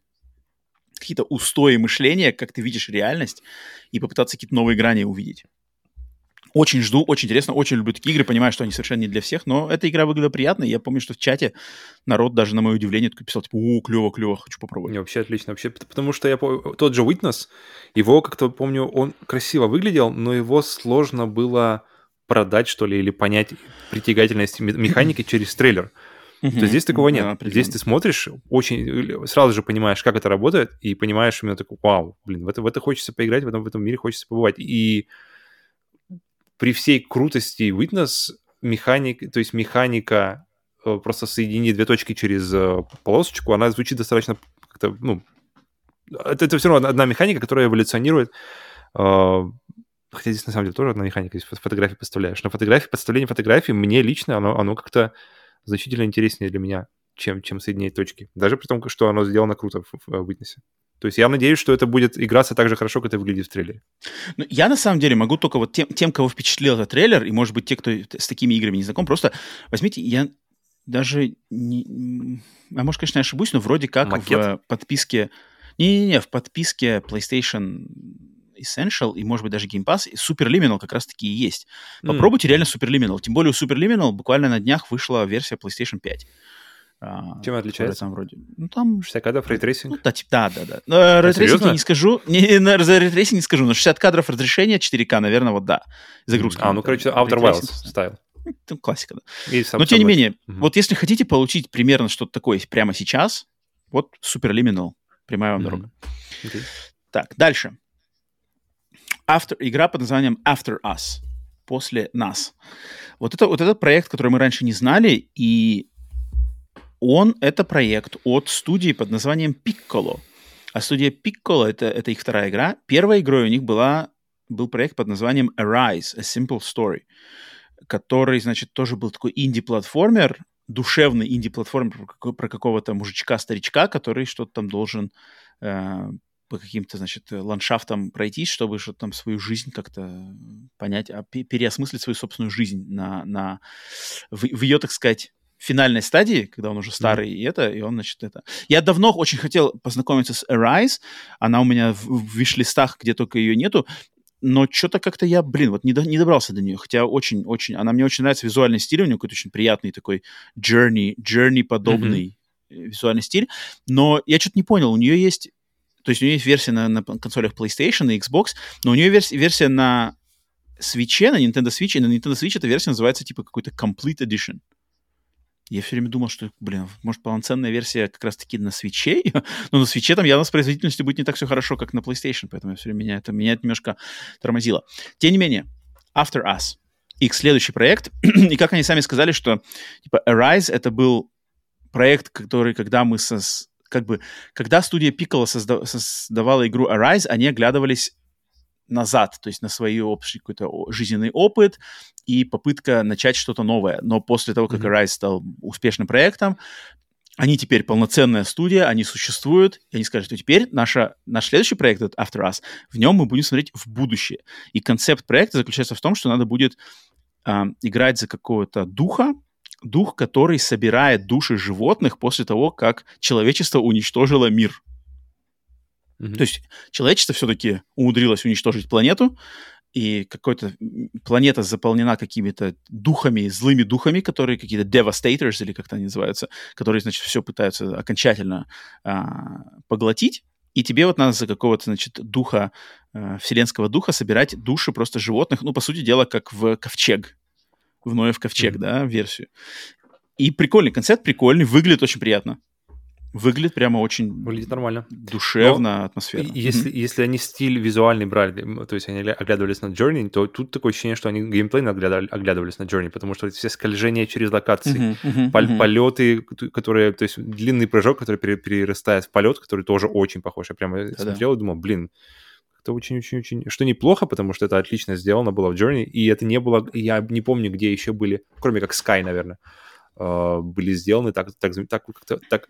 какие-то устои мышления, как ты видишь реальность, и попытаться какие-то новые грани увидеть. Очень жду, очень интересно, очень люблю такие игры, понимаю, что они совершенно не для всех, но эта игра выглядела приятно, и я помню, что в чате народ даже на мое удивление такой писал, типа, о, клево, клево, хочу попробовать. Не, вообще отлично. Вообще, потому что я по- тот же Witness, его как-то помню, он красиво выглядел, но его сложно было продать, что ли, или понять притягательность ме- механики через трейлер. То здесь такого нет. здесь ты смотришь, очень сразу же понимаешь, как это работает, и понимаешь именно такой, вау, блин, в это, в это хочется поиграть, в этом, в этом мире хочется побывать. И при всей крутости Witness механик, то есть механика э, просто соединить две точки через э, полосочку, она звучит достаточно как-то, ну, это, это все равно одна механика, которая эволюционирует. э, хотя здесь на самом деле тоже одна механика, здесь фотографии подставляешь. Но фотографии, подставление фотографий мне лично, оно, оно как-то значительно интереснее для меня, чем, чем соединять точки. Даже при том, что оно сделано круто в, в Witness. То есть я надеюсь, что это будет играться так же хорошо, как это выглядит в трейлере. Ну, я на самом деле могу только вот тем, тем, кого впечатлил этот трейлер, и, может быть, те, кто с такими играми не знаком, просто возьмите, я даже не... А может, конечно, я ошибусь, но вроде как Макет? в подписке... Не-не-не, в подписке PlayStation Essential и, может быть, даже Game Pass Superliminal как раз-таки и есть. Попробуйте реально Superliminal. Тем более у Superliminal буквально на днях вышла версия PlayStation 5. А, Чем отличается? Там вроде... Ну, там 60 кадров, ну, ray tracing. да, типа, да, да, да. Но ray tracing я серьезно? не скажу. Не, на, за ray tracing не скажу, но 60 кадров разрешения 4К, наверное, вот да. Загрузка. А, ну, короче, Outer Wilds стайл. Там классика, да. И сам- Но, тем не менее, Мгм. вот если хотите получить примерно что-то такое прямо сейчас, вот Superliminal. Прямая вам Мгм. дорога. Окей. Так, дальше. After, игра под названием After Us. После нас. Вот это вот этот проект, который мы раньше не знали, и он это проект от студии под названием Piccolo. А студия Piccolo это, это их вторая игра. Первой игрой у них была, был проект под названием Arise, A Simple Story, который, значит, тоже был такой инди-платформер, душевный инди-платформер про, про какого-то мужичка-старичка, который что-то там должен э, по каким-то, значит, ландшафтам пройтись, чтобы что-то там свою жизнь как-то понять, а, пе- переосмыслить свою собственную жизнь на, на, в, в ее, так сказать, финальной стадии, когда он уже старый, и это, и он, значит, это... Я давно очень хотел познакомиться с Arise, она у меня в, в виш-листах, где только ее нету, но что-то как-то я, блин, вот не, до, не добрался до нее, хотя очень-очень, она мне очень нравится, визуальный стиль у нее какой-то очень приятный такой journey, journey подобный mm-hmm. визуальный стиль, но я что-то не понял, у нее есть, то есть у нее есть версия на, на консолях PlayStation и Xbox, но у нее верс, версия на Switch, на Nintendo Switch, и на Nintendo Switch эта версия называется типа какой-то Complete Edition. Я все время думал, что, блин, может, полноценная версия как раз-таки на свече, но на свече там явно с производительностью будет не так все хорошо, как на PlayStation, поэтому все время меня это, меня это немножко тормозило. Тем не менее, After Us, их следующий проект, и как они сами сказали, что, типа, Arise — это был проект, который, когда мы со, как бы, когда студия Piccolo созда, создавала игру Arise, они оглядывались назад, то есть на свой общий какой-то жизненный опыт и попытка начать что-то новое. Но после того, как mm-hmm. Arise стал успешным проектом, они теперь полноценная студия, они существуют, и они скажут, что теперь наша, наш следующий проект, этот After Us, в нем мы будем смотреть в будущее. И концепт проекта заключается в том, что надо будет э, играть за какого-то духа, дух, который собирает души животных после того, как человечество уничтожило мир. Mm-hmm. То есть человечество все-таки умудрилось уничтожить планету, и какая-то планета заполнена какими-то духами, злыми духами, которые какие-то devastators, или как-то они называются, которые, значит, все пытаются окончательно а, поглотить. И тебе вот надо за какого-то, значит, духа, э, вселенского духа собирать души просто животных, ну, по сути дела, как в ковчег, в Ноев ковчег, mm-hmm. да, версию. И прикольный концепт, прикольный, выглядит очень приятно. Выглядит прямо очень Выглядит нормально. душевно, Но атмосферно. Если, mm-hmm. если они стиль визуальный брали, то есть они оглядывались на Journey, то тут такое ощущение, что они геймплейно оглядывали, оглядывались на Journey, потому что все скольжения через локации, mm-hmm, mm-hmm, пол- mm-hmm. полеты, которые, то есть длинный прыжок, который перерастает в полет, который тоже очень похож. Я прямо Да-да. смотрел и думал, блин, это очень-очень-очень... Что неплохо, потому что это отлично сделано было в Journey, и это не было... Я не помню, где еще были, кроме как Sky, наверное, а, были сделаны так, так, так, так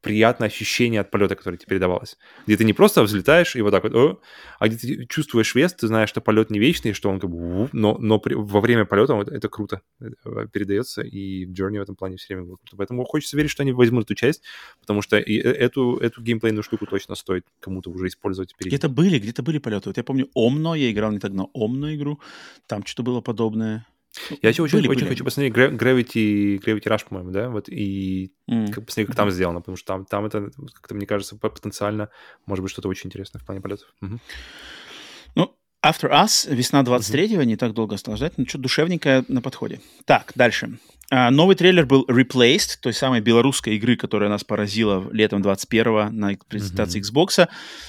приятное ощущение от полета, которое тебе передавалось. Где ты не просто взлетаешь и вот так вот, О", а где ты чувствуешь вес, ты знаешь, что полет не вечный, что он как бы, но, но при, во время полета вот это круто э, передается, и Journey в этом плане все время было круто. Поэтому хочется верить, что они возьмут эту часть, потому что и э, эту, эту геймплейную штуку точно стоит кому-то уже использовать. Впереди. Где-то были, где-то были полеты. Вот я помню Омно, я играл не так на Омно игру, там что-то было подобное. Я еще очень, были, очень были. хочу посмотреть Gravity, Gravity Rush, по-моему, да, вот, и mm. как, посмотреть, как там сделано, потому что там, там это, как-то, мне кажется, потенциально может быть что-то очень интересное в плане полетов. Угу. Ну, After Us, весна 23-го, mm-hmm. не так долго осталось ждать, но что душевненькое на подходе. Так, дальше. А, новый трейлер был Replaced, той самой белорусской игры, которая нас поразила летом 21-го на презентации mm-hmm. Xbox.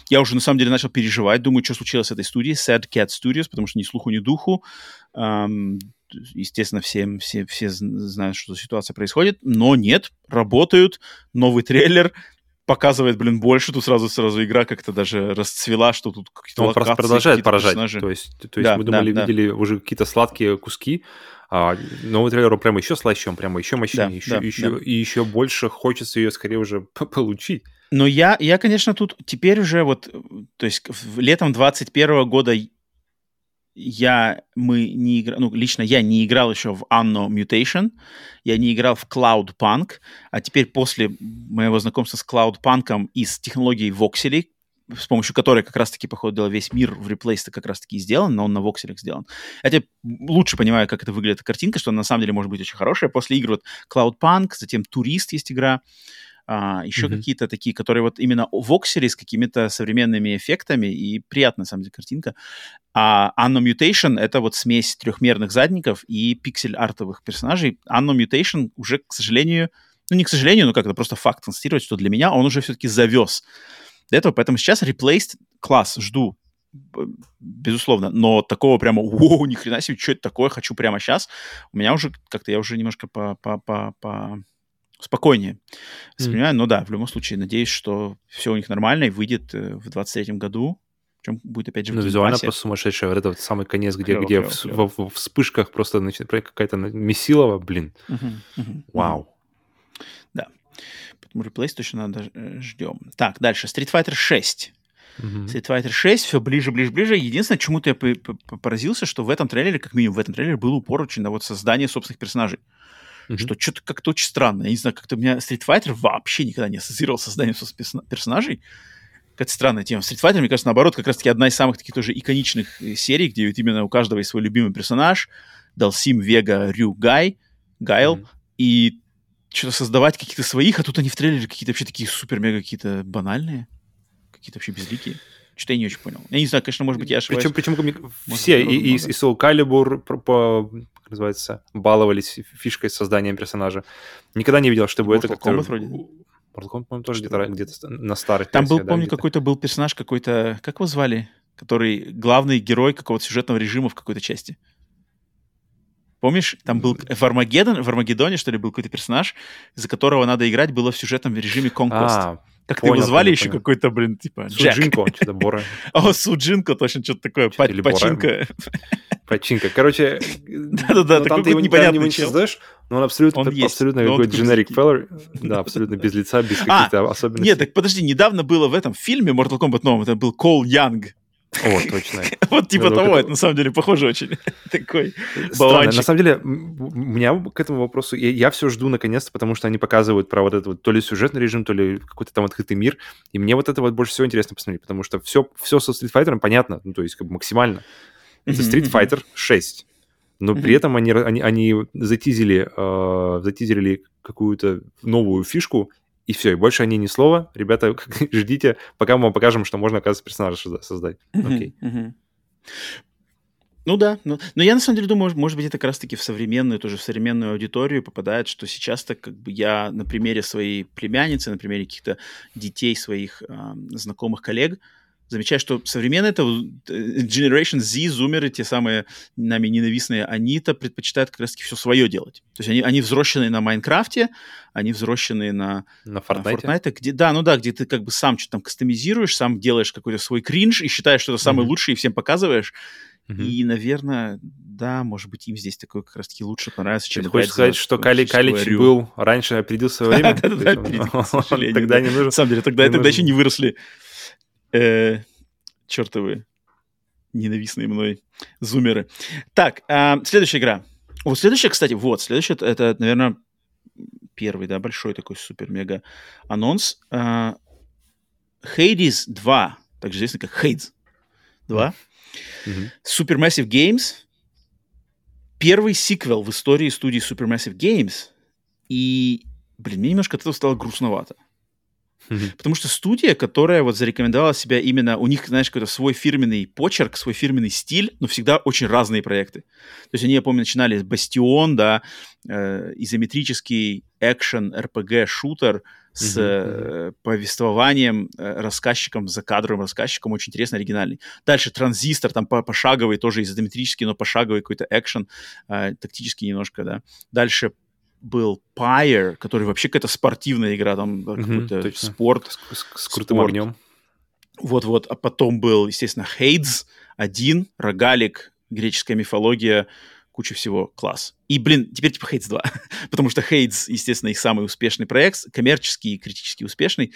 Я уже, на самом деле, начал переживать, думаю, что случилось с этой студией, Sad Cat Studios, потому что ни слуху, ни духу. Естественно, всем, все, все знают, что ситуация происходит, но нет, работают, новый трейлер, показывает, блин, больше, тут сразу сразу игра как-то даже расцвела, что тут какие-то Он просто продолжает поражать, персонажи. то есть, то есть да, мы думали, да, видели да. уже какие-то сладкие куски, а новый трейлер прямо еще слаще, он прямо еще мощнее, да, еще, да, еще, да. и еще больше хочется ее скорее уже получить. Но я, я, конечно, тут теперь уже вот, то есть летом 21 года я, мы не играли, ну, лично я не играл еще в Anno Mutation, я не играл в Cloud Punk, а теперь после моего знакомства с Cloud Punk и с технологией Voxel, с помощью которой как раз-таки, по ходу дела, весь мир в реплейс как раз-таки сделан, но он на вокселях сделан. Я теперь лучше понимаю, как это выглядит картинка, что она на самом деле может быть очень хорошая. После игр вот Cloud Punk, затем Турист есть игра, а, еще mm-hmm. какие-то такие, которые вот именно в Окселе с какими-то современными эффектами, и приятная, на самом деле, картинка. А Anno Mutation — это вот смесь трехмерных задников и пиксель-артовых персонажей. Anno Mutation уже, к сожалению, ну не к сожалению, но как-то просто факт констатировать, что для меня он уже все-таки завез до этого, поэтому сейчас Replaced класс, жду, безусловно, но такого прямо, о, ни хрена себе, что это такое, хочу прямо сейчас, у меня уже как-то, я уже немножко по, по, по, по спокойнее воспринимаю. Mm. Но да, в любом случае, надеюсь, что все у них нормально и выйдет э, в 23 году. Причем будет опять же Ну, визуально просто сумасшедшее. Вот это вот самый конец, где, клево, где клево, в, клево. В, в, в вспышках просто начинает какая-то месилова, блин. Uh-huh, uh-huh, Вау. Да. Поэтому реплейс точно надо э, ждем. Так, дальше. Street Fighter 6. Uh-huh. Street Fighter 6 все ближе, ближе, ближе. Единственное, чему-то я поразился, что в этом трейлере, как минимум в этом трейлере, был упор очень на вот создание собственных персонажей mm-hmm. что что-то как-то очень странно. Я не знаю, как-то у меня Street Fighter вообще никогда не ассоциировал с созданием персонажей. какая-то странная тема. Street Fighter, мне кажется, наоборот, как раз-таки одна из самых таких тоже иконичных э, серий, где вот именно у каждого есть свой любимый персонаж. Далсим, Вега, Рю, Гай, Гайл. Mm-hmm. И что-то создавать каких-то своих, а тут они в трейлере какие-то вообще такие супер-мега какие-то банальные, какие-то вообще безликие. Что-то я не очень понял. Я не знаю, конечно, может быть, я ошибаюсь. Причем, причем все, и, и, и Soul Calibur как называется, баловались фишкой с созданием персонажа. Никогда не видел, чтобы Mortal это как-то... Kombat вроде? Mortal Kombat, по-моему, тоже где-то, где-то на старых Там был, помню, какой-то был персонаж какой-то... Как его звали? Который главный герой какого-то сюжетного режима в какой-то части. Помнишь, там был в, Армагеддон, в Армагеддоне, что ли, был какой-то персонаж, за которого надо играть было в сюжетном режиме Conquest. А, как понял, его звали понял, еще какой-то, блин, типа Суджинко, что-то Бора. О, Суджинко, точно, что-то такое, Пачинка. Пачинка. Короче, да-да-да, ну, такой непонятный не создаешь, но он абсолютно, абсолютно какой-то generic feller, да, абсолютно без лица, без а, каких-то особенностей. Нет, так подожди, недавно было в этом фильме Mortal Kombat новом, это был Кол Янг, о, точно. Вот типа того, это на самом деле похоже очень. Такой баланчик. На самом деле, у меня к этому вопросу, я все жду наконец-то, потому что они показывают про вот этот вот то ли сюжетный режим, то ли какой-то там открытый мир, и мне вот это вот больше всего интересно посмотреть, потому что все, все со Street Fighter понятно, ну, то есть как бы максимально. Это Street Fighter 6, но при этом они, они, они затизили, э, затизили какую-то новую фишку, и все, и больше они ни слова. Ребята, ждите, пока мы вам покажем, что можно, оказывается, персонажа создать. Окей. Ну да, ну, но я на самом деле думаю, может, может быть, это как раз-таки в современную, тоже в современную аудиторию попадает, что сейчас-то как бы я на примере своей племянницы, на примере каких-то детей своих э, знакомых коллег, замечаю, что современные это э, Generation Z, зумеры, те самые нами ненавистные, они-то предпочитают как раз-таки все свое делать. То есть они, они взросленные на Майнкрафте, они взросленные на, на Fortnite. На Fortnite где, да, ну да, где ты как бы сам что-то там кастомизируешь, сам делаешь какой-то свой кринж и считаешь, что это самый mm-hmm. лучший, и всем показываешь. Mm-hmm. И, наверное, да, может быть, им здесь такой как раз-таки лучше понравится, чем... Ты хочешь сказать, что Кали Калич был раньше, опередил свое время? Да-да-да, Тогда не нужно. На самом деле, тогда еще не выросли э, чертовы ненавистные мной зумеры. Так, э, следующая игра. Вот следующая, кстати, вот, следующая, это, это наверное, первый, да, большой такой супер-мега анонс. Э, Hades 2, также известно как Hades 2. Mm-hmm. Supermassive Games. Первый сиквел в истории студии Supermassive Games. И, блин, мне немножко от этого стало грустновато. Потому что студия, которая вот зарекомендовала себя именно, у них, знаешь, какой-то свой фирменный почерк, свой фирменный стиль, но всегда очень разные проекты. То есть они, я помню, начинали с Бастион, да, э, изометрический экшен, РПГ, шутер с э, повествованием, э, рассказчиком, за кадровым рассказчиком, очень интересно, оригинальный. Дальше Транзистор, там пошаговый, тоже изометрический, но пошаговый какой-то экшен, э, тактический немножко, да. Дальше был Pyre, который вообще какая-то спортивная игра, там mm-hmm, какой-то точно. спорт. С, с, с крутым спорт. огнем. Вот-вот. А потом был, естественно, Хейдс, один, Рогалик, греческая мифология, куча всего, класс. И, блин, теперь типа Hades 2, потому что Hades, естественно, их самый успешный проект, коммерческий и критически успешный,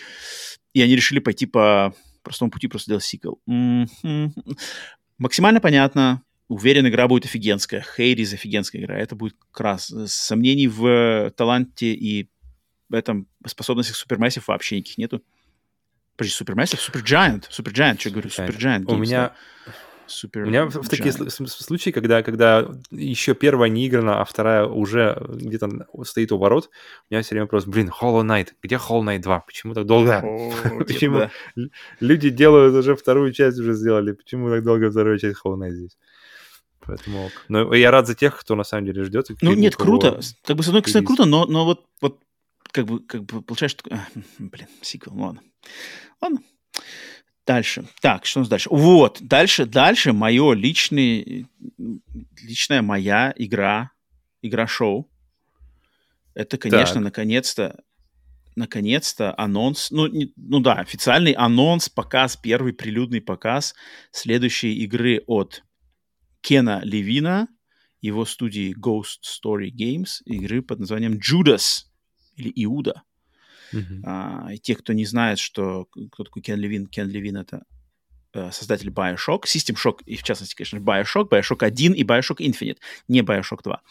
и они решили пойти по простому пути, просто сделать сиквел. Mm-hmm. Максимально понятно, Уверен, игра будет офигенская. Хейрис офигенская игра. Это будет класс. Сомнений в таланте и в этом способностях Supermassive вообще никаких нету. Подожди, Supermassive? Supergiant. Supergiant, что я говорю? Суперджайант. У меня... Супер. У меня в такие случаи, когда, когда еще первая не играна, а вторая уже где-то стоит у ворот, у меня все время вопрос, блин, Hollow Knight, где Hollow Knight 2? Почему так долго? Почему люди делают уже вторую часть уже сделали? Почему так долго вторую часть Hollow Knight здесь? Поэтому Но я рад за тех, кто на самом деле ждет. Ну нет, круто. Как бы с одной стороны круто, но, но вот, вот как бы, как бы получаешь... А, блин, сиквел, ладно. Ладно. Дальше. Так, что у нас дальше? Вот, дальше, дальше мое личный, личная моя игра, игра-шоу. Это, конечно, так. наконец-то, наконец-то анонс, ну, не, ну да, официальный анонс, показ, первый прилюдный показ следующей игры от Кена Левина, его студии Ghost Story Games, игры под названием Judas или Иуда. Uh-huh. А, и те, кто не знает, что кто такой Кен Левин, Кен Левин это э, создатель Bioshock, System Shock и, в частности, конечно, Bioshock, Bioshock 1 и Bioshock Infinite, не Bioshock 2.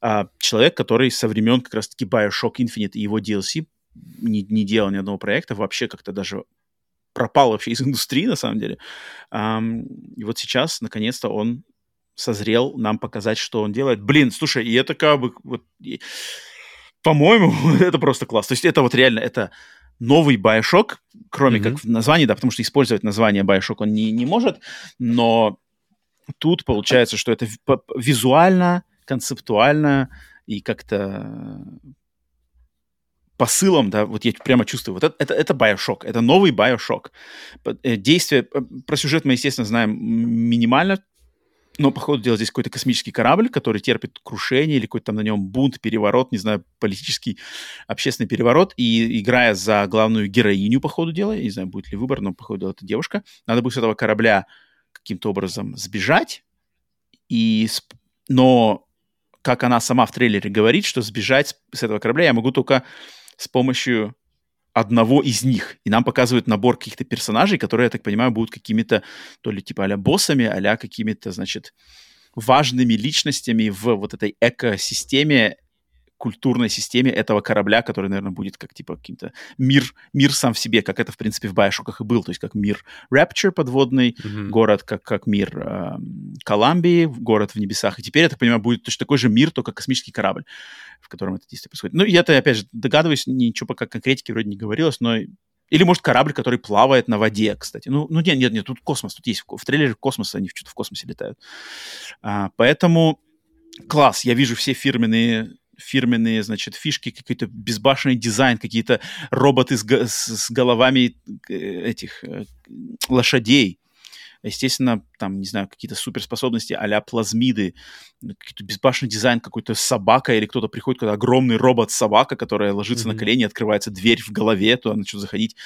А, человек, который со времен как раз-таки Bioshock Infinite и его DLC не, не делал ни одного проекта, вообще как-то даже пропал вообще из индустрии, на самом деле. Um, и вот сейчас, наконец-то, он созрел нам показать, что он делает. Блин, слушай, и это как бы... Вот, и, по-моему, это просто класс. То есть это вот реально, это новый Bioshock, кроме mm-hmm. как в названии, да, потому что использовать название Bioshock он не, не может, но тут получается, что это визуально, концептуально и как-то посылом, да, вот я прямо чувствую, вот это, это, это Bioshock, это новый Bioshock. Э, действие, про сюжет мы, естественно, знаем минимально, но, походу, дело здесь какой-то космический корабль, который терпит крушение или какой-то там на нем бунт, переворот, не знаю, политический, общественный переворот. И играя за главную героиню, по ходу дела, я не знаю, будет ли выбор, но, по ходу дела, это девушка, надо будет с этого корабля каким-то образом сбежать. И, но, как она сама в трейлере говорит, что сбежать с этого корабля я могу только с помощью одного из них. И нам показывают набор каких-то персонажей, которые, я так понимаю, будут какими-то то ли типа а боссами, а какими-то, значит, важными личностями в вот этой экосистеме культурной системе этого корабля, который, наверное, будет как типа каким-то мир, мир сам в себе, как это, в принципе, в Байошоках и был, то есть как мир Rapture подводный, mm-hmm. город как, как мир э, Колумбии, город в небесах. И теперь, я так понимаю, будет точно такой же мир, только космический корабль, в котором это действие происходит. Ну, я-то, опять же, догадываюсь, ничего пока конкретики вроде не говорилось, но или, может, корабль, который плавает на воде, кстати. Ну, ну нет, нет, нет, тут космос, тут есть. В трейлере космоса они что-то в космосе летают. А, поэтому класс, я вижу все фирменные фирменные, значит, фишки, какой-то безбашенный дизайн, какие-то роботы с, с, с головами э, этих э, лошадей. Естественно, там, не знаю, какие-то суперспособности а-ля плазмиды, какой-то безбашенный дизайн, какой-то собака, или кто-то приходит, когда огромный робот-собака, которая ложится mm-hmm. на колени, открывается дверь в голове, туда начнет заходить.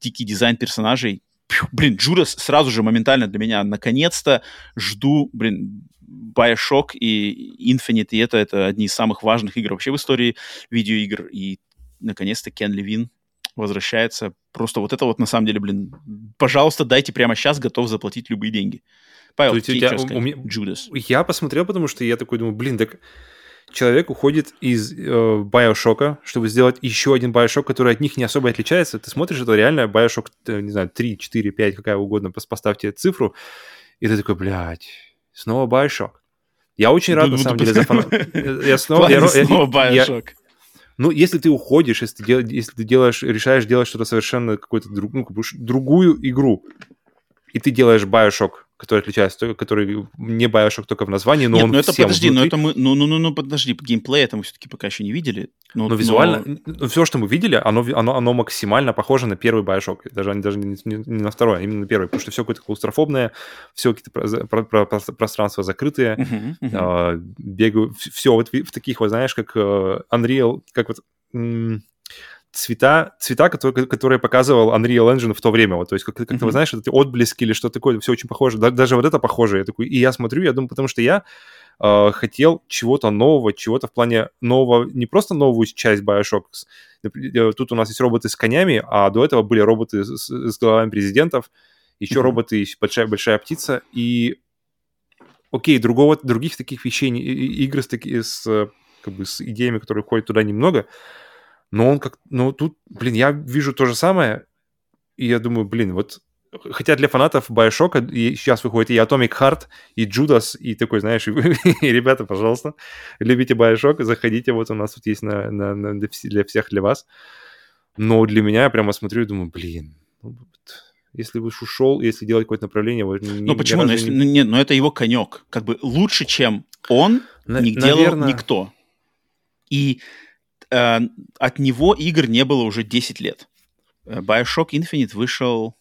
Дикий дизайн персонажей. Блин, Джудас сразу же моментально для меня, наконец-то жду, блин, Bioshock и Infinite, и это, это одни из самых важных игр вообще в истории видеоигр. И, наконец-то, Кен Левин возвращается. Просто вот это вот, на самом деле, блин, пожалуйста, дайте прямо сейчас, готов заплатить любые деньги. Павел, ты, тебя, у, у меня, Judas. Я посмотрел, потому что я такой думаю, блин, так человек уходит из э, Bioshock, чтобы сделать еще один Bioshock, который от них не особо отличается. Ты смотришь, это реально Bioshock, э, не знаю, 3, 4, 5, какая угодно, поставьте цифру, и ты такой, блядь, снова Bioshock. Я очень рад, на самом деле, за фан... Я снова... Я, снова. Ну, если ты уходишь, если ты, дел... если ты делаешь, решаешь делать что-то совершенно какую-то друг... ну, другую игру, и ты делаешь Bioshock, который отличается, который не Bioshock только в названии, но Нет, он ну это подожди, внутри. но это мы, ну, ну, ну, ну, подожди, геймплей это мы все-таки пока еще не видели. Но, но визуально, но... Ну, все, что мы видели, оно, оно, оно максимально похоже на первый Bioshock, даже, даже не, не, не на второй, а именно на первый, потому что все какое-то клаустрофобное, все какие-то про, про, про, пространства закрытые, uh-huh, uh-huh. Э, бегаю, все вот в, в таких вот, знаешь, как э, Unreal, как вот цвета, цвета которые, которые показывал Unreal Engine в то время. Вот, то есть, как, как mm-hmm. ты знаешь, эти отблески или что-то такое, все очень похоже. Да, даже вот это похоже. Я такой, и я смотрю, я думаю, потому что я э, хотел чего-то нового, чего-то в плане нового, не просто новую часть Bioshock. Э, тут у нас есть роботы с конями, а до этого были роботы с, с головами президентов, еще mm-hmm. роботы, большая, большая птица, и окей, другого, других таких вещей, игр с, таки, с, как бы, с идеями, которые входят туда немного, но он как... Ну, тут, блин, я вижу то же самое, и я думаю, блин, вот... Хотя для фанатов Bioshock сейчас выходит и Atomic Heart, и Judas, и такой, знаешь, и, ребята, пожалуйста, любите Bioshock, заходите, вот у нас тут есть на, на, на, для всех, для вас. Но для меня я прямо смотрю и думаю, блин, ну, если бы ушел, если делать какое-то направление... Вот, ну почему? Ну, если, не... Нет, но это его конек. Как бы лучше, чем он, на, не наверное... делал никто. И э, от него игр не было уже 10 лет. Э, Bioshock Infinite вышел...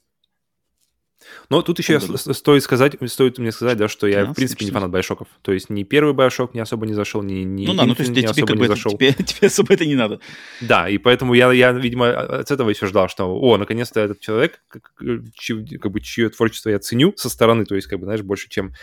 Но тут еще стоит сказать, стоит мне сказать, да, что я, в принципе, не фанат Байошоков. То есть ни первый Байошок не особо не зашел, ни, ни Ну да, ну то есть тебе как бы это, тебе, тебе особо это не надо. Да, и поэтому я, я, видимо, от этого еще ждал, что, о, наконец-то этот человек, как, чье, как бы, чье творчество я ценю со стороны, то есть, как бы, знаешь, больше, чем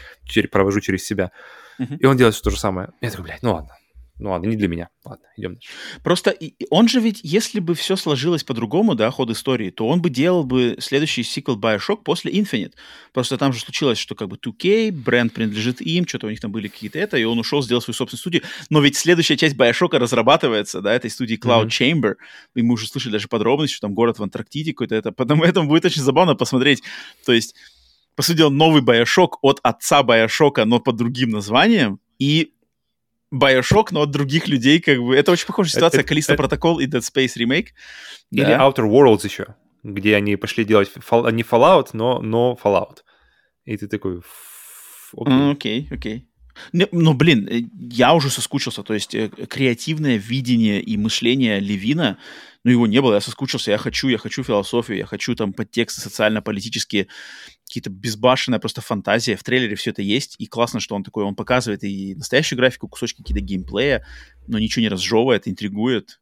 провожу через себя. Uh-huh. И он делает все то же самое. Я такой, блядь, ну ладно, Ну ладно, не для меня. Ладно, идем дальше. Просто он же ведь, если бы все сложилось по-другому, да, ход истории, то он бы делал бы следующий сиквел Bioshock после Infinite. Просто там же случилось, что как бы 2K, бренд принадлежит им, что-то у них там были какие-то это, и он ушел, сделал свою собственную студию. Но ведь следующая часть Bioshock разрабатывается, да, этой студии Cloud mm-hmm. Chamber, и мы уже слышали даже подробности, что там город в Антарктиде какой-то, это, потому этому будет очень забавно посмотреть. То есть, по сути дела, новый Bioshock от отца Bioshock, но под другим названием, и Bioshock, но от других людей, как бы. Это очень похожая ситуация, Калиста Протокол и Dead Space Remake. Или да. Outer Worlds еще, где они пошли делать fall, не Fallout, но, но Fallout. И ты такой... Окей, окей. Ну, блин, э, я уже соскучился. То есть э, креативное видение и мышление Левина, ну, его не было, я соскучился. Я хочу, я хочу философию, я хочу там подтексты социально-политические, какие-то безбашенная просто фантазия. В трейлере все это есть, и классно, что он такой, он показывает и настоящую графику, кусочки какие-то геймплея, но ничего не разжевывает, интригует.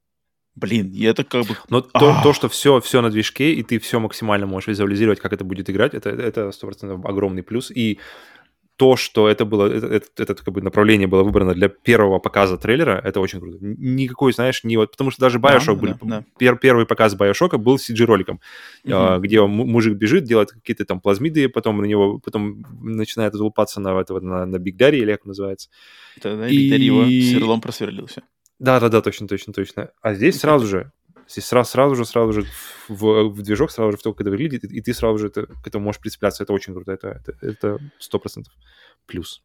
Блин, и это как бы... Но то, то, что все, все на движке, и ты все максимально можешь визуализировать, как это будет играть, это, это 100% огромный плюс. И то, что это было, это, это, это как бы направление было выбрано для первого показа трейлера, это очень круто. Никакой, знаешь, не вот, потому что даже Bioshock, да, был, да, да. Пер, первый показ Bioshock был CG-роликом, угу. uh где мужик бежит, делает какие-то там плазмиды, потом на него, потом начинает залупаться на этого, на, на Big Daddy, или как называется. Да, да, и... Big Daddy его сверлом просверлился. Да-да-да, точно, точно, точно. А здесь сразу же Здесь сразу, сразу же, сразу же в, в движок, сразу же в то, как это выглядит, и, ты сразу же это, к этому можешь прицепляться. Это очень круто. Это, это, это процентов плюс.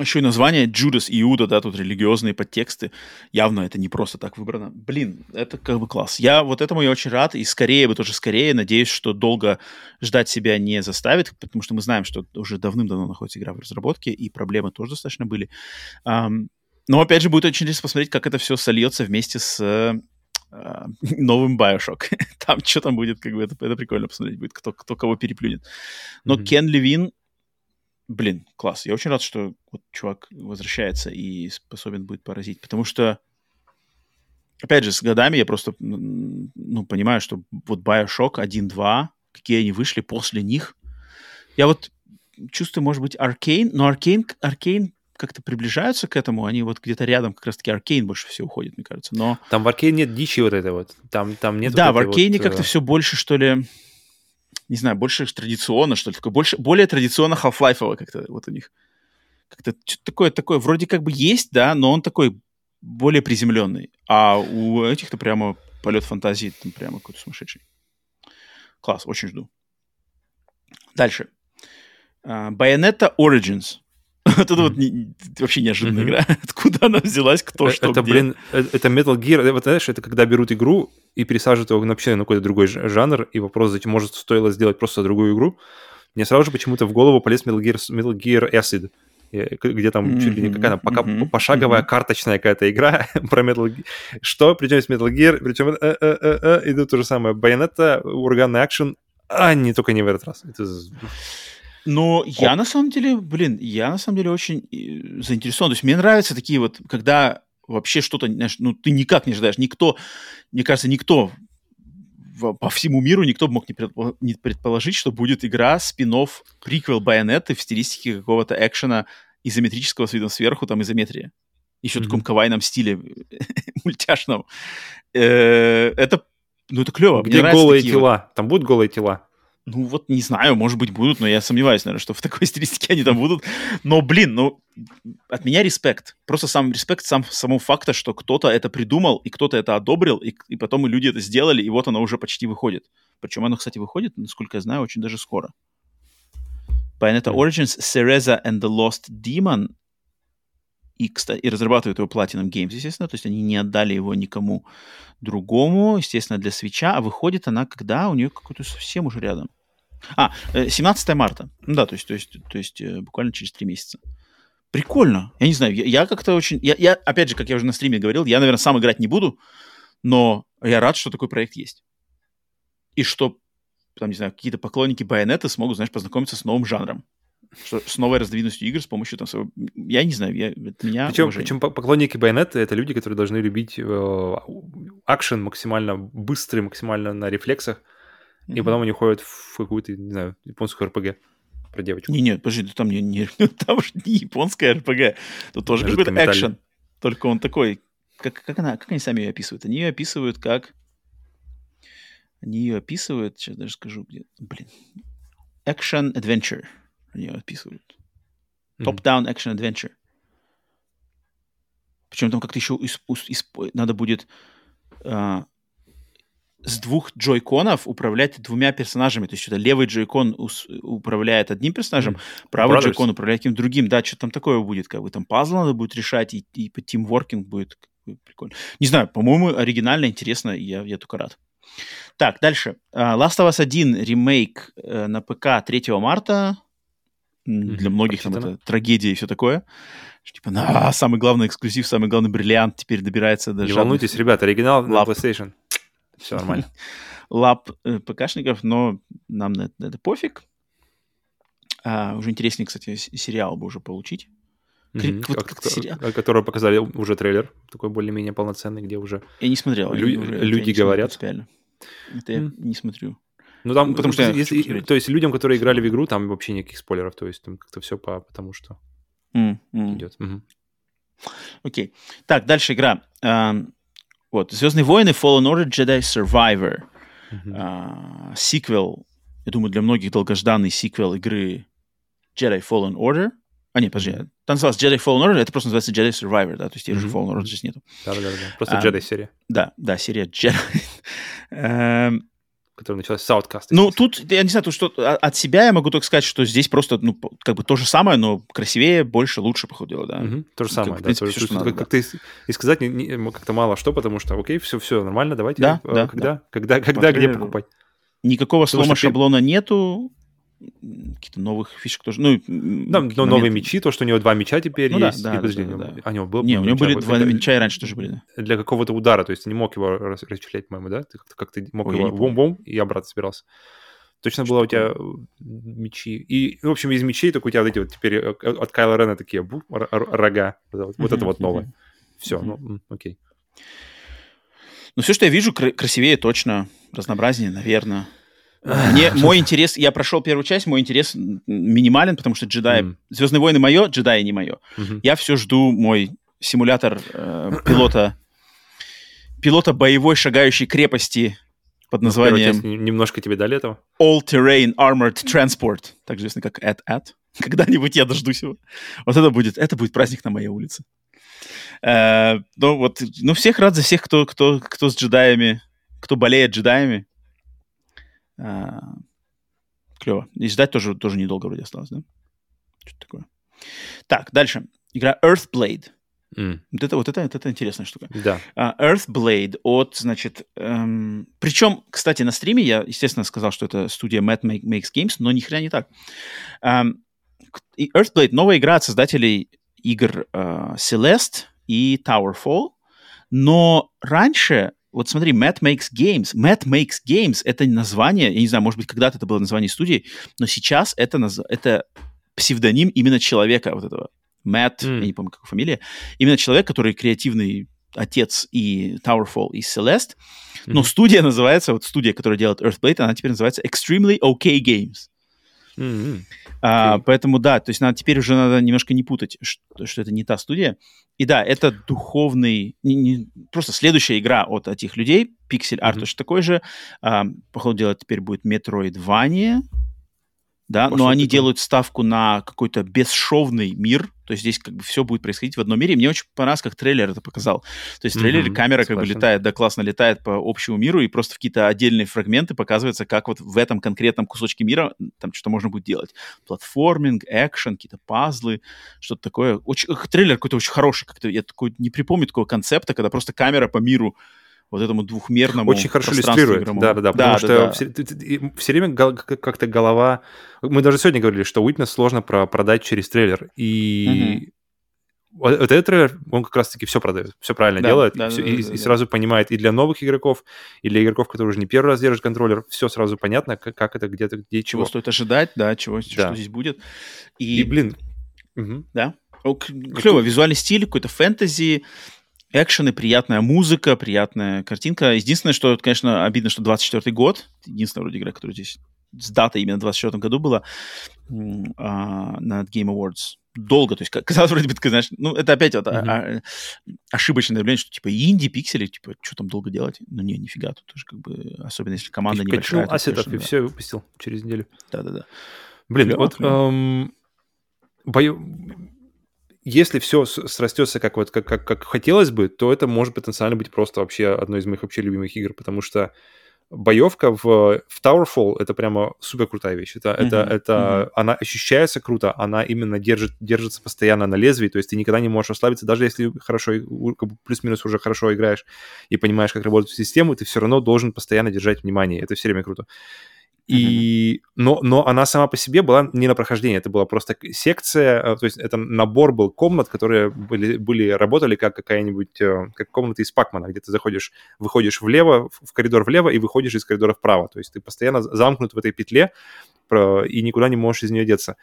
Еще и название Джудас и Иуда, да, тут религиозные подтексты. Явно это не просто так выбрано. Блин, это как бы класс. Я вот этому я очень рад, и скорее бы тоже скорее. Надеюсь, что долго ждать себя не заставит, потому что мы знаем, что уже давным-давно находится игра в разработке, и проблемы тоже достаточно были. Но, опять же, будет очень интересно посмотреть, как это все сольется вместе с а, новым Bioshock. там что там будет, как бы это, это прикольно посмотреть будет, кто, кто кого переплюнет. Но mm-hmm. Кен Левин, блин, класс. Я очень рад, что вот чувак возвращается и способен будет поразить, потому что опять же, с годами я просто ну, понимаю, что вот Bioshock 1-2, какие они вышли после них, я вот чувствую, может быть, Аркейн, но Аркейн, Аркейн как-то приближаются к этому, они вот где-то рядом как раз-таки Аркейн больше всего уходит, мне кажется. Но... Там в Аркейне нет дичи вот этой вот. Там, там нет Да, вот в Аркейне вот... как-то э, все больше, что ли, не знаю, больше традиционно, что ли, такое, больше, более традиционно Half-Life как-то вот у них. Как-то что-то такое, такое, вроде как бы есть, да, но он такой более приземленный. А у этих-то прямо полет фантазии там прямо какой-то сумасшедший. Класс, очень жду. Дальше. Bayonetta Origins. Вот это вот вообще неожиданная игра. Откуда она взялась, кто э, что, Это, блин, э, это Metal Gear. Вот знаешь, это когда берут игру и пересаживают его вообще на какой-то другой жанр, и вопрос, зачем может стоило сделать просто другую игру. Мне сразу же почему-то в голову полез Metal Gear, Metal Gear Acid где там mm-hmm, чуть ли не какая-то пока mm-hmm, пошаговая mm-hmm. карточная какая-то игра про Metal Gear. Что? Причем есть Metal Gear, причем э, э, э, э, идут то же самое. Байонета, ураганный акшен, а не только не в этот раз. Это... Но я на самом деле, блин, я на самом деле очень э, заинтересован. То есть мне нравятся такие вот, когда вообще что-то, знаешь, ну ты никак не ожидаешь, никто, мне кажется, никто по всему миру никто бы мог не предположить, что будет игра спин-офф приквел Байонеты в стилистике какого-то экшена изометрического с видом сверху, там изометрия. Еще mm-hmm. в таком кавайном стиле мультяшном. Э, это, ну это клево. Где голые тела? Там будут голые тела? Ну вот не знаю, может быть будут, но я сомневаюсь, наверное, что в такой стилистике они там будут. Но, блин, ну от меня респект. Просто сам респект сам самому факта, что кто-то это придумал, и кто-то это одобрил, и, и потом и люди это сделали, и вот оно уже почти выходит. Причем оно, кстати, выходит, насколько я знаю, очень даже скоро. Bayonetta Origins, Cereza and the Lost Demon и, кстати, и разрабатывают его Platinum Games, естественно, то есть они не отдали его никому другому, естественно, для свеча, а выходит она когда? У нее какой-то совсем уже рядом. А, 17 э, марта. Ну да, то есть, то есть, то есть э, буквально через три месяца. Прикольно. Я не знаю, я, я как-то очень... Я, я, опять же, как я уже на стриме говорил, я, наверное, сам играть не буду, но я рад, что такой проект есть. И что, там, не знаю, какие-то поклонники Байонета смогут, знаешь, познакомиться с новым жанром что с новой разновидностью игр с помощью там своего... Я не знаю, я, это меня причем, причем поклонники Байонета — это люди, которые должны любить э, акшен максимально быстрый, максимально на рефлексах, mm-hmm. и потом они ходят в какую-то, не знаю, японскую РПГ про девочку. Не, нет, подожди, там не, не, там же не японская РПГ, тут тоже какой-то экшен. Только он такой... Как, как, она, как они сами ее описывают? Они ее описывают как... Они ее описывают... Сейчас даже скажу, где... Блин. Action Adventure. Они описывают. Top-down Action Adventure. Причем там как-то еще исп- исп- надо будет а, с двух джойконов управлять двумя персонажами. То есть что-то левый джойкон ус- управляет одним персонажем, правый Brothers. джойкон управляет каким-то другим. Да, что там такое будет, как бы там пазл надо будет решать, и, и по тимворкинг будет прикольно. Не знаю, по-моему, оригинально, интересно, я, я только рад. Так, дальше. А, Last of Us 1 ремейк э, на ПК 3 марта. Для многих там это трагедия и все такое. Что, Типа, на, самый главный эксклюзив, самый главный бриллиант теперь добирается до Не жадных волнуйтесь, ребят, оригинал на лап. PlayStation. Все нормально. лап э, ПКшников, но нам на это, на это пофиг. А, уже интереснее, кстати, сериал бы уже получить. Мгм. вот Как- сериал. ко- Которого показали уже трейлер, такой более-менее полноценный, где уже... Я не смотрел. Лю- уже- люди говорят. Это я М. не смотрю. Ну, там, Ну, потому что я если- посмотреть. то есть людям, которые играли в игру, там вообще никаких спойлеров, то есть там как-то все по потому что М, м. идет. Мгм. Окей. Так, дальше игра. Ам, вот. Звездные войны Fallen Order Jedi Survivor. Мгм. А, сиквел, я думаю, для многих долгожданный сиквел игры Jedi Fallen Order. А, нет, подожди. Там называлось Jedi Fallen Order, это просто называется Jedi Survivor, да, то есть тех же Fallen Order здесь нету. Да-да-да. Просто А, Джедай серия, Да, да, серия Jedi. Которая началась с Outcast. Ну, тут, я не знаю, тут что а- от себя я могу только сказать, что здесь просто, ну, как бы то же самое, но красивее, больше, лучше, по ходу дела, да. Мгм, То же Как, самое, в да. принципе, то- то- что то- надо, как ты и сказать не- не- как-то мало что, потому что, окей, все, все нормально, давайте. Да, э, да, когда, когда, когда, где трейлеру. покупать? Никакого Потому слома шаблона нету, каких-то новых фишек тоже. Ну, Да, но новые мечи, то, что у него два меча теперь Ну да, есть. да, и, да, подожди, да, у него- да. а, него было Не, у него меча, были два для- меча и раньше тоже были, да. Для какого-то удара, то есть ты не мог его рас- расчехлять, по-моему, да? Ты как-то, как-то мог Ой, его не бом-бом и обратно собирался. Точно было у тебя э, мечи. И, в общем, из мечей только у тебя вот эти вот теперь э, от Кайла Рена такие бу, рога. Вот это вот- вот это вот новое. мгм. Все, Мгм. ну, окей. Ну, все, что я вижу, кра- красивее точно, разнообразнее, наверное. Мне мой интерес, я прошел первую часть, мой интерес минимален, потому что джедаи, М. Звездные войны мое, джедаи не мое. Мгм. Я все жду мой симулятор э, пилота, пилота боевой шагающей крепости под Ну, названием часть н- немножко тебе дали этого. All-Terrain Armored Transport, также известный как AT-AT. Когда-нибудь я дождусь его. Вот это будет, это будет праздник на моей улице. Э, ну вот, ну всех рад за всех, кто, кто, кто с джедаями, кто болеет джедаями. Э, клево. И ждать тоже, тоже недолго вроде осталось, да? Что-то такое. Так, дальше. Игра Earthblade. М, Вот это, вот это, вот это интересная штука. Да. А, Earthblade от, значит... эм, причем, кстати, на стриме я, естественно, сказал, что это студия Make- Makes Games, но ни хрена не так. Эм, Earthblade — новая игра от создателей игр э, Celeste и Towerfall, но раньше... Вот смотри, Matt Makes Games. Matt Makes Games — это название, я не знаю, может быть, когда-то это было название студии, но сейчас это, наз- это псевдоним именно человека вот этого. Мэтт, М. я не помню, какая фамилия, именно человек, который креативный отец и Towerfall, и Celeste. Но Мгм. студия называется, вот студия, которая делает Earthblade, она теперь называется Extremely OK Games. М. А, поэтому да, то есть надо, теперь уже надо немножко не путать, что, что это не та студия. И да, это духовный, не- не- просто следующая игра от этих людей, Art Мгм. точно такой же. А, по ходу дела теперь будет Metroidvania, да, А но они делают ставку на какой-то бесшовный мир, то есть здесь как бы все будет происходить в одном мире. И мне очень понравилось, как трейлер это показал. То есть в трейлере Мгм, камера как бы летает, да, классно летает по общему миру, и просто в какие-то отдельные фрагменты показывается, как вот в этом конкретном кусочке мира там что-то можно будет делать. Платформинг, экшен, какие-то пазлы, что-то такое. Очень, трейлер какой-то очень хороший, как-то я такой не припомню такого концепта, когда просто камера по миру вот этому двухмерному Очень хорошо иллюстрирует. игровому. Да, да, да. Потому что все, ты- ты- и все время как-то голова. Мы даже сегодня говорили, что Witness сложно про- продать через трейлер. И вот вот этот трейлер, он как раз-таки все продает, все правильно Да, делает, да, и, всё- да, и- да, и да. сразу понимает и для новых игроков, и для игроков, которые уже не первый раз держат контроллер, все сразу понятно, как, как это, где-то, где и чего чего. стоит ожидать, да, чего, что Да. здесь будет. И, блин, мгм. Да. Клево, визуальный стиль, какой-то фэнтези, экшены, приятная музыка, приятная картинка. Единственное, что, конечно, обидно, что 24 год, единственная вроде игра, которая здесь с датой именно в 24 году была а, на Game Awards. долго, то есть казалось вроде бы, ты знаешь, ну, это опять вот mm-hmm. а, ошибочное явление, что типа инди-пиксели, типа, что там долго делать? Ну, не, нифига, тут тоже как бы, особенно если команда и небольшая. ассетов, и да. все выпустил через неделю. Да-да-да. Блин, Клево, вот эм, бою... если все срастется как вот как, как, как хотелось бы, то это может потенциально быть просто вообще одной из моих вообще любимых игр, потому что боевка в, в Towerfall это прямо супер крутая вещь. Это, mm-hmm. это, это mm-hmm. она ощущается круто, она именно держит, держится постоянно на лезвии, то есть ты никогда не можешь расслабиться, даже если хорошо, плюс-минус уже хорошо играешь и понимаешь, как работает система, ты все равно должен постоянно держать внимание. Это все время круто. И, mm-hmm. но, но она сама по себе была не на прохождение, это была просто секция, э, то есть это набор был комнат, которые были, были работали как какая-нибудь, э, как комната из Пакмана, где ты заходишь, выходишь влево, в коридор влево и выходишь из коридора вправо, то есть ты постоянно замкнут в этой петле и никуда не можешь из нее деться.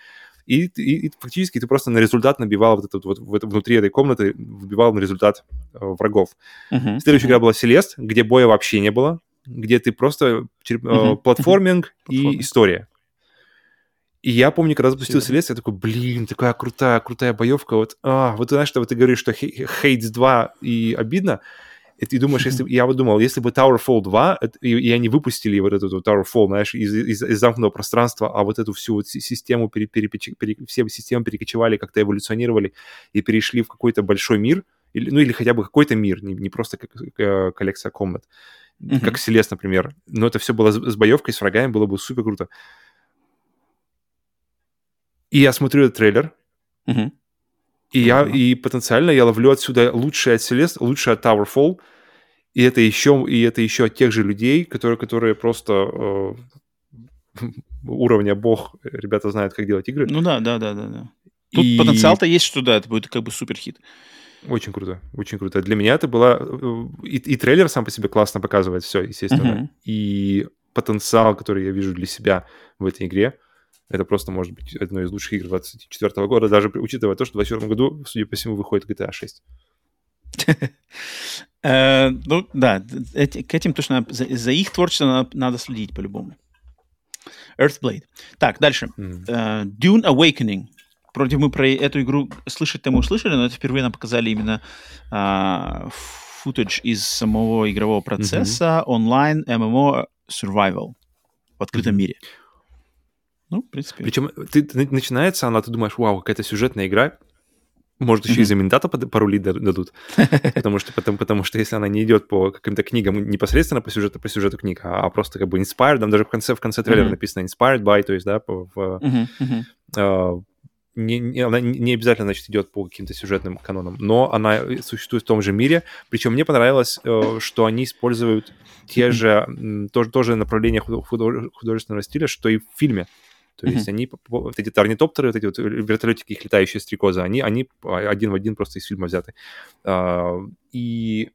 И, и, и фактически ты просто на результат набивал вот этот вот, вот внутри этой комнаты, вбивал на результат э, врагов. Uh-huh. Следующая uh-huh. игра была Селест, где боя вообще не было, где ты просто mm-hmm. платформинг и история. И я помню, когда запустил Селест, я такой, блин, такая крутая, крутая боевка. Вот, а, вот знаешь, что вот ты говоришь, что Хейтс 2 и обидно, и ты думаешь, если я вот думал, если бы Towerfall 2, и, и они выпустили вот эту вот Towerfall, знаешь, из, из, из замкнутого пространства, а вот эту всю вот систему, пере, пере, пере, все системы перекочевали, как-то эволюционировали и перешли в какой-то большой мир, или, ну или хотя бы какой-то мир, не, не просто как, как коллекция комнат, mm-hmm. как Селест, например. Но это все было с, боевкой, с врагами, было бы супер круто. И я смотрю этот трейлер, mm-hmm. и я и потенциально я ловлю отсюда лучшее от Селест, лучшее от Towerfall, и это еще и это еще от тех же людей, которые которые просто э, уровня бог, ребята знают, как делать игры. Ну да, да, да, да, да. Тут и... потенциал-то есть, что да, это будет как бы супер хит. Очень круто, очень круто. Для меня это было... Э, и, и трейлер сам по себе классно показывает все, естественно. Uh-huh. И потенциал, который я вижу для себя в этой игре, это просто может быть одной из лучших игр 2024 года, даже учитывая то, что в 2024 году, судя по всему, выходит GTA 6. Э, ну, да, к этим точно... За их творчество надо следить по-любому. Earthblade. Так, дальше. Э, Dune Awakening. Вроде мы про эту игру слышать-то мы услышали, но это впервые нам показали именно а, футаж из самого игрового процесса, онлайн, ММО, survival в открытом mm-hmm. мире. Ну, в принципе. Причем ты, ты, начинается она, ты думаешь, вау, какая-то сюжетная игра, может, еще mm-hmm. из Аминдата пару лид дадут. потому, что, потому, потому что если она не идет по каким-то книгам непосредственно по сюжету, по сюжету книг, а, а просто как бы inspired, там даже в конце, в конце трейлера mm-hmm. написано inspired by, то есть, да, в, mm-hmm. Не, не, она не обязательно, значит, идет по каким-то сюжетным канонам, но она существует в том же мире. Причем мне понравилось, э, что они используют те же, тоже, тоже направления художественного стиля, что и в фильме. То есть они, вот эти орнитоптеры, вот эти вот вертолетики, их летающие стрекозы, они, они один в один просто из фильма взяты. А, и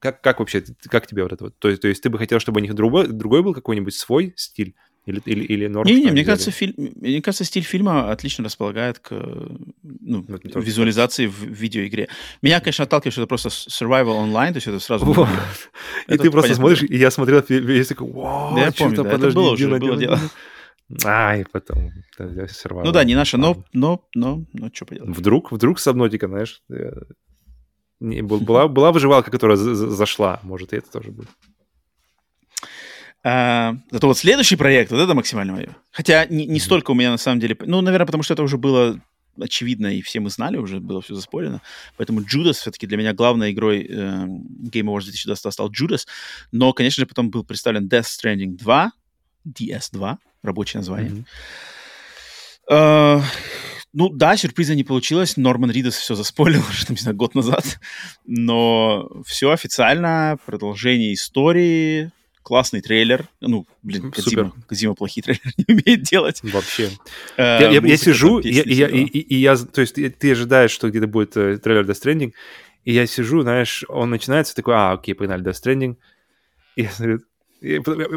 как, как вообще, как тебе вот это вот? То есть, то есть ты бы хотел, чтобы у них другой, другой был какой-нибудь свой стиль? Или, или, или норм? Не, не, мне кажется, фильм, мне кажется, стиль фильма отлично располагает к ну, ну, визуализации в видеоигре. Меня, конечно, отталкивает, что это просто survival online, то есть это сразу... Вот. И ты просто смотришь, и я смотрел, весь такой, вау, я помню, да, это было уже, было дело. Ай, потом Ну да, не наше, но, но, но, но что поделать. Вдруг, вдруг Сабнотика, знаешь, не, была, была выживалка, которая зашла, может, и это тоже будет. А, зато вот следующий проект, вот это максимально мое. Хотя не, не столько у меня на самом деле... Ну, наверное, потому что это уже было очевидно, и все мы знали, уже было все заспорено. Поэтому Judas все-таки для меня главной игрой э, Game Awards 2020 стал Judas. Но, конечно же, потом был представлен Death Stranding 2, DS2, рабочее название. Mm-hmm. Э, ну да, сюрприза не получилось. Норман Ридас все заспойлил уже, не знаю, год назад. Но все официально, продолжение истории, классный трейлер. Ну, блин, Кадзима, Кадзима плохие трейлеры не умеет делать. Вообще. Э, я, я, я сижу, и, и, и, и, и я, то есть ты ожидаешь, что где-то будет э, трейлер Death Stranding, и я сижу, знаешь, он начинается, такой, а, окей, погнали Death Stranding. И я смотрю,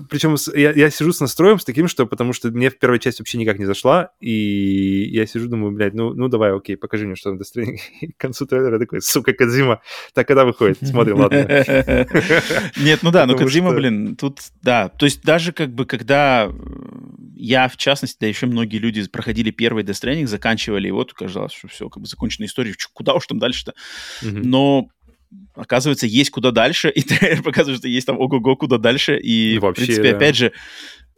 причем я, я сижу с настроем с таким, что потому что мне в первой части вообще никак не зашла, и я сижу, думаю, блядь, ну, ну давай, окей, покажи мне, что на достроении. И к концу трейлера такой, сука, Кадзима, так когда выходит? Смотрим, ладно. Нет, ну да, ну Кадзима, блин, тут, да, то есть даже как бы когда я, в частности, да еще многие люди проходили первый Death Stranding, заканчивали его, казалось, что все, как бы законченная история, куда уж там дальше-то. Но оказывается, есть куда дальше, и трейлер показывает, что есть там ого-го куда дальше, и, и вообще, в принципе, да. опять же,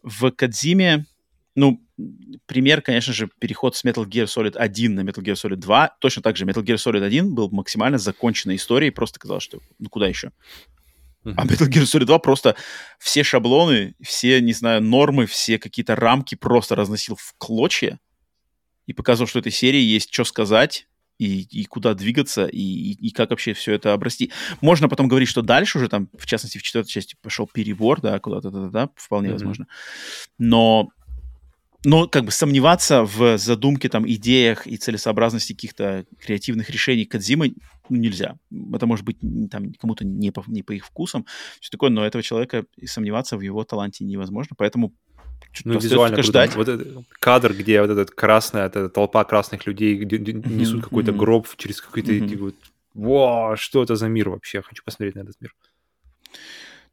в Кадзиме, ну, пример, конечно же, переход с Metal Gear Solid 1 на Metal Gear Solid 2. Точно так же Metal Gear Solid 1 был максимально законченной историей, просто казалось, что ну куда еще? Uh-huh. А Metal Gear Solid 2 просто все шаблоны, все, не знаю, нормы, все какие-то рамки просто разносил в клочья и показывал, что этой серии есть что сказать, и, и куда двигаться, и, и, и как вообще все это обрасти. Можно потом говорить, что дальше уже там, в частности, в четвертой части пошел перебор, да, куда-то, да, да, да, вполне mm-hmm. возможно. Но но как бы сомневаться в задумке, там, идеях и целесообразности каких-то креативных решений Кадзимы ну, нельзя. Это может быть там кому-то не по, не по их вкусам, все такое, но этого человека и сомневаться в его таланте невозможно, поэтому ну, визуально ждать. Вот этот кадр, где вот этот красная, эта толпа красных людей где, mm-hmm, несут какой-то mm-hmm. гроб через какой-то... Mm-hmm. Типа, Во, что это за мир вообще? Хочу посмотреть на этот мир.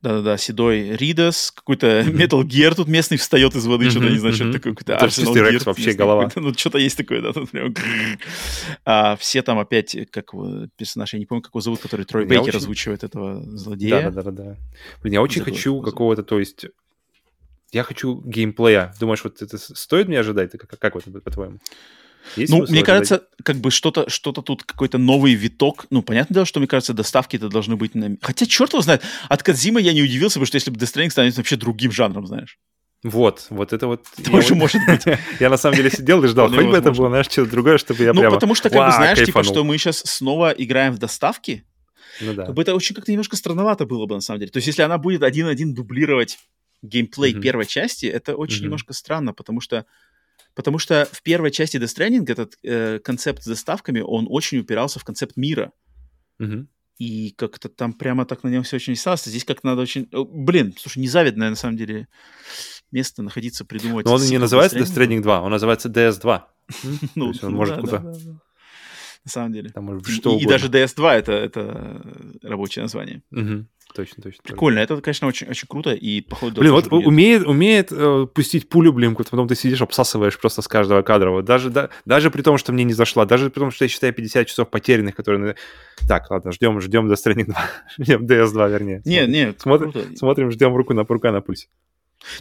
Да-да-да, седой Ридас, какой-то Metal Gear тут местный встает из воды, что-то, не знаю, что-то такое, какой-то Arsenal Gear. вообще голова. Ну, что-то есть такое, да, тут прям... а, все там опять, как персонаж, я не помню, как его зовут, который Трой Бейкер озвучивает этого злодея. Да-да-да. Блин, я очень хочу какого-то, то есть... Я хочу геймплея. Думаешь, вот это стоит мне ожидать? Как, как вот, по-твоему? Есть ну, мне кажется, как бы что-то что тут какой-то новый виток. Ну, понятное дело, что, мне кажется, доставки это должны быть... На... Хотя, черт его знает, от Кадзима я не удивился, потому что если бы Death Stranding станет вообще другим жанром, знаешь. Вот, вот это вот... Тоже может быть. Я на самом деле сидел и ждал, хоть бы это было, знаешь, что-то другое, чтобы я Ну, прямо... потому что, как бы, знаешь, типа, что мы сейчас снова играем в доставки, ну да. Как бы это очень как-то немножко странновато было бы, на самом деле. То есть, если она будет один-один дублировать геймплей первой части, это очень немножко странно, потому что Потому что в первой части Death Stranding этот э, концепт с заставками, он очень упирался в концепт мира. Угу. И как-то там прямо так на нем все очень осталось. Здесь как-то надо очень... Блин, слушай, незавидное на самом деле место находиться, придумывать... Но он не называется Death Stranding 2, он называется DS2. Ну, он может куда на самом деле. И, даже DS2 это, это рабочее название. Точно, точно. Прикольно. Это, конечно, очень, очень круто. И, походу, Блин, вот умеет, умеет э, пустить пулю, блин, потом ты сидишь, обсасываешь просто с каждого кадра. Вот даже, да, даже при том, что мне не зашла, даже при том, что я считаю 50 часов потерянных, которые... Так, ладно, ждем, ждем до Stranding 2. ждем DS2, вернее. Нет, нет. Смотрим, смотрим, ждем руку на рука на пульсе.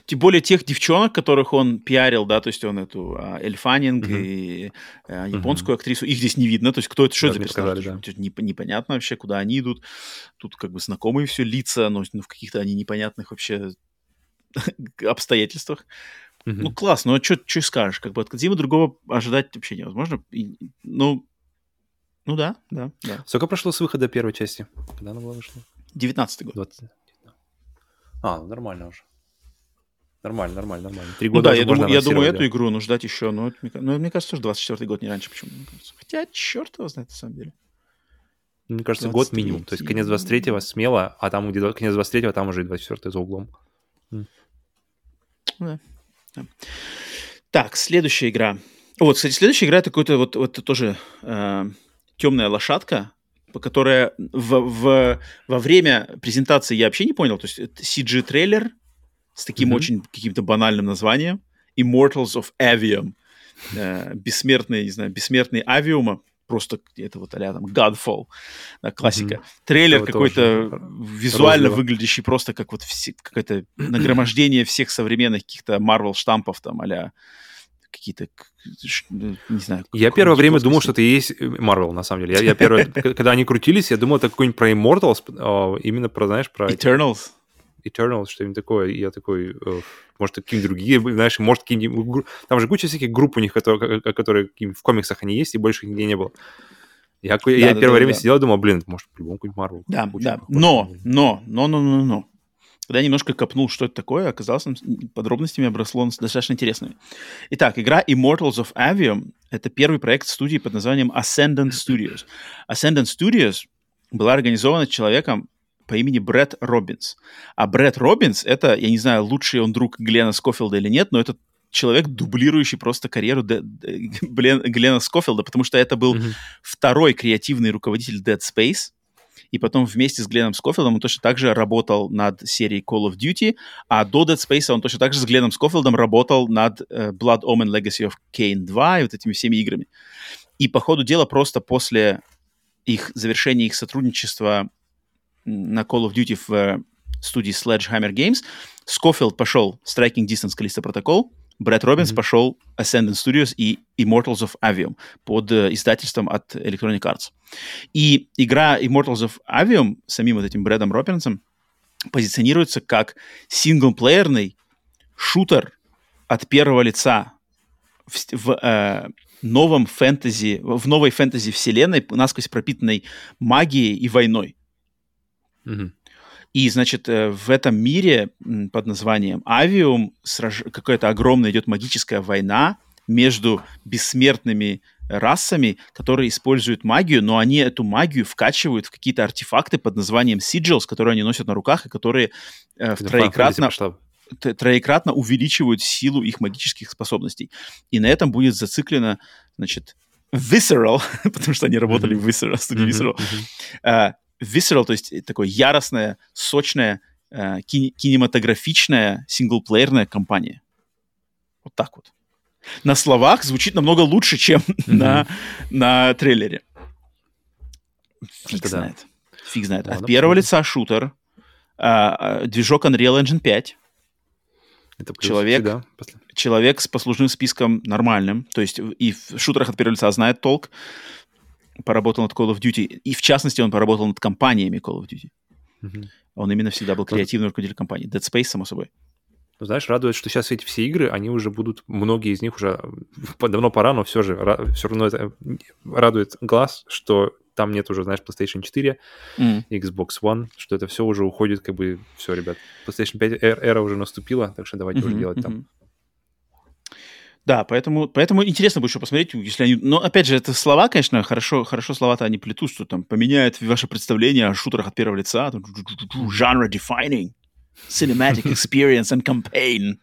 Тем более тех девчонок, которых он пиарил, да, то есть он эту а, Эльфанинг uh-huh. и а, японскую uh-huh. актрису, их здесь не видно, то есть кто это, что это за персонаж, да. непонятно вообще, куда они идут, тут как бы знакомые все лица, но в каких-то они непонятных вообще обстоятельствах. Uh-huh. Ну, класс, ну, а что скажешь, как бы от Кадзимы другого ожидать вообще невозможно, и, ну, ну да, да, да. Сколько прошло с выхода первой части? Когда она была вышла? 19 год. 20... А, ну нормально уже. Нормально, нормально, нормально. Три ну года ну, да, я думаю, я думаю, эту игру ну, ждать еще, но, это, ну, мне кажется, тоже 24 год не раньше, почему мне кажется. Хотя, черт его знает, на самом деле. Мне кажется, 23... год минимум. То есть конец 23-го смело, а там где конец 23-го, там уже 24 за углом. Да. да. Так, следующая игра. Вот, кстати, следующая игра это какой-то вот, вот тоже э, темная лошадка, которая в, в, во время презентации я вообще не понял. То есть CG-трейлер, с таким mm-hmm. очень каким-то банальным названием. Immortals of Avium. Э, бессмертный, не знаю, бессмертный авиума. Просто это вот а там Godfall, да, классика. Mm-hmm. Трейлер это какой-то визуально розово. выглядящий просто как вот все, какое-то нагромождение всех современных каких-то Marvel штампов там а какие-то, не знаю. Я первое время думал, что это и есть Marvel, на самом деле. Я, я первое, когда они крутились, я думал, это какой-нибудь про Immortals, а, именно про, знаешь, про... Eternals. Eternal, что-нибудь такое, и я такой, э, может, какие-нибудь другие, знаешь, может, какие-нибудь... Там же куча всяких групп у них, которые, которые в комиксах они есть, и больше нигде не было. Я, да, я да, первое да, время да. сидел и думал, блин, может, по-любому какой-нибудь Marvel. Да, да, но, но, но, но, но, но. Когда я немножко копнул, что это такое, оказалось, подробностями обросло достаточно интересными. Итак, игра Immortals of Avium — это первый проект студии под названием Ascendant Studios. Ascendant Studios была организована человеком, по имени Брэд Робинс. А Брэд Робинс — это, я не знаю, лучший он друг Глена Скофилда или нет, но это человек, дублирующий просто карьеру Де- Де- Глен- Глена Скофилда, потому что это был mm-hmm. второй креативный руководитель Dead Space. и потом вместе с Гленном Скофилдом он точно так же работал над серией Call of Duty, а до Dead Space он точно так же с Гленном Скофилдом работал над uh, Blood Omen Legacy of Kane 2 и вот этими всеми играми. И по ходу дела просто после их завершения их сотрудничества на Call of Duty в э, студии Sledgehammer Games, Скофилд пошел Striking Distance Callisto Protocol, Брэд Робинс mm-hmm. пошел Ascendant Studios и Immortals of Avium под э, издательством от Electronic Arts. И игра Immortals of Avium самим вот этим Брэдом Робинсом позиционируется как синглплеерный шутер от первого лица в, в э, новом фэнтези, в новой фэнтези вселенной, насквозь пропитанной магией и войной. Mm-hmm. И, значит, э, в этом мире под названием Авиум сраж... какая-то огромная идет магическая война между бессмертными расами, которые используют магию, но они эту магию вкачивают в какие-то артефакты под названием Sigils, которые они носят на руках и которые э, в троекратно, троекратно увеличивают силу их магических способностей. И на этом будет зациклено, значит, Visceral, потому что они работали mm-hmm. в Visceral, студии mm-hmm. Visceral, visceral, то есть такое яростная, сочная, э, кин- кинематографичная синглплеерная компания. Вот так вот. На словах звучит намного лучше, чем mm-hmm. на, на трейлере. Фиг Это знает. Да. Фиг знает. Ладно, От первого лица шутер, а, движок Unreal Engine 5. Это человек, всегда. человек с послужным списком нормальным, то есть и в шутерах от первого лица знает толк, поработал над Call of Duty, и в частности он поработал над компаниями Call of Duty. Mm-hmm. Он именно всегда был креативным руководителем компании. Dead Space, само собой. Ну, знаешь, радует, что сейчас эти все игры, они уже будут, многие из них уже давно пора, но все же, все равно это радует глаз, что там нет уже, знаешь, PlayStation 4, mm. Xbox One, что это все уже уходит, как бы, все, ребят, PlayStation 5 эра уже наступила, так что давайте mm-hmm, уже делать mm-hmm. там. Да, поэтому, поэтому интересно будет еще посмотреть, если они... Но, опять же, это слова, конечно, хорошо, хорошо слова-то они плетут, что там поменяют ваше представление о шутерах от первого лица, genre defining, cinematic experience and campaign.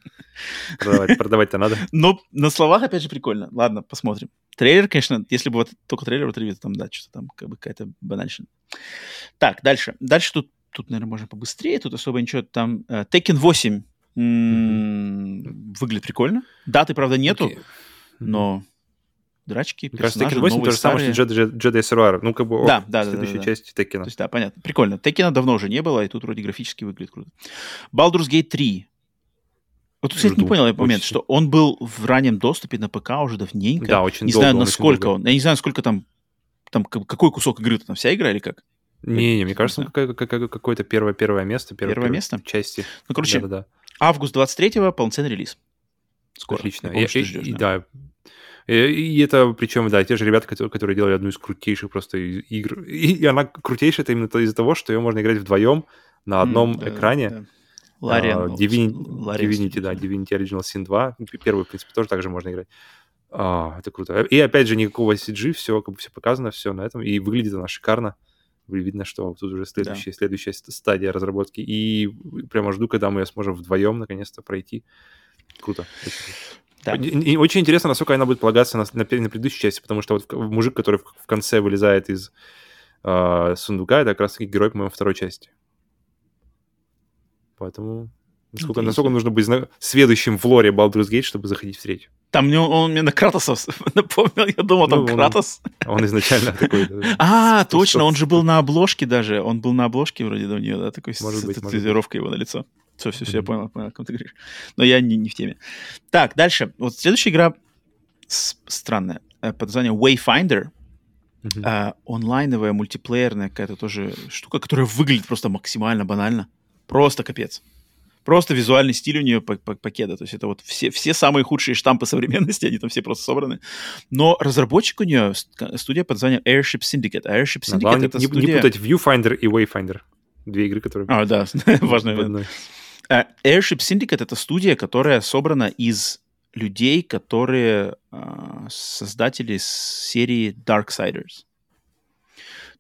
Продавать, продавать-то надо. Но на словах, опять же, прикольно. Ладно, посмотрим. Трейлер, конечно, если бы вот только трейлер вот ревью, там, да, что-то там как бы какая-то банальщина. Так, дальше. Дальше тут, тут, наверное, можно побыстрее, тут особо ничего там... Uh, Tekken 8 Mm-hmm. Выглядит прикольно. Даты, правда, нету, okay. но драчки, Мне кажется, Tekken 8 то же самое, что Jedi, Survivor. Ну, как бы да, да, следующая да, да, часть Tekken. То есть, да, понятно. Прикольно. Текена давно уже не было, и тут вроде графически выглядит круто. Baldur's Gate 3. Вот тут, кстати, не понял я момент, что он был в раннем доступе на ПК уже давненько. Да, очень Не долго, знаю, насколько он. Я не знаю, сколько там, там какой кусок игры там вся игра или как? Не, не, мне кажется, какое-то первое первое место, первое, первое место части. Ну, короче, да, да, да. Август 23-го полноценный релиз. Скоро. Отлично. Я, и, ждешь, и, да. И, и это, причем, да, те же ребята, которые, которые делали одну из крутейших просто игр. И, и она крутейшая это именно из-за того, что ее можно играть вдвоем на одном mm, экране. Да, да. Larian, uh, Divinity, Divinity, да, Divinity Original Sin 2. Первый, в принципе, тоже так же можно играть. А, это круто. И опять же, никакого CG, все, как бы все показано, все на этом. И выглядит она шикарно видно, что тут уже следующая, да. следующая стадия разработки. И прямо жду, когда мы ее сможем вдвоем наконец-то пройти. Круто. Да. И, очень интересно, насколько она будет полагаться на, на, на предыдущей части, потому что вот мужик, который в, в конце вылезает из э, сундука, это как раз-таки герой, по-моему, второй части. Поэтому насколько, насколько нужно быть сведущим в лоре Baldur's Gate, чтобы заходить в третью. Там мне, он мне на Кратоса напомнил, я думал, там ну, Кратос. Он изначально такой. А, точно, он же был на обложке даже, он был на обложке вроде до нее, да, такой с татуировкой его на лицо. Все, все, все, я понял, понял, о ком ты говоришь. Но я не, не в теме. Так, дальше. Вот следующая игра странная, э, под названием Wayfinder. Uh-huh. А, онлайновая, мультиплеерная какая-то тоже штука, которая выглядит просто максимально банально. Просто капец. Просто визуальный стиль у нее пакета. То есть это вот все, все самые худшие штампы современности, они там все просто собраны. Но разработчик у нее студия под названием Airship Syndicate. А Airship Syndicate Главное, это не, студия... не путать Viewfinder и Wayfinder. Две игры, которые... А, да, важный момент. Uh, Airship Syndicate — это студия, которая собрана из людей, которые uh, создатели серии Darksiders.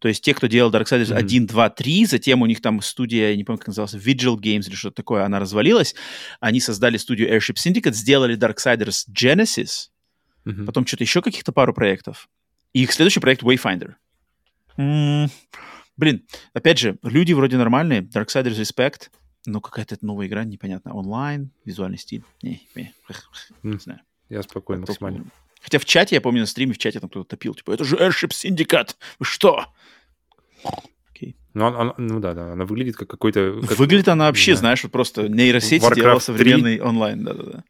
То есть те, кто делал Darksiders mm-hmm. 1, 2, 3, затем у них там студия, я не помню, как называлась, Vigil Games или что-то такое, она развалилась. Они создали студию Airship Syndicate, сделали Darksiders Genesis, mm-hmm. потом что-то еще каких-то пару проектов. И их следующий проект Wayfinder. М-м- Блин, опять же, люди вроде нормальные, Darksiders Respect, но какая-то новая игра непонятная. Онлайн, визуальный стиль. Не, не, не знаю. Я спокойно, максимально. Хотя в чате, я помню, на стриме в чате там кто-то топил, типа, это же Airship Syndicate, вы что? Окей. Ну, она, ну да, да, она выглядит как какой-то... Как... Выглядит она вообще, да. знаешь, вот просто нейросеть Warcraft сделала современный онлайн, да-да-да.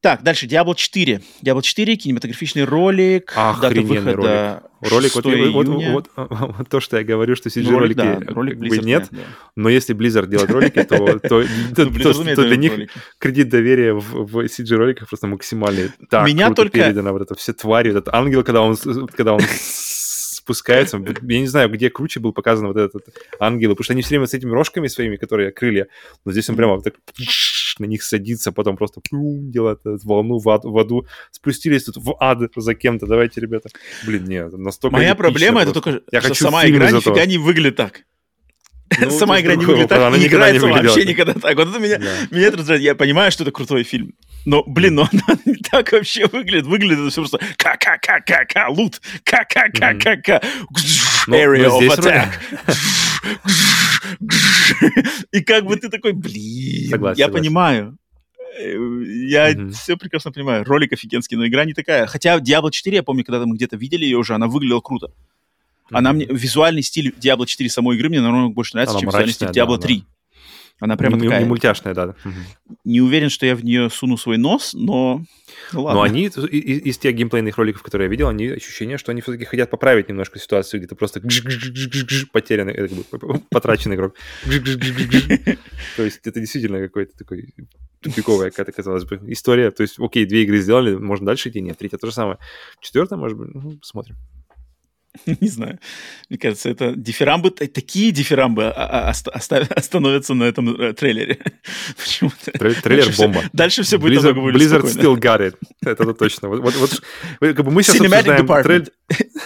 Так, дальше Diablo 4. Diablo 4, кинематографичный ролик, дата выхода ролик. Вот, вот, вот, вот, вот то, что я говорю, что CG-ролики ну, ролик, да, ролик Blizzard, нет, да. но если Blizzard делает ролики, то, то, то, то, то для них ролики. кредит доверия в, в CG-роликах просто максимальный. Так Меня круто только... передано вот это все твари, этот ангел, когда он, когда он спускается. Я не знаю, где круче был показан вот этот ангел, потому что они все время с этими рожками своими, которые крылья, но здесь он прямо вот так на них садится, потом просто делает волну в, ад, в аду. Спустились тут в ад за кем-то. Давайте, ребята. Блин, нет, настолько Моя проблема это только, я что хочу сама игра нифига не выглядит так. Ну, Сама игра не выглядит так, не играется вообще никогда так. Вот это меня, меня это раздражает. Я понимаю, что это крутой фильм. Но, блин, но она не так вообще выглядит. Выглядит это все просто ка-ка-ка-ка-ка, лут, ка-ка-ка-ка-ка, area of attack. И как бы ты такой, блин, я понимаю. Я mm-hmm. все прекрасно понимаю. Ролик офигенский, но игра не такая. Хотя Diablo 4, я помню, когда мы где-то видели ее уже, она выглядела круто. Mm-hmm. Она мне, визуальный стиль Diablo 4 самой игры мне намного больше нравится, она чем мрачная, визуальный стиль Diablo да, 3. Да. Она прямо не, такая... Не мультяшная, да. Не уверен, что я в нее суну свой нос, но... Ну, ладно. Но они, из, из тех геймплейных роликов, которые я видел, они ощущение, что они все-таки хотят поправить немножко ситуацию, где ты просто потерянный, это как бы потраченный игрок. То есть это действительно какой-то такой тупиковая какая-то, казалось бы, история. То есть, окей, две игры сделали, можно дальше идти? Нет, третья то же самое. Четвертая, может быть, ну, посмотрим. Не знаю. Мне кажется, это дифирамбы, такие дифирамбы остановятся на этом э, трейлере. Почему-то. Трейлер бомба. Дальше все будет Blizzard, Blizzard still got it. Это точно. Вот, вот, как бы мы сейчас Cinematic обсуждаем.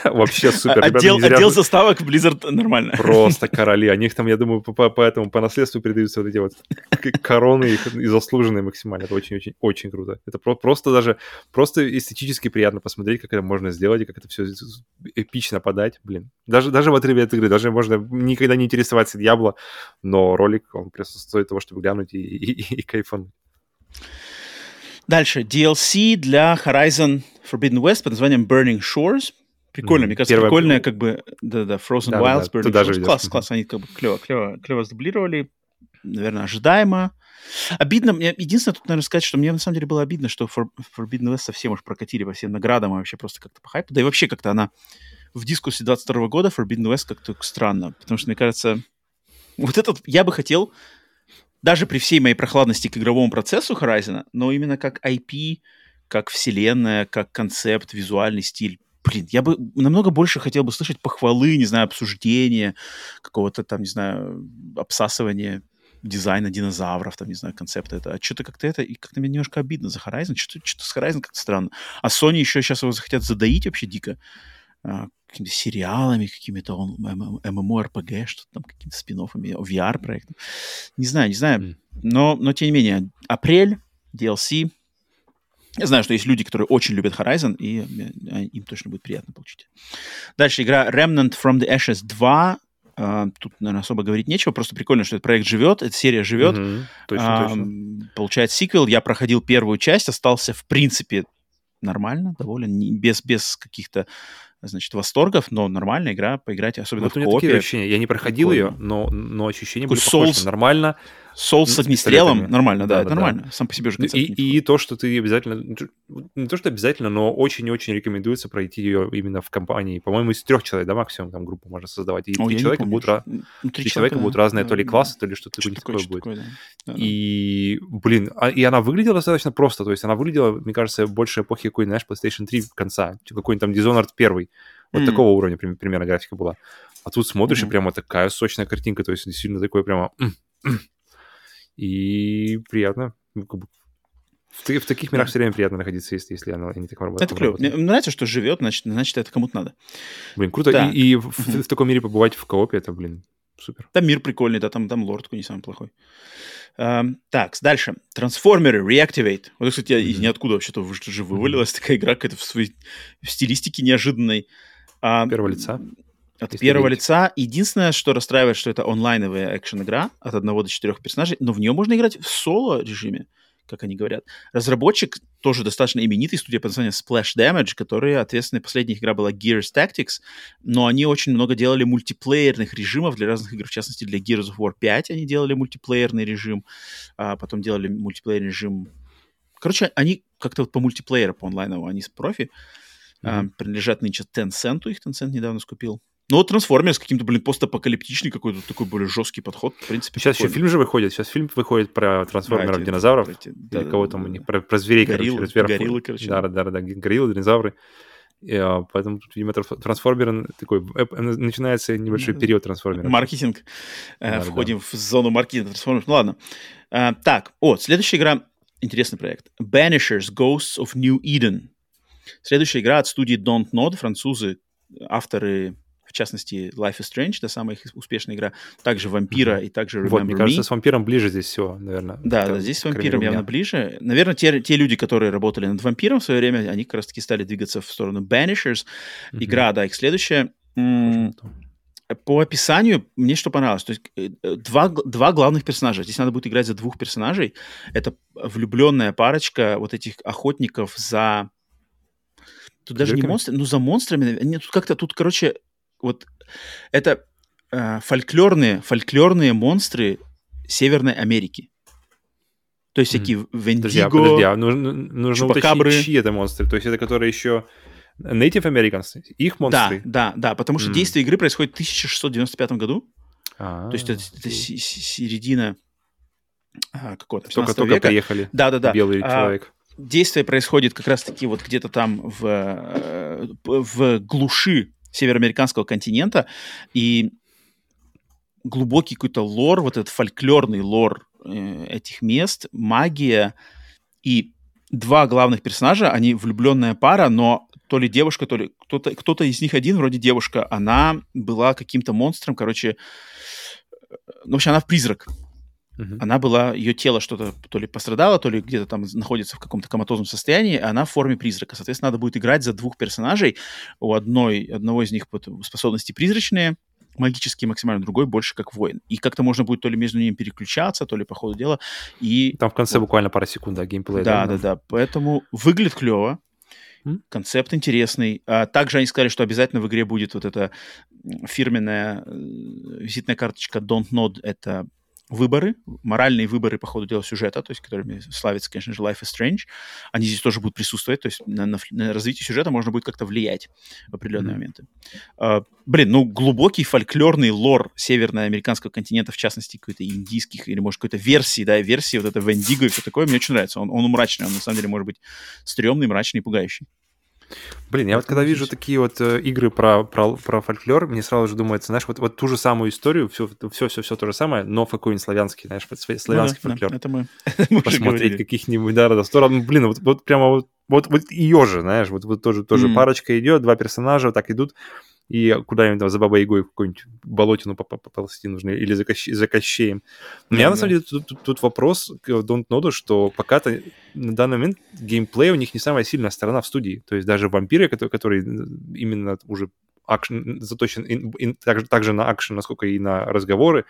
Вообще супер. Отдел, отдел заставок Blizzard нормально. Просто короли. Они их там, я думаю, по, по этому по наследству передаются вот эти вот короны их и заслуженные максимально. Это очень-очень-очень круто. Это про, просто даже просто эстетически приятно посмотреть, как это можно сделать и как это все эпично подать. Блин. Даже, даже в отрыве от игры. Даже можно никогда не интересоваться Диабло, но ролик, он просто стоит того, чтобы глянуть и, и, и, кайфануть. Дальше. DLC для Horizon Forbidden West под названием Burning Shores. Прикольно, mm-hmm. мне кажется, Первое... прикольная, как бы, да-да, Frozen да, Wilds, да, Burning Shores. Класс, класс, они как бы клево, клево, клево сдублировали, наверное, ожидаемо. Обидно, мне единственное тут, наверное, сказать, что мне на самом деле было обидно, что For, Forbidden West совсем уж прокатили по всем наградам, а вообще просто как-то по хайпу. Да и вообще как-то она в дискуссии 22 года Forbidden West как-то странно, потому что, мне кажется, вот этот я бы хотел, даже при всей моей прохладности к игровому процессу Horizon, но именно как IP, как вселенная, как концепт, визуальный стиль, блин, я бы намного больше хотел бы слышать похвалы, не знаю, обсуждения, какого-то там, не знаю, обсасывания дизайна динозавров, там, не знаю, концепта это. А что-то как-то это, и как-то мне немножко обидно за Horizon, что-то, что-то с Horizon как-то странно. А Sony еще сейчас его захотят задоить вообще дико а, какими-то сериалами, какими-то он, MMORPG, что-то там, какими-то спин VR-проектом. Не знаю, не знаю. Но, но, тем не менее, апрель, DLC, я знаю, что есть люди, которые очень любят Horizon, и им точно будет приятно получить. Дальше игра Remnant from the Ashes 2. Uh, тут, наверное, особо говорить нечего. Просто прикольно, что этот проект живет, эта серия живет. Mm-hmm. Точно, uh, точно. Получает сиквел. Я проходил первую часть, остался, в принципе, нормально, доволен, не, без, без каких-то значит, восторгов, но нормальная игра, поиграть, особенно вот в коопе. Такие ощущения. Я не проходил ее, но, но ощущения были Souls, похожи. Нормально. Соус с огнестрелом, нормально, да, да, это да, нормально. Да. Сам по себе уже концепт. И, и то, что ты обязательно, не то, что обязательно, но очень-очень рекомендуется пройти ее именно в компании. По-моему, из трех человек, да, максимум там группу можно создавать. И О, три человека, будут, ra... ну, три человека да, будут разные да, то ли классы, то ли что-то что такое, такое будет. Такое, да. И, блин, а, и она выглядела достаточно просто. То есть она выглядела, мне кажется, больше эпохи какой, знаешь, PlayStation 3 в конца. Какой-нибудь там Dishonored 1 вот mm. такого уровня примерно графика была. А тут смотришь, mm-hmm. и прямо такая сочная картинка, то есть действительно такое прямо... И приятно. Ну, в, в таких мирах все время приятно находиться, если, если оно не так работает. Это клево. Мне нравится, что живет, значит, значит это кому-то надо. Блин, круто. Да. И, и в, в, в таком мире побывать в коопе, это, блин, супер. Там мир прикольный, да, там, там лордку не самый плохой. Um, так, дальше. Трансформеры, Reactivate. Вот, кстати, mm-hmm. из ниоткуда вообще-то же вывалилась mm-hmm. такая игра какая-то в своей в стилистике неожиданной. А, Первого лица. От Если первого лица. Единственное, что расстраивает, что это онлайновая экшен-игра от одного до четырех персонажей, но в нее можно играть в соло-режиме, как они говорят. Разработчик тоже достаточно именитый, студия под названием Splash Damage, которые ответственны, последняя игра была Gears Tactics, но они очень много делали мультиплеерных режимов для разных игр, в частности, для Gears of War 5 они делали мультиплеерный режим, а потом делали мультиплеерный режим... Короче, они как-то вот по мультиплееру, по онлайновому, они с профи, а, Мгм. принадлежат нынче Tencent, их Tencent недавно скупил. Ну вот Трансформерс каким-то, блин, постапокалиптичный какой-то такой более жесткий подход, в принципе. Сейчас еще фильм же выходит. Сейчас фильм выходит про трансформеров, эти- динозавров. эти- Или да, кого да, там да, у них, да. про, про зверей, Гориллы, короче, зверов. гориллы, короче, Да, да. да, да, да, гориллы, динозавры. И, а, поэтому, тут, видимо, трансф- трансформеры такой, э, начинается небольшой Да. период трансформеров. Маркетинг. Э, Да, да, Входим в зону маркетинга Трансформерс. Ну ладно. А, так, о, следующая игра. Интересный проект. Banishers Ghosts of New Eden. Следующая игра от студии Don't Nod, французы, авторы, частности, Life is Strange, это самая их успешная игра, также Вампира и также Remember Вот, мне кажется, Me. с вампиром ближе здесь всего, наверное. Да, да, здесь с вампиром явно ближе. Наверное, те, те люди, которые работали над вампиром в свое время, они как раз-таки стали двигаться в сторону Banishers. Мгм. Игра, да, их следующая. М, По описанию мне что понравилось. То есть э, э, два, два главных персонажа. Здесь надо будет играть за двух персонажей. Это влюбленная парочка вот этих охотников за... Тут даже не Призраками? монстры, ну за монстрами. Нет, тут как-то, тут, короче, вот это э, фольклорные, фольклорные монстры Северной Америки. То есть всякие а, Вендиго, подожди, а нужно, нужно Чупакабры. уточнить, чьи это монстры. То есть это которые еще Native Americans, их монстры? Да, да, да, потому что М. действие игры происходит в 1695 году. А, То есть это, это середина а, какого-то 15 Только-только века. приехали. Да, да, да. Белый А, человек. Действие происходит как раз-таки вот где-то там в, э, в глуши североамериканского континента, и глубокий какой-то лор, вот этот фольклорный лор э, этих мест, магия и два главных персонажа, они влюбленная пара, но то ли девушка, то ли кто-то, кто-то из них один, вроде девушка, она была каким-то монстром, короче, э, ну, в общем, она призрак. Мгм. Она была, ее тело что-то то ли пострадало, то ли где-то там находится в каком-то коматозном состоянии, она в форме призрака. Соответственно, надо будет играть за двух персонажей. У одной, одного из них способности призрачные, магические максимально, другой больше как воин. И как-то можно будет то ли между ними переключаться, то ли по ходу дела. И Там в конце вот. буквально пара секунд, да, геймплея. да, да, да. Поэтому выглядит клево. Концепт интересный. А также они сказали, что обязательно в игре будет вот эта фирменная э, визитная карточка Don't Nod. Это выборы, моральные выборы по ходу дела сюжета, то есть которыми славится, конечно же, Life is Strange. Они здесь тоже будут присутствовать, то есть на, на на развитие сюжета можно будет как-то влиять в определенные Мгм. моменты. А, блин, ну глубокий фольклорный лор северноамериканского континента, в частности, какой-то индийских или, может, какой-то версии, да, версии вот это Вендиго и все такое, мне очень нравится. Он, он мрачный, он на самом деле может быть стрёмный, мрачный и пугающий. Блин, я вот когда вижу такие вот э, игры про, про, про фольклор, мне сразу же думается, знаешь, вот, вот ту же самую историю, все, все, все, все то же самое, но в какой-нибудь славянский, знаешь, славянский Ну да, фольклор. да, это мы, Посмотреть каких-нибудь, да, да, да, сто раз, ну, блин, вот, вот прямо вот, вот, вот ее же, знаешь, вот, вот тоже, тоже М. парочка идет, два персонажа вот так идут, и куда-нибудь там за Бабой Ягой в какую-нибудь болотину поп- поп- поползти нужно, или за, Кощ- за Кощеем. У меня, Да, на самом да. деле, тут, тут- тут вопрос к Don't Know, что пока-то на данный момент геймплей у них не самая сильная сторона в студии. То есть даже вампиры, который, который именно уже акшен, заточен ин- ин- также, также на акшен, насколько и на разговоры.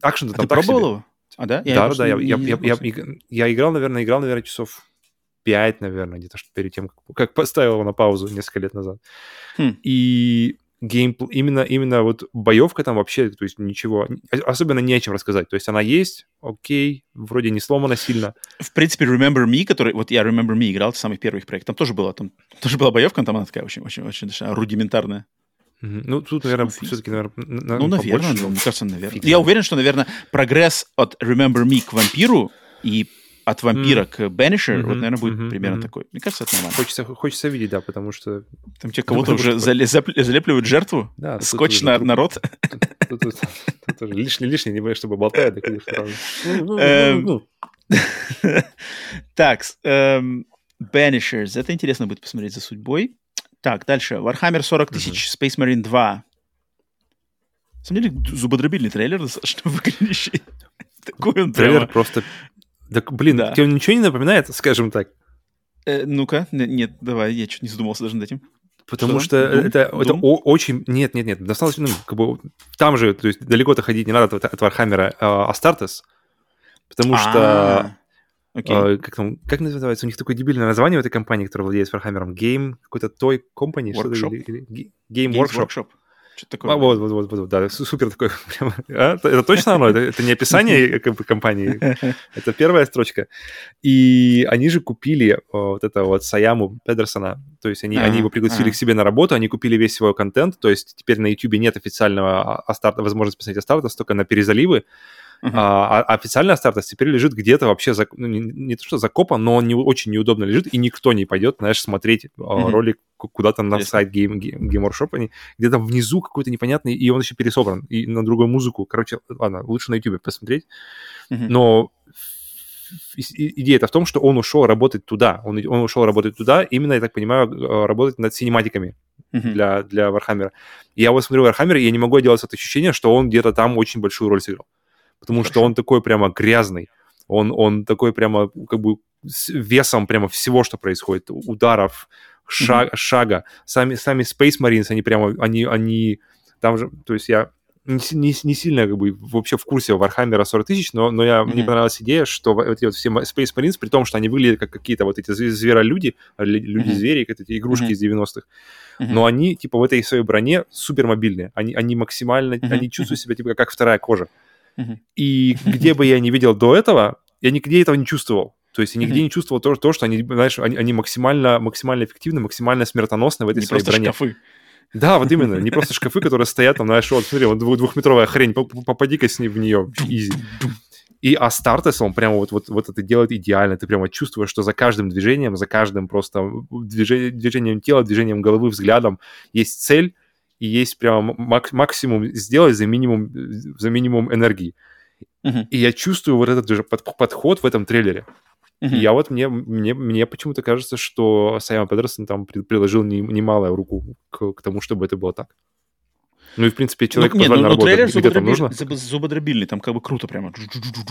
Акшен А там ты так себе. пробовал его? А, да? да, да, просто да, я, я, я, я, иг- я играл, наверное, играл, наверное, часов 5, наверное, где-то перед тем, как, как поставил его на паузу несколько лет назад. Хм. И геймпл... именно, именно вот боевка там вообще, то есть ничего, о- особенно не о чем рассказать. То есть она есть, окей, вроде не сломана сильно. В принципе, Remember Me, который... Вот я Remember Me играл, это самый первый проект. Там тоже была, там тоже была боевка, но там она такая очень, очень, очень даже рудиментарная. Ну, тут, наверное, Ну, все-таки, наверное, Ну, наверное, ну, мне кажется, наверное. Фиг Я уверен, что, наверное, прогресс от Remember Me к вампиру и от вампира М. к Banisher, вот, Мгм, наверное, будет мгм, примерно мгм. такой. Мне кажется, это нормально. Хочется, хочется видеть, да, потому что... Там тебе кого-то уже залепливают жертву, Да, скотч на, труп. на рот. Тут, тоже лишний-лишний, не боюсь, чтобы конечно, правда. Ну, ну, Эм, ну, Так, с- эм, Banishers. Это интересно будет посмотреть за судьбой. Так, дальше. Warhammer 40 тысяч, Space Marine 2. На самом деле, зубодробильный трейлер достаточно выглядящий. Такой он Трейлер прямо... просто... Так, блин, Да. тебе ничего не напоминает, скажем так? Э, ну-ка, нет, давай, я чуть не задумался даже над этим. Потому Что? что Doom? это, это Doom? о- очень... Нет, нет, нет, достаточно, ну, как бы там же, то есть далеко-то ходить не надо от, от Вархаммера, а Астартес, потому что... А, Окей. э, как, там, как называется? У них такое дебильное название у этой компании, которая владеет Вархаммером. Game, какой-то Toy Company, Workshop? или- или- Game Games Workshop. Workshop. Что-то такое. А, вот, вот, вот, вот, да, су- супер такой. прям. А, это, точно оно? Это, это не описание компании, это первая строчка. И они же купили о, вот это вот Саяму Педерсона, то есть они, А, они его пригласили а. к себе на работу, они купили весь свой контент, то есть теперь на YouTube нет официального Астарта, возможности посмотреть Астартес только на перезаливы, Мгм. а, а официальный Астартес теперь лежит где-то вообще, зак- ну, не, не то что закопан, но он не, очень неудобно лежит, и никто не пойдет, знаешь, смотреть а, Мгм. ролик ку- куда-то на сайт Game, Game, Workshop, они где-то внизу какой-то непонятный, и он еще пересобран, и на другую музыку. Короче, ладно, лучше на YouTube посмотреть. Мгм. Но идея-то в том, что он ушел работать туда. Он, он ушел работать туда, именно, я так понимаю, э, работать над синематиками Мгм. для, для Вархаммера. Я вот смотрю Вархаммер, и я не могу отделаться от ощущения, что он где-то там очень большую роль сыграл. Потому что он такой прямо грязный. Он, он такой прямо как бы с весом прямо всего, что происходит. Ударов, ша- шага. Сами, сами Space Marines, они прямо, они, они там же, то есть я не, не, не сильно как бы вообще в курсе Вархаммера 40 тысяч, но, но я, мне Мгм. понравилась идея, что вот эти вот все Space Marines, при том, что они выглядят как какие-то вот эти зв- зверолюди, а, лю- люди-звери, как эти игрушки Мгм. из 90-х, Мгм. но они типа в этой своей броне супер мобильные. Они, они максимально, Мгм. они чувствуют себя типа как вторая кожа. И где бы я не видел до этого, я нигде этого не чувствовал. То есть я нигде не чувствовал то, то что они, знаешь, они, они максимально, максимально эффективны, максимально смертоносны в этой Не своей броне. шкафы. Да, вот именно. Не просто шкафы, которые стоят там, знаешь, вот смотри, вот двух- двухметровая хрень, поп- попади-ка с ней в нее, изи. И Астартес, он прямо вот, вот, вот это делает идеально. Ты прямо чувствуешь, что за каждым движением, за каждым просто движением тела, движением головы, взглядом есть цель, и есть прямо мак- максимум сделать за минимум, за минимум энергии. Мгм. И я чувствую вот этот же под- подход в этом трейлере. Мгм. И я вот, мне, мне, мне почему-то кажется, что Сайон Педерсон там при- приложил не- немалую руку к, к тому, чтобы это было так. Ну и, в принципе, человек ну, не, ну, ну, трейлер где там зубодробиль- нужно. зуб- зубодробильный, там как бы круто прямо.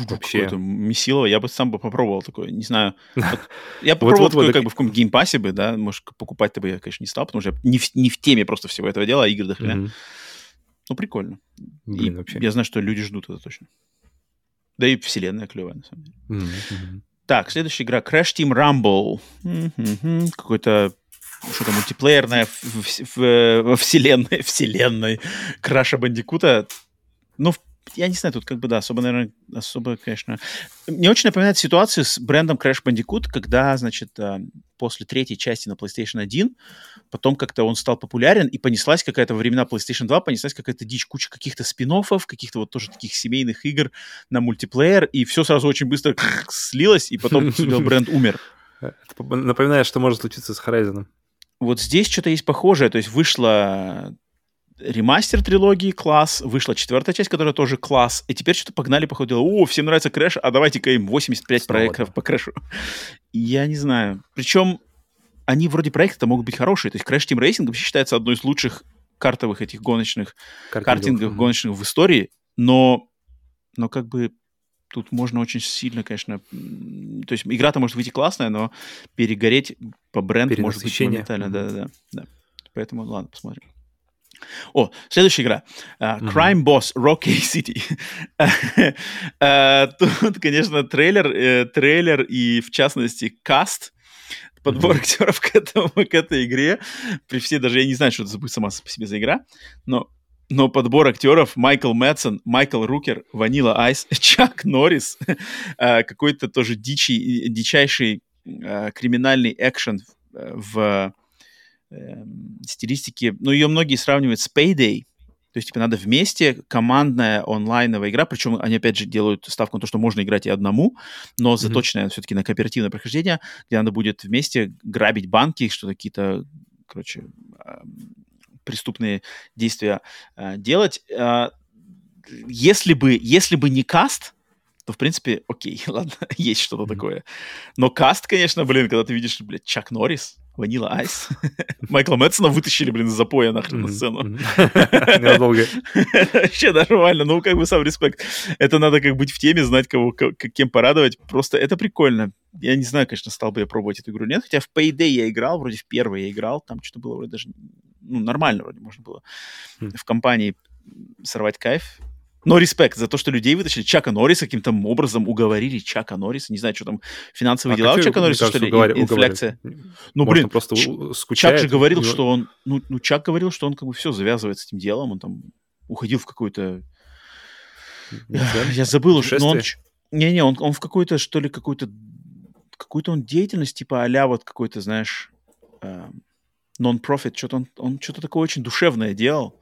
Вообще. Месилово. Я бы сам бы попробовал такое, не знаю. Я попробовал такое так- как бы в каком-то Game Pass 'е бы, да, может, покупать-то бы я, конечно, не стал, потому что я не в, теме просто всего этого дела, а игры до хрена. Ну, прикольно. Блин, И вообще. Я знаю, что люди ждут это точно. Да и вселенная клевая, на самом деле. Так, следующая игра Crash Team Rumble. Мгм. Какой-то что-то мультиплеерное в, в- в- во вселенной, вселенной Краша Бандикута. Ну, я не знаю, тут как бы, да, особо, наверное, особо, конечно... Мне очень напоминает ситуацию с брендом Crash Bandicoot, когда, значит, а, после третьей части на PlayStation 1, потом как-то он стал популярен, и понеслась какая-то во времена PlayStation 2, понеслась какая-то дичь, куча каких-то спин каких-то вот тоже таких семейных игр на мультиплеер, и все сразу очень быстро слилось, и потом бренд умер. Напоминает, что может случиться с Horizon. Вот здесь что-то есть похожее, то есть вышла ремастер трилогии класс, вышла четвертая часть, которая тоже класс, и теперь что-то погнали, походу, о, всем нравится Crash, а давайте-ка им 85 Снова, проектов да. по Crash 'у. Я не знаю. Причем они вроде проекты могут быть хорошие, то есть Crash Team Racing вообще считается одной из лучших картовых этих гоночных, картингов Мгм. гоночных в истории, но, но как бы тут можно очень сильно, конечно, то есть игра-то может выйти классная, но перегореть по бренду может быть моментально, Мгм. да-да-да. да. Поэтому ладно, посмотрим. О, следующая игра. Мгм. Crime Boss Rocky City. А, Тут, конечно, трейлер, э, трейлер и, в частности, каст, подбор Мгм. актеров к, этому, к этой игре. При всей даже, я не знаю, что это будет сама по себе за игра, но, но подбор актеров Майкл Мэтсон, Майкл Рукер, Ванила Айс, Чак Норрис, а, какой-то тоже дичий, дичайший а, криминальный экшен э, в стилистике, ну, ее многие сравнивают с Payday, то есть, типа, надо вместе, командная онлайновая игра, причем они, опять же, делают ставку на то, что можно играть и одному, но заточенная все-таки на кооперативное прохождение, где надо будет вместе грабить банки, что какие-то, короче, преступные действия э, делать. Э, Если бы, если бы не каст, то, в принципе, окей, ладно, есть что-то такое. Но каст, конечно, блин, когда ты видишь, блядь, Чак Норрис, Ванила Айс. Майкла Мэтсона вытащили, блин, из запоя нахрен на сцену. Ненадолго. Вообще нормально, ну, как бы сам респект. Это надо как быть в теме, знать, кого, кем порадовать. Просто это прикольно. Я не знаю, конечно, стал бы я пробовать эту игру. Нет, хотя в Payday я играл, вроде в первый я играл, там что-то было вроде даже, ну, нормально вроде можно было в компании сорвать кайф. Но респект за то, что людей вытащили. Чака Норриса каким-то образом уговорили Чака Норриса. Не знаю, что там, финансовые А дела у Чака Норриса, кажется, что ли? уговари- Ин- Инфляция. уговаривать? Ну, Может, блин, просто у- Чак скучает. же говорил, него- что он... Ну, ну, Чак говорил, что он как бы все завязывает с этим делом. Он там уходил в какой-то... Я забыл уже. но он Не-не, он, он в какой-то, что ли, какой-то... Какую-то он деятельность, типа а вот какой-то, знаешь, эм, нон-профит, что-то он, он что-то такое очень душевное делал.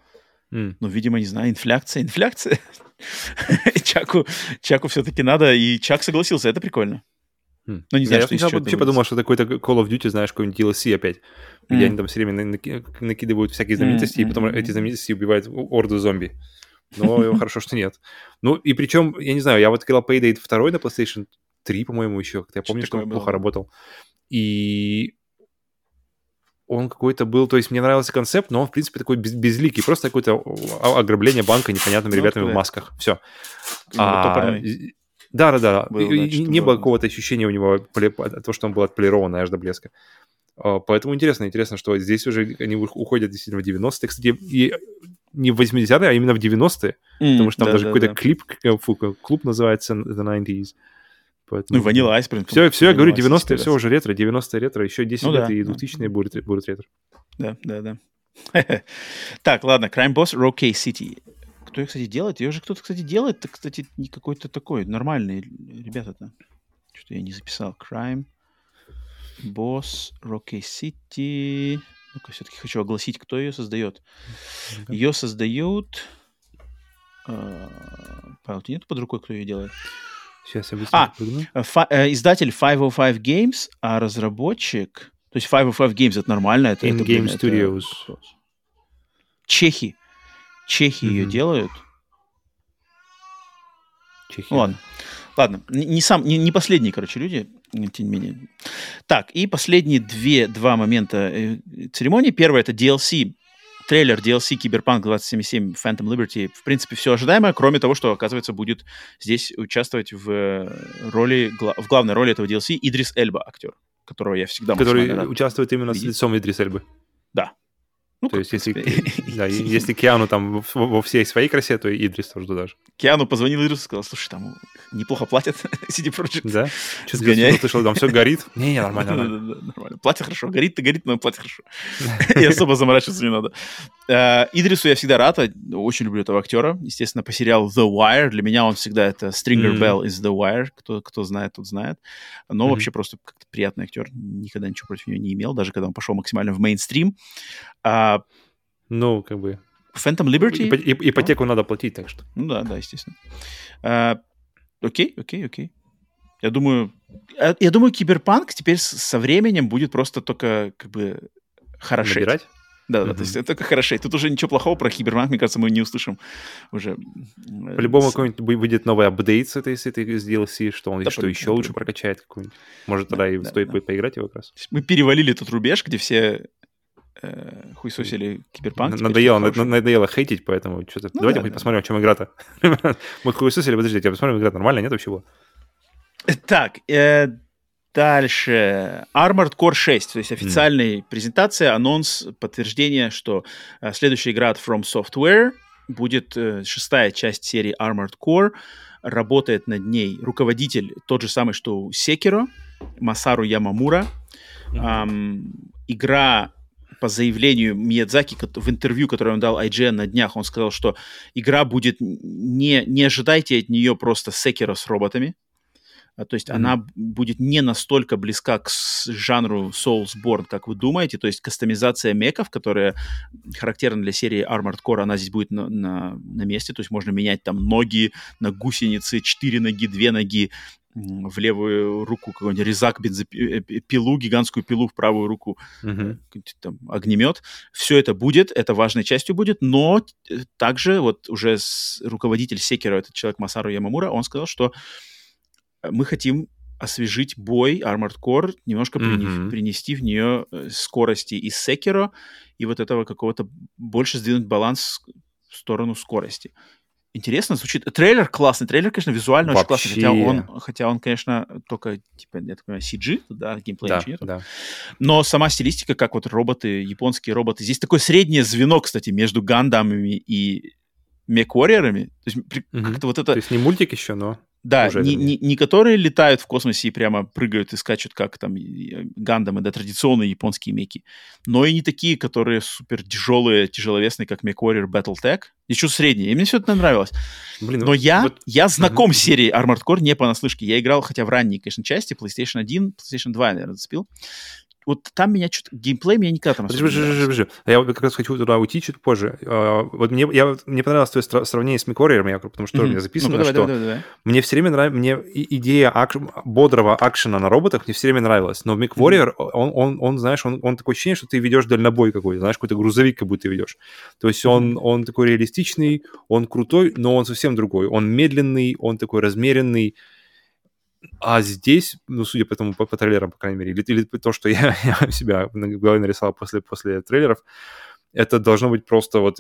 М. Ну, видимо, не знаю, инфляция, инфляция. Чаку, Чаку все-таки надо, и Чак согласился, это прикольно. Хм. Ну, не знаю, я что сначала вообще подумал, что это какой-то Call of Duty, знаешь, какой-нибудь DLC опять. Где М. они там все время на- наки- накидывают всякие знаменитости, и потом эти знаменитости убивают орду зомби. Но хорошо, что нет. Ну, и причем, я не знаю, я вот играл Payday 2 на PlayStation 3, по-моему, еще. Я помню, что он плохо работал. И он какой-то был, то есть мне нравился концепт, но он, в принципе, такой без- безликий. Просто какое-то о- ограбление банка непонятными Ну, ребятами в да. масках. Все. Топорный. и- Да, да, да. Был, И- да, что-то не было какого-то ощущения у него того, что он был отполирован аж до блеска. А, Поэтому интересно, интересно, что здесь уже они ух- уходят действительно в 90-е. Кстати, и не в 80-е, а именно в 90-е. Потому что там даже какой-то клип, к- фу, клуб называется The 90s. Ну, Ванила Айс, блин. Все, все, я говорю, Vanilla Ice 90-е, все уже ретро, 90-е ретро, еще 10 Ну лет, да, и да. 2000-е будут, будут ретро. Да, да, да. Так, ладно, Crime Boss Rockay City. Кто ее, кстати, делает? Ее же кто-то, кстати, делает. Это, кстати, не какой-то такой нормальный ребята-то. Что-то я не записал. Crime Boss Rockay City. Ну-ка, все-таки хочу огласить, кто ее создает. Ее создают... э, Павел, тебя нет под рукой, кто ее делает? Сейчас я быстро А, прыгну. Э, фа- э, издатель 505 Games, а разработчик... То есть 505 Games это нормально. Это, это, In-Game это Studios. класс. Чехи. Чехи ее Мгм. делают. Чехия. Ну, ладно. Ладно, не, не сам, не, не последние, короче, люди, тем не менее. Так, и последние две, два момента э, церемонии. Первое — это DLC, трейлер DLC Киберпанк 2077 Phantom Liberty. В принципе, все ожидаемое, кроме того, что, оказывается, будет здесь участвовать в э, роли, в главной роли этого DLC Идрис Эльба, актер, которого я всегда Который участвует именно с видеть. лицом Идрис Эльбы. Ну, То есть, если, да, если Киану там во, всей своей красе, то и Идрис тоже туда же. Киану позвонил Идрису и сказал, слушай, там неплохо платят CD Projekt. Да? Что-то Сгоняй. я слышал, там все горит. Не-не, нормально, нормально. Платье хорошо. Горит-то горит, но платье хорошо. И особо заморачиваться не надо. Э, Идрису я всегда рад. Очень люблю этого актера. Естественно, по сериалу The Wire. Для меня он всегда это Stringer. Bell из The Wire. Кто, кто знает, тот знает. Но вообще просто как-то приятный актер. Никогда ничего против него не имел, даже когда он пошел максимально в мейнстрим. А Ну, как бы... Phantom Liberty... ипо- ип- Ипотеку надо платить, так что. Ну да, да, естественно. А, окей, окей, окей. Я думаю, э, я думаю, киберпанк теперь со временем будет просто только как бы хорошеть. Набирать? Да, да, Мгм. то есть это только хорошеть. Тут уже ничего плохого про киберпанк, мне кажется, мы не услышим уже. э, По-любому какой-нибудь выйдет новый апдейт с этой, с этой с DLC, что он Да, что еще да, лучше прокачает какой-нибудь. Может, Да, тогда и да, стоит да. будет поиграть его как раз. Мы перевалили тот рубеж, где все э, хуесосили киберпанк. Надоело, надоело хейтить, поэтому что-то... Ну Давайте да, да. посмотрим, о чем игра-то. Мы хуесосили, подождите, посмотрим, игра нормально, нет вообще было? Так, э, дальше. Armored Core 6, то есть официальная презентация, анонс, подтверждение, что э, следующая игра от From Software будет э, шестая часть серии Armored Core. Работает над ней руководитель, тот же самый, что у Sekiro, Масару Ямамура. Ам, игра по заявлению Миядзаки в интервью, которое он дал IGN на днях, он сказал, что игра будет не, не ожидайте от нее просто Секера с роботами. А, То есть Мгм. она будет не настолько близка к жанру Soulsborne, как вы думаете. То есть кастомизация меков, которая характерна для серии Armored Core, она здесь будет на, на, на месте. То есть можно менять там ноги на гусеницы, четыре ноги, две ноги, в левую руку какой-нибудь резак, э, пилу, гигантскую пилу в правую руку, какой-нибудь там огнемет. Все это будет, это важной частью будет, но э, также вот уже руководитель Секера, этот человек Масару Ямамура, он сказал, что мы хотим освежить бой Armored Core, немножко mm-hmm. принести в нее э, скорости из Sekiro и вот этого какого-то больше сдвинуть баланс в сторону скорости. Интересно звучит. Трейлер классный. Трейлер, конечно, визуально Вообще... очень классный. Хотя он, хотя он, конечно, только, типа, я так понимаю, CG, да, геймплей да, нет. Да. Но сама стилистика, как вот роботы, японские роботы. Здесь такое среднее звено, кстати, между Гандамами и Мек-Warrior'ами. То есть, угу. как-то вот это... То есть не мультик еще, но... Да, не, не, не которые летают в космосе и прямо прыгают и скачут, как там гандамы, да, традиционные японские меки, но и не такие, которые супер тяжелые, тяжеловесные, как MechWarrior Battletech. Еще средние. И мне все это нравилось. Блин, но я, вот... я знаком с серией Armored Core не понаслышке. Я играл, хотя в ранней, конечно, части, PlayStation 1, PlayStation 2, наверное, зацепил вот там меня что-то... Геймплей меня никогда там подожди, подожди, подожди, подожди. Я как раз хочу туда уйти чуть позже. А, вот мне, я, мне понравилось твое сравнение с MechWarrior, потому что mm-hmm. у меня записано, ну, давай, что давай, давай, давай. мне все время нравится... Мне идея ак... бодрого акшена на роботах мне все время нравилась. Но в MechWarrior, mm-hmm. он, он, он, знаешь, он, он такое ощущение, что ты ведешь дальнобой какой-то, знаешь, какой-то грузовик как будто ведешь. То есть он, mm-hmm. он такой реалистичный, он крутой, но он совсем другой. Он медленный, он такой размеренный, а здесь, ну, судя по этому, по, по трейлерам, по крайней мере, или, или то, что я, я себя в голове нарисовал после, после трейлеров, это должно быть просто вот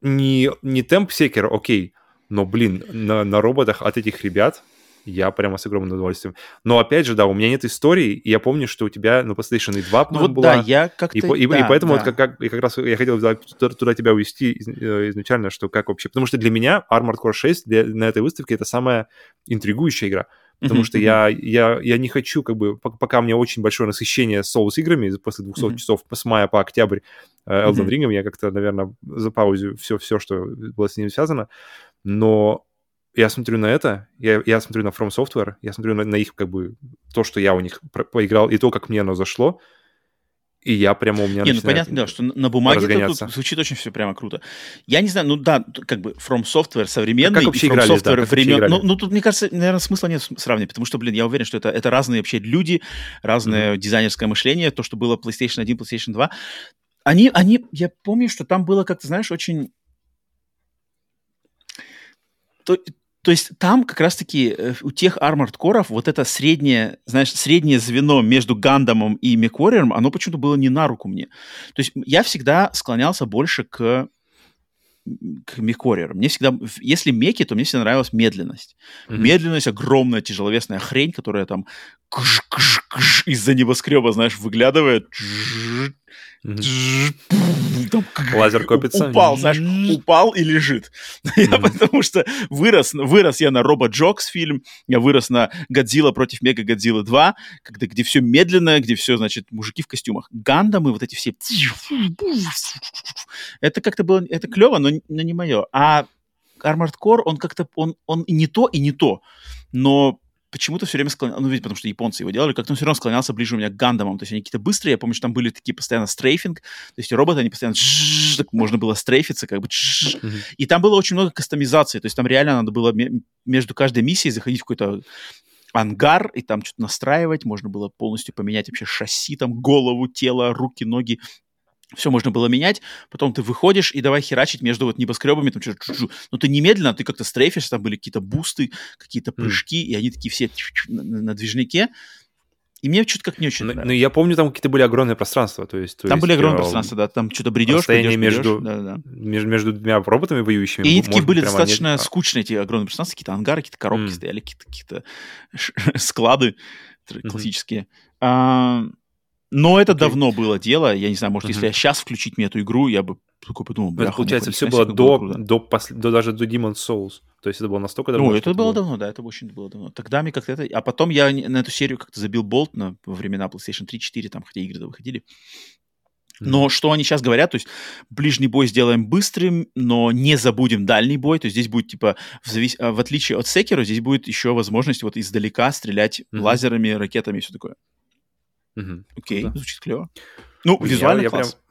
не, не темп секер, окей, но, блин, на, на роботах от этих ребят я прямо с огромным удовольствием. Но опять же, да, у меня нет истории, и я помню, что у тебя на PlayStation 2 ну, вот была. Да, я как-то... И, и, да, и поэтому да. вот как, как, и как раз я хотел туда, туда тебя увести э, изначально, что как вообще... Потому что для меня Armored Core 6 для, на этой выставке это самая интригующая игра. Потому mm-hmm. что я, я, я не хочу, как бы, пока у меня очень большое насыщение Souls играми после 200 mm-hmm. часов с мая по октябрь э, Elden mm-hmm. Ring, я как-то, наверное, за паузу все, все, что было с ним связано. Но я смотрю на это, я, я смотрю на From Software, я смотрю на, на их, как бы, то, что я у них про- поиграл, и то, как мне оно зашло, и я прямо у меня Не, ну понятно, да, что на бумаге тут звучит очень все прямо круто. Я не знаю, ну да, как бы From Software современный, как вообще From играли, Software да, времен... Ну, ну, тут, мне кажется, наверное, смысла нет сравнивать, потому что, блин, я уверен, что это, это разные вообще люди, разное mm-hmm. дизайнерское мощение, то, что было PlayStation 1, PlayStation 2. Они, они, я помню, что там было как-то, знаешь, очень... То, то есть там как раз-таки э, у тех Armored Core вот это среднее, знаешь, среднее звено между Гандамом и Меквориером, оно почему-то было не на руку мне. То есть я всегда склонялся больше к к Мекореру. Мне всегда, если меки, то мне всегда нравилась медленность. Mm-hmm. Медленность, огромная тяжеловесная хрень, которая там из-за небоскреба, знаешь, выглядывает. Лазер копится. Упал, знаешь, упал и лежит. Я потому что вырос, вырос я на Робот Джокс фильм, я вырос на Годзилла против Мега Годзиллы 2, когда, где все медленно, где все, значит, мужики в костюмах. Гандамы, вот эти все... Это как-то было... Это клево, но, но не мое. А Armored Core, он как-то... Он, он и не то, и не то. Но почему-то все время склонялся, ну, ведь потому что японцы его делали, как-то он все равно склонялся ближе у меня к Гандамам, то есть они какие-то быстрые, я помню, что там были такие постоянно стрейфинг, то есть роботы, они постоянно так можно было стрейфиться, как бы и там было очень много кастомизации, то есть там реально надо было между каждой миссией заходить в какой-то ангар, и там что-то настраивать, можно было полностью поменять вообще шасси, там голову, тело, руки, ноги, все можно было менять, потом ты выходишь и давай херачить между вот небоскребами, там что-то, ну ты немедленно, ты как-то стрейфишь, там были какие-то бусты, какие-то прыжки, mm. и они такие все на, на движнике, и мне что-то как не очень ну, ну, я помню, там какие-то были огромные пространства, то есть... То там есть, были огромные э, пространства, да, там что-то бредешь, Расстояние бредешь, между, бредешь, да, да. Между, между двумя роботами воюющими. И они такие были достаточно не... скучные, эти огромные пространства, какие-то ангары, какие-то коробки mm. стояли, какие-то, какие-то склады классические. Mm-hmm. А, но это okay. давно было дело. Я не знаю, может, uh-huh. если я сейчас включить мне эту игру, я бы такой подумал, бля, Получается, все было до, было до, посл... до даже до Demon's Souls. То есть это было настолько давно. Ну, это было, было давно, да, это очень было давно. Тогда мне как-то это... А потом я на эту серию как-то забил болт на, во времена PlayStation 3-4, там, хотя игры выходили. Но mm-hmm. что они сейчас говорят, то есть ближний бой сделаем быстрым, но не забудем дальний бой, то есть здесь будет типа, в, завис... в отличие от Sekiro, здесь будет еще возможность вот издалека стрелять mm-hmm. лазерами, ракетами и все такое. Угу. Окей, да. звучит клево. Ну, визуально я, я класс. Прям,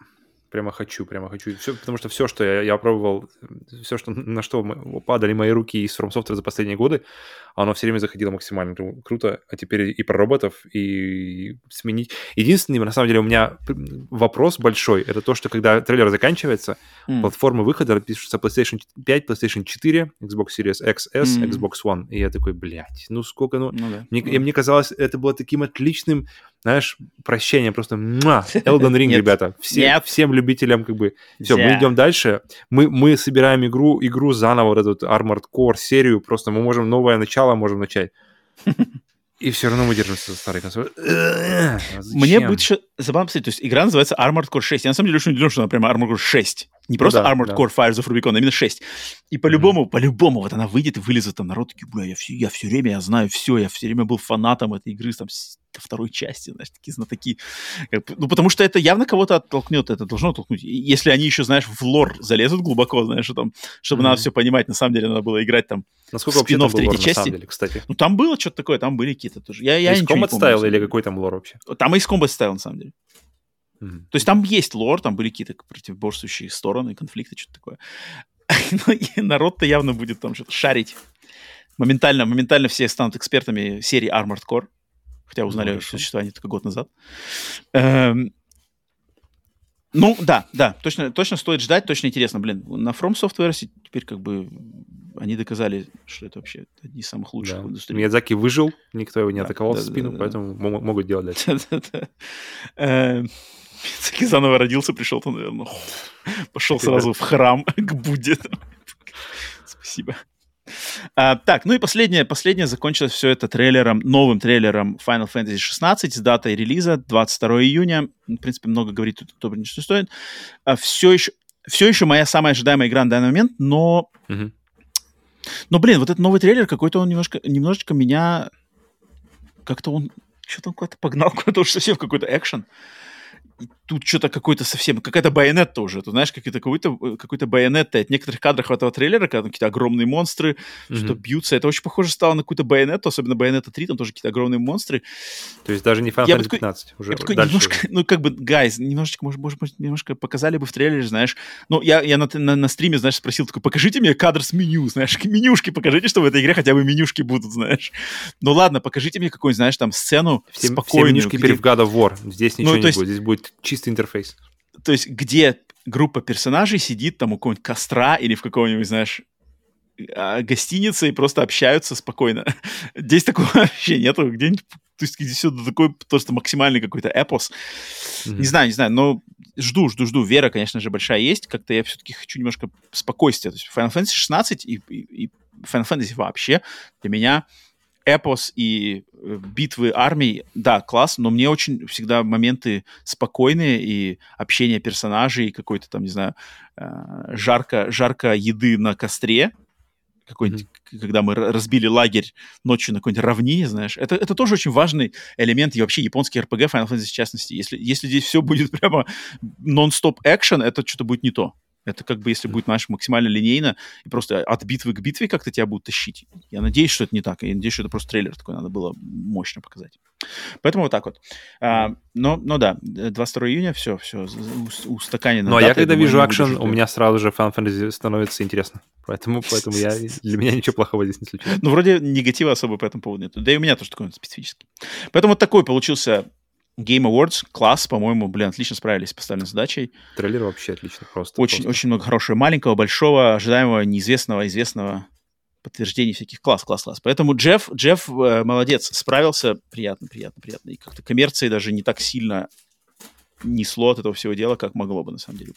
прямо хочу, прямо хочу. Все, потому что все, что я, я пробовал, все, что, на что падали мои руки из From Software за последние годы, оно все время заходило максимально круто. А теперь и про роботов, и сменить. Единственный, на самом деле, у меня вопрос большой, это то, что когда трейлер заканчивается, mm. платформы выхода пишутся PlayStation 5, PlayStation 4, Xbox Series XS, mm. Xbox One. И я такой, блядь, ну сколько, ну... ну да. мне, mm. мне казалось, это было таким отличным, знаешь, прощением, просто муа, Elden Ring, ребята. Все, всем любителям как бы... Все, мы идем дальше. Мы, мы собираем игру, игру заново, вот эту Armored Core серию, просто мы можем новое начало можем начать. И все равно мы держимся за старый консоль. Мне будет еще забавно посмотреть. То есть игра называется Armored Core 6. Я на самом деле очень удивлен, что она прямо Armored Core 6. Не просто ну, да, Armored да. Core Fires of Rubicon, а именно 6. И по-любому, mm-hmm. по-любому, вот она выйдет и вылезет там народ, такие, бля, я все, я все время, я знаю все, я все время был фанатом этой игры, там, второй части, знаешь, такие знатоки. Ну, потому что это явно кого-то оттолкнет, это должно оттолкнуть. Если они еще, знаешь, в лор залезут глубоко, знаешь, там, чтобы mm-hmm. надо все понимать, на самом деле надо было играть там Насколько вообще там был лор, части. на самом деле, кстати? Ну, там было что-то такое, там были какие-то тоже. Я, я из Combat ставил или какой там лор вообще? Там из Combat ставил, на самом деле. Mm-hmm. То есть там есть лор, там были какие-то противоборствующие стороны, конфликты, что-то такое. Но народ-то явно будет там что-то шарить. Моментально, моментально все станут экспертами серии Armored Core хотя узнали ну, о существовании только год назад. Эм, ну, да, да, точно, точно стоит ждать, точно интересно. Блин, на From Software теперь как бы они доказали, что это вообще одни из самых лучших да. в индустрии. Миядзаки выжил, никто его не да, атаковал да, в спину, да, да, поэтому да. могут делать дальше. Эм, Миядзаки заново родился, пришел то, наверное, пошел сразу в храм к Будде. Спасибо. А, так, ну и последнее, последнее закончилось все это трейлером, новым трейлером Final Fantasy 16 с датой релиза 22 июня. В принципе, много говорит тут, кто ничего стоит. А, все еще, все еще моя самая ожидаемая игра на данный момент, но... Mm-hmm. Но, блин, вот этот новый трейлер какой-то он немножко, немножечко меня... Как-то он... Что-то он куда-то погнал, куда-то уж совсем какой-то экшен тут что-то какой-то совсем, какая-то байонетта уже, ты знаешь, какой-то какой-то э, какой-то байонетта. От некоторых кадров этого трейлера, когда какие-то огромные монстры, mm-hmm. что бьются, это очень похоже стало на какую-то байонетту, особенно байонетта 3, там тоже какие-то огромные монстры. То есть даже не Final Fantasy 15, уже я такой, немножко, уже. ну, как бы, гайз, немножечко, может, может, немножко показали бы в трейлере, знаешь. Ну, я, я на, на, на стриме, знаешь, спросил, такой, покажите мне кадр с меню, знаешь, менюшки покажите, что в этой игре хотя бы менюшки будут, знаешь. Ну, ладно, покажите мне какую-нибудь, знаешь, там, сцену все, спокойную. Все менюшки где... перед God of War, здесь ну, ничего ну, не есть... будет, здесь будет чистый интерфейс то есть где группа персонажей сидит там у какого-нибудь костра или в каком-нибудь, знаешь, а, гостинице и просто общаются спокойно. Здесь такого вообще нету. Где-нибудь то есть здесь все такой просто максимальный какой-то эпос. Mm-hmm. Не знаю, не знаю, но жду, жду, жду. Вера, конечно же, большая есть. Как-то я все-таки хочу немножко спокойствия. То есть Final Fantasy 16 и, и, и Final Fantasy вообще для меня эпос и э, битвы армий, да, класс, но мне очень всегда моменты спокойные и общение персонажей, какой-то там, не знаю, э, жарко, жарко еды на костре, какой-нибудь, mm-hmm. когда мы разбили лагерь ночью на какой-нибудь равнине, знаешь, это, это тоже очень важный элемент и вообще японский RPG Final Fantasy в частности. Если, если здесь все будет прямо нон-стоп экшен, это что-то будет не то. Это как бы если будет, знаешь, максимально линейно и просто от битвы к битве как-то тебя будут тащить. Я надеюсь, что это не так. Я надеюсь, что это просто трейлер такой надо было мощно показать. Поэтому вот так вот. А, но, но да, 22 июня, все, все, устаканено. Ну, а я когда вижу акшен, у меня сразу же Final Fantasy становится интересно. Поэтому, поэтому я, для меня ничего плохого здесь не случилось. Ну, вроде негатива особо по этому поводу нет. Да и у меня тоже такой специфический. Поэтому вот такой получился Game Awards, класс, по-моему, блин, отлично справились с поставленной задачей. Трейлер вообще отлично, просто. Очень, просто. очень много хорошего, маленького, большого, ожидаемого, неизвестного, известного подтверждений всяких. Класс, класс, класс. Поэтому Джефф, Джефф э, молодец, справился. Приятно, приятно, приятно. И как-то коммерции даже не так сильно несло от этого всего дела, как могло бы, на самом деле.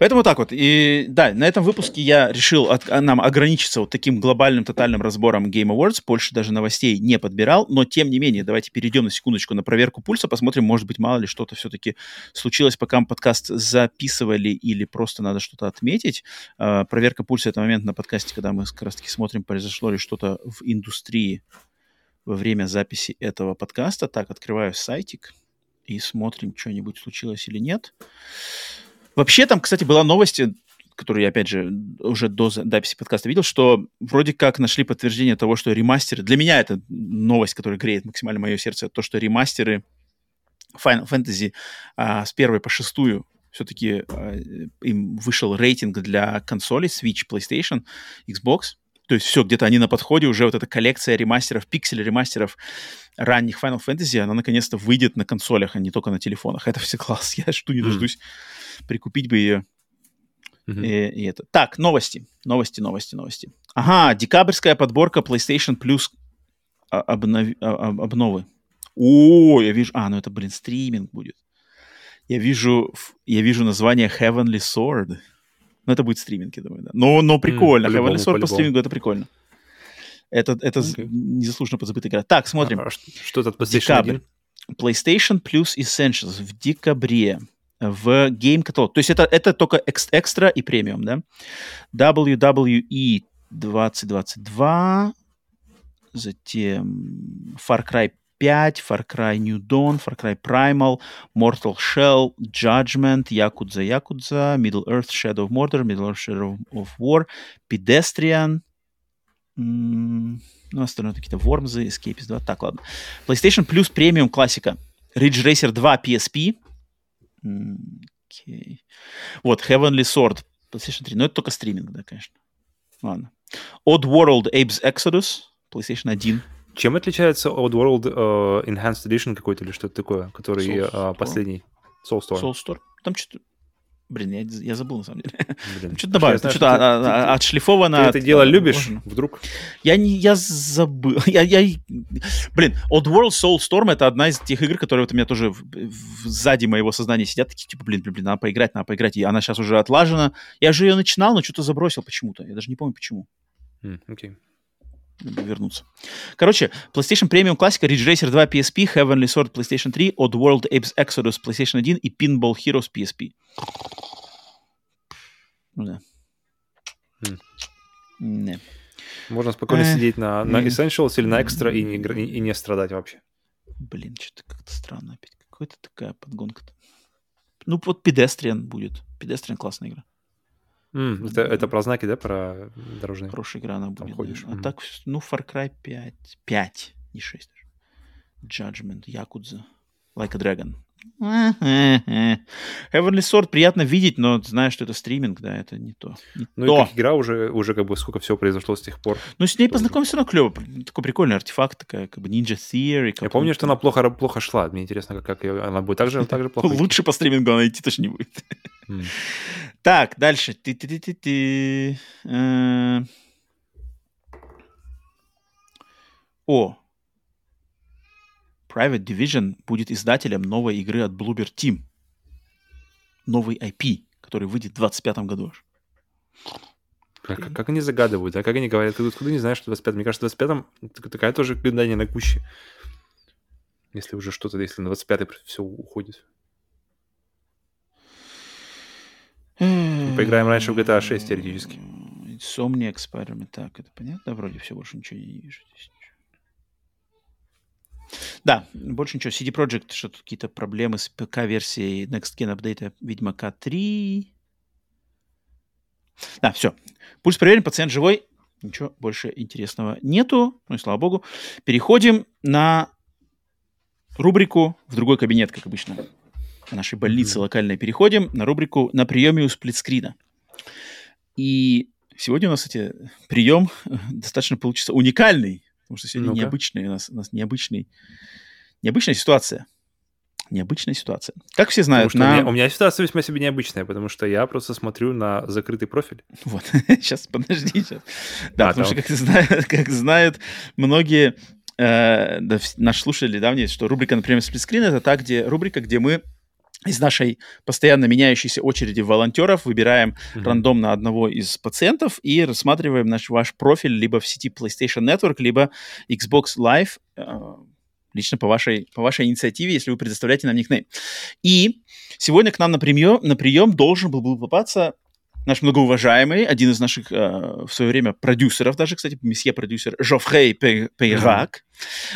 Поэтому так вот. И да, на этом выпуске я решил от, а, нам ограничиться вот таким глобальным тотальным разбором Game Awards. Больше даже новостей не подбирал. Но тем не менее, давайте перейдем на секундочку на проверку пульса. Посмотрим, может быть, мало ли что-то все-таки случилось, пока мы подкаст записывали или просто надо что-то отметить. Uh, проверка пульса — это момент на подкасте, когда мы как раз-таки смотрим, произошло ли что-то в индустрии во время записи этого подкаста. Так, открываю сайтик и смотрим, что-нибудь случилось или нет. Вообще там, кстати, была новость, которую я, опять же, уже до записи подкаста видел, что вроде как нашли подтверждение того, что ремастеры... Для меня это новость, которая греет максимально мое сердце, то, что ремастеры Final Fantasy а, с первой по шестую все-таки а, им вышел рейтинг для консолей Switch, PlayStation, Xbox. То есть все, где-то они на подходе, уже вот эта коллекция ремастеров, пиксель ремастеров ранних Final Fantasy, она наконец-то выйдет на консолях, а не только на телефонах. Это все класс. Я жду не дождусь mm. прикупить бы ее. Mm-hmm. И, и это. Так, новости. Новости, новости, новости. Ага, декабрьская подборка PlayStation Plus обнов... обновы. О, я вижу... А, ну это, блин, стриминг будет. Я вижу, я вижу название Heavenly Sword. Ну, это будет стриминг, я думаю, да. Но, но прикольно. Mm, Heavenly Sword по, по стримингу это прикольно. Это, это okay. незаслуженно позабытая игра. Так, смотрим. А, что это PlayStation Декабрь. 1? PlayStation Plus Essentials в декабре в Game Catalog. То есть это, это только экстра и премиум, да? WWE 2022, затем Far Cry 5, Far Cry New Dawn, Far Cry Primal, Mortal Shell, Judgment, Yakuza Yakuza, Middle Earth Shadow of Mordor, Middle Earth Shadow of War, Pedestrian, ну, остальное какие-то Вормзы, Escapist 2. Так, ладно. PlayStation Plus Premium классика. Ridge Racer 2 PSP. Okay. Вот, Heavenly Sword PlayStation 3. Но это только стриминг, да, конечно. Ладно. Odd World Abe's Exodus PlayStation 1. Чем отличается Odd World uh, Enhanced Edition какой-то или что-то такое, который uh, последний? Soulstorm. Soulstorm. Там что-то Блин, я, я забыл на самом деле. Блин, что-то добавить, что-то а, а, отшлифовано. Ты это дело любишь? Вдруг? Я не, я забыл. Я, я, блин, Odd World Soulstorm это одна из тех игр, которые вот у меня тоже в, в, сзади моего сознания сидят, такие типа, блин, блин, блин, надо поиграть, надо поиграть. И она сейчас уже отлажена. Я же ее начинал, но что-то забросил почему-то. Я даже не помню почему. Окей. Mm, okay вернуться. Короче, PlayStation Premium Classic, Ridge Racer 2 PSP, Heavenly Sword PlayStation 3, Odd World Apes Exodus PlayStation 1 и Pinball Heroes PSP. Ну да. Mm. Не. Можно спокойно э, сидеть на, на Essentials или на Extra и не, и, и не страдать вообще. Блин, что-то как-то странно опять. Какая-то такая подгонка-то. Ну, вот Pedestrian будет. Pedestrian классная игра. Mm, это, это про знаки, да, про дорожные? Хорошая игра она будет. ходишь. Да. А mm. так, ну, Far Cry 5. 5, не 6 Judgment, Yakuza, Like a Dragon. Heavenly Sword приятно видеть, но знаешь, что это стриминг, да, это не то. Не ну то. и как игра уже, уже как бы сколько всего произошло с тех пор. Ну, с ней познакомиться, но клево. Такой прикольный артефакт, такая как бы Ninja Theory. Я помню, что она плохо, плохо шла. Мне интересно, как, как ее, она будет так же, так же плохо Лучше по стримингу она идти точно не будет. Так, дальше. -ты. О, Private Division будет издателем новой игры от Bloober Team. Новый IP, который выйдет в 25 году Как, как они загадывают, а как они говорят, ты откуда не знаешь, что 25 Мне кажется, в 25-м такая тоже гадание на куще. Если уже что-то, если на 25-й все уходит. Поиграем раньше в GTA 6 теоретически. Insomniac Spider-Man. Так, это понятно? Вроде все, больше ничего не вижу здесь. Да, больше ничего. CD Projekt, что-то какие-то проблемы с ПК-версией Next Gen Update Ведьмака 3. Да, все. Пульс проверен, пациент живой. Ничего больше интересного нету. Ну и слава богу. Переходим на рубрику «В другой кабинет», как обычно. В нашей больнице mm-hmm. локальной переходим на рубрику «На приеме у сплитскрина». И сегодня у нас, кстати, прием достаточно получится уникальный. Потому что сегодня ну необычный у нас, у нас необычный, необычная ситуация. Необычная ситуация. Как все знают, на... у, меня, у меня ситуация весьма себе необычная, потому что я просто смотрю на закрытый профиль. Вот, сейчас, подожди. Сейчас. Да, а, потому там. что, как, знают, как знают многие э, да, наши слушатели давние, что рубрика, например, сплитскрин — это та где, рубрика, где мы из нашей постоянно меняющейся очереди волонтеров выбираем mm-hmm. рандомно одного из пациентов и рассматриваем наш ваш профиль либо в сети PlayStation Network, либо Xbox Live, э, лично по вашей, по вашей инициативе, если вы предоставляете нам никнейм. И сегодня к нам на прием, на прием должен был, был попасться наш многоуважаемый, один из наших э, в свое время продюсеров, даже, кстати, месье-продюсер Жофрей Пейрак,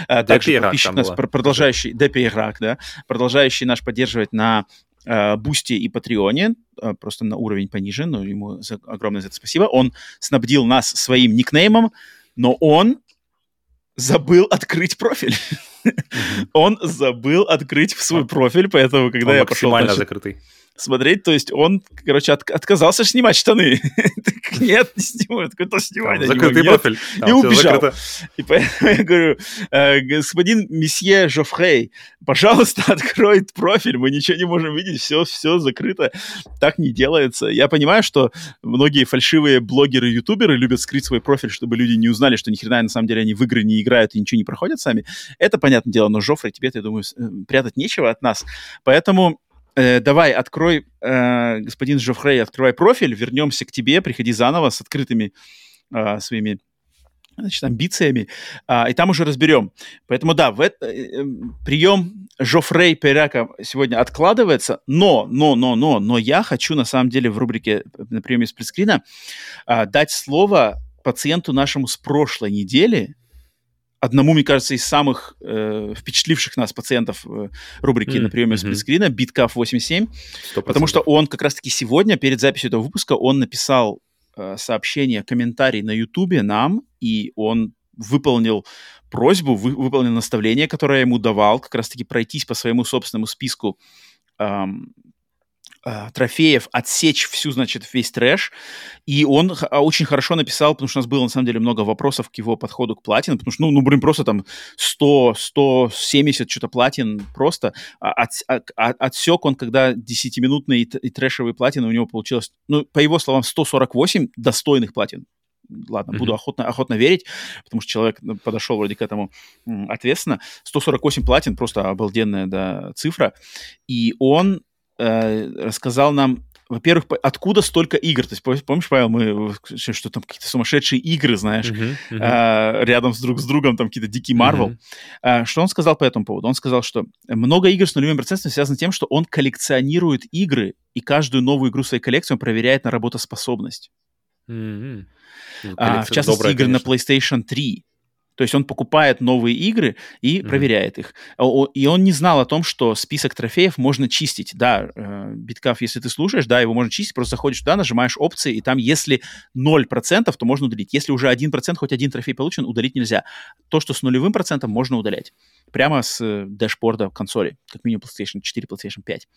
mm-hmm. э, также подписчик нас, было. продолжающий, Де Пейрак, да, продолжающий наш поддерживать на э, Бусти и Патреоне, э, просто на уровень пониже, но ему за, огромное за это спасибо. Он снабдил нас своим никнеймом, но он забыл открыть профиль. он забыл открыть свой профиль, поэтому когда Он я пошел максимально дальше закрытый. Смотреть, то есть он, короче, от- отказался снимать штаны. Так, Нет, не снимаю. Такой, то снимай, Там закрытый могу». Нет. профиль. Там И убежал. закрыто. И поэтому я говорю, «Э, господин месье Жофрей, пожалуйста, открой профиль, мы ничего не можем видеть, все, все закрыто, так не делается. Я понимаю, что многие фальшивые блогеры, ютуберы любят скрыть свой профиль, чтобы люди не узнали, что ни хрена на самом деле они в игры не играют и ничего не проходят сами. Это понятное дело, но Жофрей, тебе-то, я думаю, э, прятать нечего от нас. Поэтому э, давай, открой, э, господин Жофрей, открывай профиль, вернемся к тебе, приходи заново с открытыми э, своими значит, амбициями, а, и там уже разберем. Поэтому да, в это, э, э, прием Жофрей Перяка сегодня откладывается, но, но, но, но, но я хочу на самом деле в рубрике на приеме сплитскрина а, дать слово пациенту нашему с прошлой недели, одному, мне кажется, из самых э, впечатливших нас пациентов э, рубрики М, на приеме мгм. сплитскрина, Биткаф 87, Сто Потому что он как раз-таки сегодня, перед записью этого выпуска, он написал э, сообщение, комментарий на Ютубе нам, и он выполнил просьбу, вы- выполнил наставление, которое я ему давал, как раз-таки пройтись по своему собственному списку а, трофеев, отсечь всю, значит, весь трэш. И он а, очень хорошо написал, потому что у нас было, на самом деле, много вопросов к его подходу к платин, потому что, ну, ну блин, просто там 100, 170 что-то платин просто. А, от, а- отсек он, когда 10-минутные и, и трэшевые платины у него получилось, ну, по его словам, 148 достойных платин. Ладно, буду Мгм. охотно, охотно верить, потому что человек ну, подошел вроде к этому ответственно. 148 платин, просто обалденная да, цифра. И он э, рассказал нам, во-первых, откуда столько игр. То есть, пом- помнишь, Павел, мы что там какие-то сумасшедшие игры, знаешь, Мгм, мгм. а, рядом с друг с другом, там какие-то дикий Марвел. Мгм. А, Что он сказал по этому поводу? Он сказал, что много игр с нулевым процентом связано с тем, что он коллекционирует игры, и каждую новую игру своей коллекции он проверяет на работоспособность. Мгм. Ну, А, в частности, добрая, игры конечно. на PlayStation 3. То есть он покупает новые игры и Мгм. проверяет их. А, И он не знал о том, что список трофеев можно чистить. Да, э, Биткаф, если ты слушаешь, да, его можно чистить, просто заходишь туда, нажимаешь опции, и там, если 0%, то можно удалить. Если уже 1%, хоть один трофей получен, удалить нельзя. То, что с нулевым процентом, можно удалять. Прямо с э, дэшборда консоли, как минимум PlayStation 4, PlayStation 5.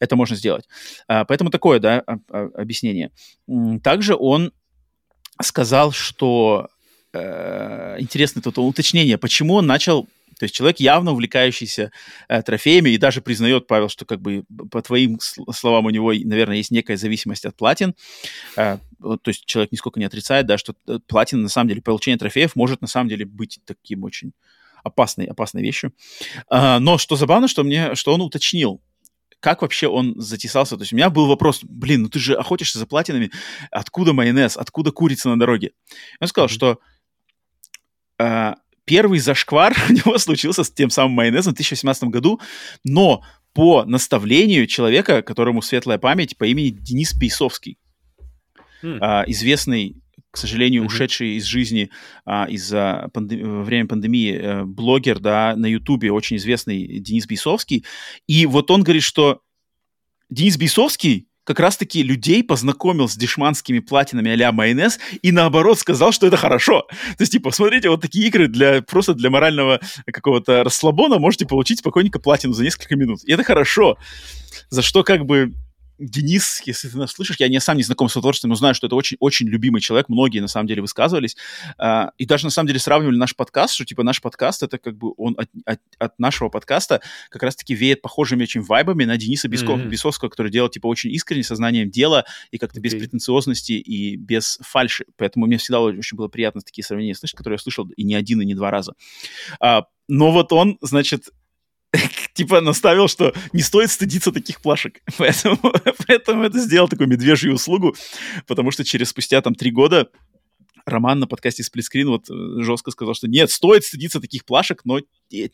Это можно сделать. А, Поэтому такое, да, об- об- объяснение. Также он сказал, что э, интересное тут уточнение, почему он начал, то есть человек явно увлекающийся э, трофеями и даже признает, Павел, что как бы по твоим сл- словам у него, наверное, есть некая зависимость от платин, Э, вот, то есть человек нисколько не отрицает, да, что э, платин на самом деле, получение трофеев может на самом деле быть таким очень опасной, опасной вещью. А, но что забавно, что мне, что он уточнил, как вообще он затесался. То есть у меня был вопрос, блин, ну ты же охотишься за платинами, откуда майонез, откуда курица на дороге? Он сказал, Мгм. что первый зашквар у него случился с тем самым майонезом в 2018 году, но по наставлению человека, которому светлая память по имени Денис Пейсовский, М. а, известный, к сожалению, Мгм. ушедший из жизни а, из-за панде- во время пандемии э, блогер, да, на Ютубе очень известный Денис Бейсовский. И вот он говорит, что Денис Бейсовский как раз-таки людей познакомил с дешманскими платинами а-ля майонез и наоборот сказал, что это хорошо. То есть, типа, смотрите, вот такие игры для, просто для морального какого-то расслабона можете получить спокойненько платину за несколько минут. И это хорошо. За что как бы Денис, если ты нас слышишь, я не сам не знаком с его творчеством, но знаю, что это очень-очень любимый человек, многие на самом деле высказывались, а, и даже на самом деле сравнивали наш подкаст, что типа наш подкаст, это как бы он от, от- от нашего подкаста как раз-таки веет похожими очень вайбами на Дениса Беско- Мгм. Бесовского, который делал типа очень искренне, сознанием дела и как-то без Окей. претенциозности и без фальши. Поэтому мне всегда очень было приятно такие сравнения слышать, которые я слышал и не один, и не два раза. А, но вот он, значит, типа наставил, что не стоит стыдиться таких плашек. Поэтому, поэтому это сделал такую медвежью услугу, потому что через спустя там три года Роман на подкасте Сплитскрин вот э, жестко сказал, что нет, стоит стыдиться таких плашек, но от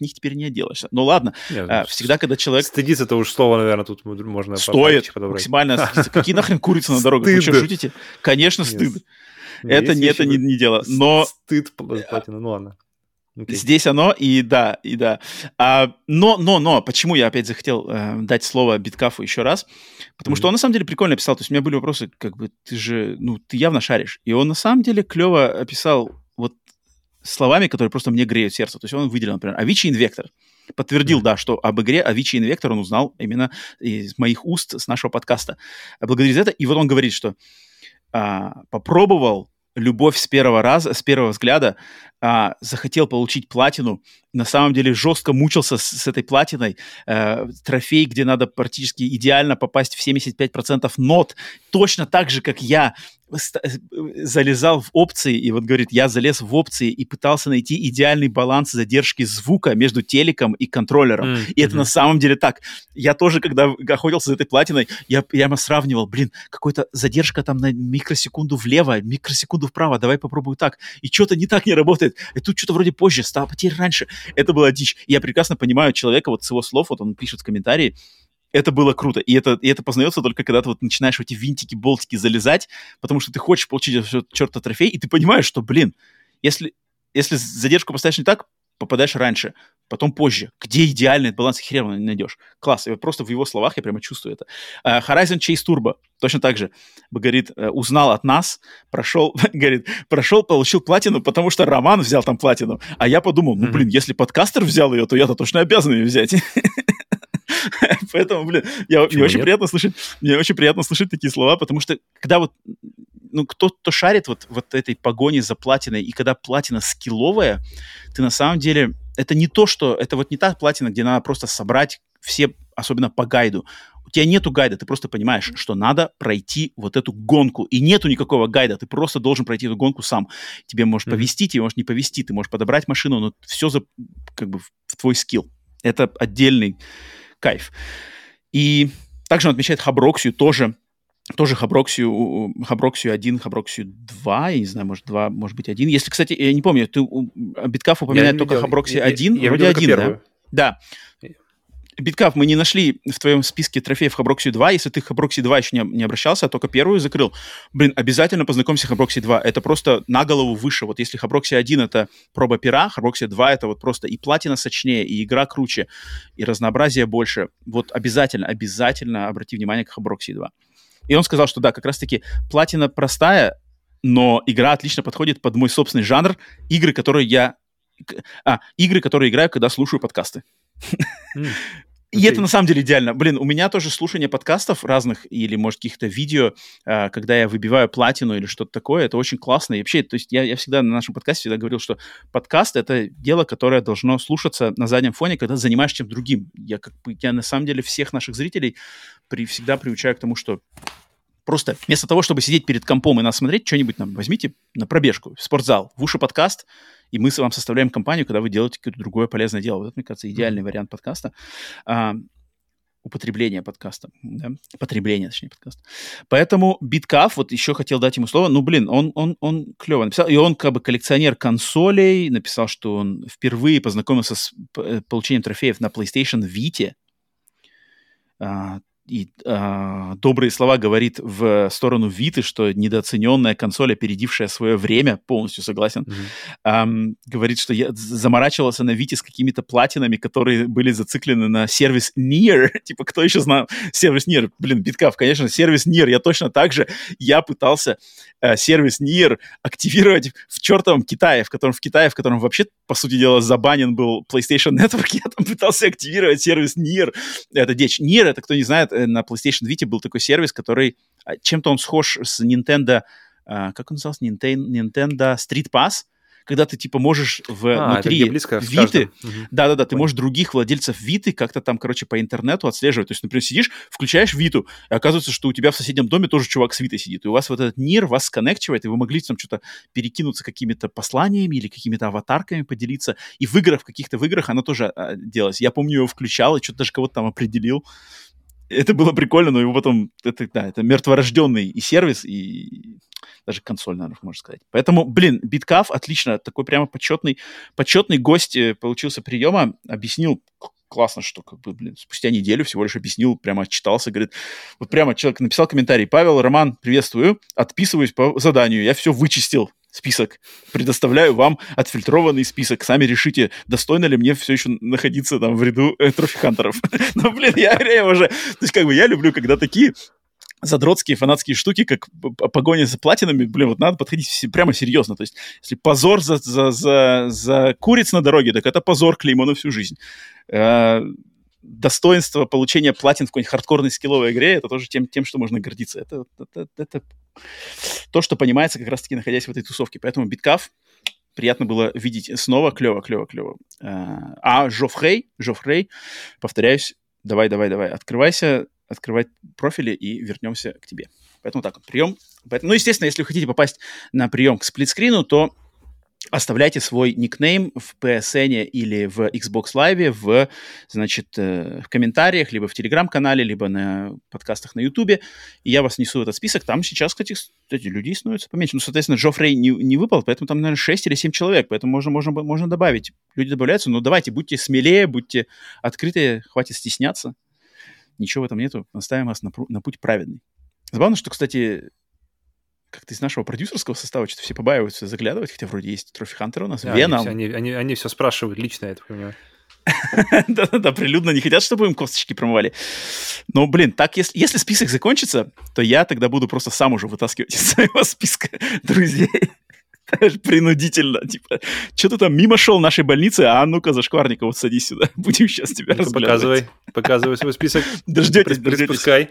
них теперь не отделаешься. Ну ладно, Нет, а, всегда, когда человек Стыдиться это уж слово, наверное, тут можно стоит подобрать. максимально стыдиться. Какие нахрен курицы на дорогах? Вы что, шутите? Конечно, стыд. Это не, это не, дело. Но Стыд пл- платина, ну ладно. Окей. Здесь оно, и да, и да. А, но, но, но, почему я опять захотел э, дать слово Биткафу еще раз? Потому что Мгм. он на самом деле прикольно описал. То есть у меня были вопросы, как бы, ты же, ну, ты явно шаришь. И он на самом деле клево описал вот словами, которые просто мне греют сердце. То есть он выделил, например, Avicii Invector. Подтвердил, mm-hmm. да, что об игре Avicii Invector он узнал именно из моих уст, с нашего подкаста. Благодаря за это. И вот он говорит, что а, попробовал любовь с первого раза, с первого взгляда, а, захотел получить платину, на самом деле жестко мучился с, с этой платиной. Э, трофей, где надо практически идеально попасть в 75% нот, точно так же, как я залезал в опции, и вот говорит, я залез в опции и пытался найти идеальный баланс задержки звука между телеком и контроллером. Mm-hmm. И это на самом деле так. Я тоже, когда охотился за этой платиной, я прямо сравнивал, блин, какой-то задержка там на микросекунду влево, микросекунду вправо, давай попробую так. И что-то не так не работает. И тут что-то вроде позже, стало потерь раньше. Это была дичь. Я прекрасно понимаю человека, вот с его слов, вот он пишет в комментарии, это было круто. И это, и это познается только когда ты вот начинаешь в эти винтики, болтики залезать, потому что ты хочешь получить этот черта трофей, и ты понимаешь, что, блин, если, если задержку поставишь не так, попадаешь раньше, потом позже. Где идеальный баланс, хер не найдешь. Класс. И просто в его словах я прямо чувствую это. Uh, Horizon Chase Turbo точно так же. Говорит, uh, узнал от нас, прошел, говорит, прошел, получил платину, потому что Роман взял там платину. А я подумал, ну, блин, если подкастер взял ее, то я-то точно обязан ее взять. Поэтому, блин, я, мне очень приятно слышать, мне очень приятно слышать такие слова, потому что когда вот ну, кто-то шарит вот, вот этой погони за платиной, и когда платина скилловая, ты на самом деле... Это не то, что... Это вот не та платина, где надо просто собрать все, особенно по гайду. У тебя нету гайда, ты просто понимаешь, что надо пройти вот эту гонку. И нету никакого гайда, ты просто должен пройти эту гонку сам. Тебе может mm-hmm. повести, тебе может не повести, ты можешь подобрать машину, но все за, как бы в твой скилл. Это отдельный кайф. И также он отмечает Habroxia тоже, тоже Habroxia, Habroxia 1, Habroxia 2, я не знаю, может 2, может быть 1. Если, кстати, я не помню, ты Биткап упоминает только видел, Habroxia 1, я, я вроде 1, да? Да. Биткап, мы не нашли в твоем списке трофеев Habroxia 2. Если ты Habroxia 2 еще не, не обращался, а только первую закрыл, блин, обязательно познакомься с Habroxia 2. Это просто на голову выше. Вот если Habroxia 1 это проба пера, Habroxia 2 это вот просто и платина сочнее, и игра круче, и разнообразие больше. Вот обязательно, обязательно обрати внимание к Хаброкси 2. И он сказал, что да, как раз-таки платина простая, но игра отлично подходит под мой собственный жанр. Игры, которые я... А, игры, которые играю, когда слушаю подкасты. И это на самом деле идеально. Блин, у меня тоже слушание подкастов разных или, может, каких-то видео, э, когда я выбиваю платину или что-то такое, это очень классно. И вообще, то есть я, я всегда на нашем подкасте всегда говорил, что подкаст — это дело, которое должно слушаться на заднем фоне, когда занимаешься чем-то другим. Я, как бы, я на самом деле всех наших зрителей при, всегда приучаю к тому, что просто вместо того, чтобы сидеть перед компом и нас смотреть, что-нибудь нам возьмите на пробежку, в спортзал, в уши подкаст — и мы с вам составляем компанию, когда вы делаете какое-то другое полезное дело. Вот это, мне кажется, идеальный вариант подкаста. А, употребления подкаста, да? потребления, точнее, подкаста. Поэтому Биткаф, вот еще хотел дать ему слово, ну, блин, он, он, он клево написал, и он как бы коллекционер консолей, написал, что он впервые познакомился с э, получением трофеев на PlayStation Vita, а, и э, добрые слова говорит в сторону Виты, что недооцененная консоль, опередившая свое время, полностью согласен, mm-hmm. э, говорит, что я заморачивался на Вите с какими-то платинами, которые были зациклены на сервис Nier. типа, кто еще знал сервис Nier? Блин, Биткав, конечно, сервис Nier. Я точно так же, я пытался э, сервис Nier активировать в чертовом Китае, в котором в Китае, в котором вообще, по сути дела, забанен был PlayStation Network, я там пытался активировать сервис Nier. Это дичь. Nier, это, кто не знает, на PlayStation Vita был такой сервис, который а, чем-то он схож с Nintendo, uh, как он назывался, Nintendo, Nintendo Street Pass, когда ты типа можешь а, внутри Виты, да-да-да, ты можешь других владельцев Виты как-то там, короче, по интернету отслеживать. То есть, например, сидишь, включаешь Виту, и оказывается, что у тебя в соседнем доме тоже чувак с Витой сидит, и у вас вот этот мир вас сконнекчивает, и вы могли там что-то перекинуться какими-то посланиями или какими-то аватарками поделиться, и в играх, в каких-то в играх оно тоже а, делалось. Я помню, его включал, и что-то даже кого-то там определил это было прикольно, но его потом, это, да, это мертворожденный и сервис, и даже консоль, наверное, можно сказать. Поэтому, блин, Биткаф отлично, такой прямо почетный, почетный гость э, получился приема, объяснил классно, что как бы, блин, спустя неделю всего лишь объяснил, прямо отчитался, говорит, вот прямо человек написал комментарий, Павел, Роман, приветствую, отписываюсь по заданию, я все вычистил, список. Предоставляю вам отфильтрованный список. Сами решите, достойно ли мне все еще находиться там в ряду э, трофи-хантеров. Но, блин, я, я уже... То есть, как бы, я люблю, когда такие задротские фанатские штуки, как погоня за платинами, блин, вот надо подходить прямо серьезно. То есть, если позор за, за, за, за куриц на дороге, так это позор клеймо на всю жизнь. Достоинство получения платин в какой-нибудь хардкорной скилловой игре, это тоже тем, тем что можно гордиться. Это, это, это то, что понимается как раз-таки находясь в этой тусовке. Поэтому биткаф приятно было видеть снова. Клево, клево, клево. Э, а Жофрей, Жофрей, повторяюсь, давай, давай, давай, открывайся, открывать профили и вернемся к тебе. Поэтому так, прием. Поэтому, ну, естественно, если вы хотите попасть на прием к сплитскрину, то оставляйте свой никнейм в PSN или в Xbox Live, в, значит, э, в комментариях, либо в Телеграм-канале, либо на подкастах на Ютубе, и я вас несу в этот список. Там сейчас, кстати, кстати людей становится поменьше. Ну, соответственно, Джоффрей не, не выпал, поэтому там, наверное, 6 или 7 человек, поэтому можно, можно, можно добавить. Люди добавляются, но давайте, будьте смелее, будьте открытые, хватит стесняться ничего в этом нету, наставим вас на, на путь праведный. Забавно, что, кстати, как-то из нашего продюсерского состава что-то все побаиваются заглядывать, хотя вроде есть Трофи Хантер у нас, да, Веном. Они, они, они, они все спрашивают лично, я это понимаю. Да-да-да, прилюдно не хотят, чтобы им косточки промывали. Но, блин, так, если, если список закончится, то я тогда буду просто сам уже вытаскивать из своего списка друзей. принудительно, типа, что ты там мимо шел нашей больницы, а ну-ка, зашкварника, вот садись сюда, будем сейчас тебя ну Показывай, показывай свой список. Дождетесь, дождетесь.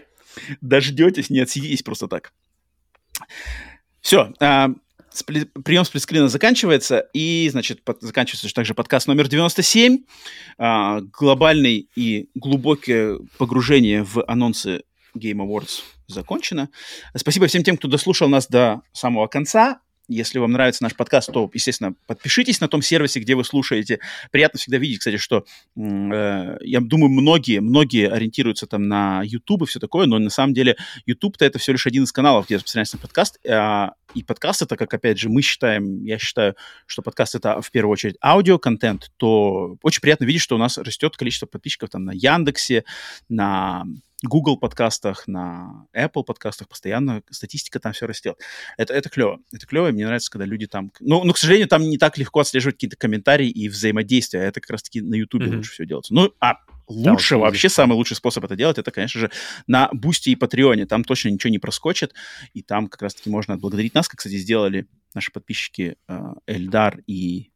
Дождетесь, не отсидитесь просто так. Все, а, спли, прием сплитскрина заканчивается, и, значит, под, заканчивается также подкаст номер 97, а, глобальный и глубокое погружение в анонсы Game Awards закончено. Спасибо всем тем, кто дослушал нас до самого конца. Если вам нравится наш подкаст, то, естественно, подпишитесь на том сервисе, где вы слушаете. Приятно всегда видеть, кстати, что э, я думаю, многие, многие ориентируются там на YouTube и все такое, но на самом деле YouTube-то это всего лишь один из каналов, где распространяется подкаст. А, и подкаст это, как опять же мы считаем, я считаю, что подкаст это в первую очередь аудиоконтент, то очень приятно видеть, что у нас растет количество подписчиков там на Яндексе, на Google подкастах, на Apple подкастах постоянно статистика там все растет. Это, это клево. Это клево, и мне нравится, когда люди там... Ну, но, к сожалению, там не так легко отслеживать какие-то комментарии и взаимодействия. Это как раз-таки на YouTube mm-hmm. лучше все делается. Ну, а лучше, да, вообще самый лучший способ это делать, это, конечно же, на Бусти и Патреоне. Там точно ничего не проскочит, и там как раз-таки можно отблагодарить нас, как, кстати, сделали наши подписчики э, Эльдар и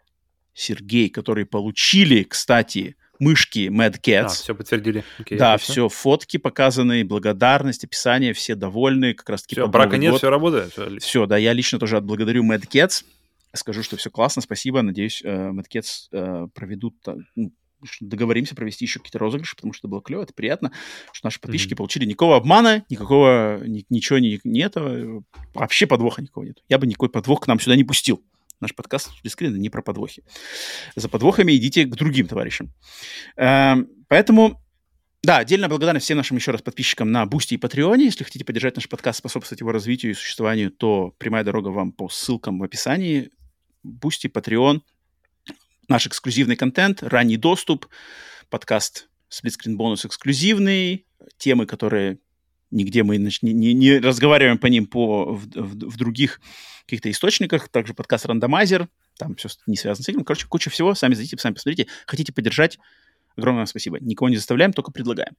Сергей, которые получили, кстати, мышки Mad Catz. А, все подтвердили. Окей, да, отлично. все, фотки показаны, благодарность, описание, все довольны, как раз-таки Все, брака нет, год. все работает. Все, все, да, я лично тоже отблагодарю Mad Catz, скажу, что все классно, спасибо, надеюсь, э, Mad Catz э, проведут, ну, договоримся провести еще какие-то розыгрыши, потому что это было клево, это приятно, что наши подписчики mm-hmm. получили никакого обмана, никакого, ни, ничего не, не этого, вообще подвоха никого нет. Я бы никакой подвох к нам сюда не пустил. Наш подкаст скрина не про подвохи. За подвохами идите к другим товарищам. Эм, поэтому да, отдельно благодарность всем нашим еще раз подписчикам на Бусти и Патреоне. Если хотите поддержать наш подкаст, способствовать его развитию и существованию, то прямая дорога вам по ссылкам в описании. Boosty, Patreon, наш эксклюзивный контент, ранний доступ, подкаст сплитскрин бонус эксклюзивный, темы, которые нигде мы не, не, не разговариваем по ним по, в, в, в других каких-то источниках, также подкаст «Рандомайзер», там все не связано с этим. Короче, куча всего, сами зайдите, сами посмотрите. Хотите поддержать, огромное спасибо. Никого не заставляем, только предлагаем.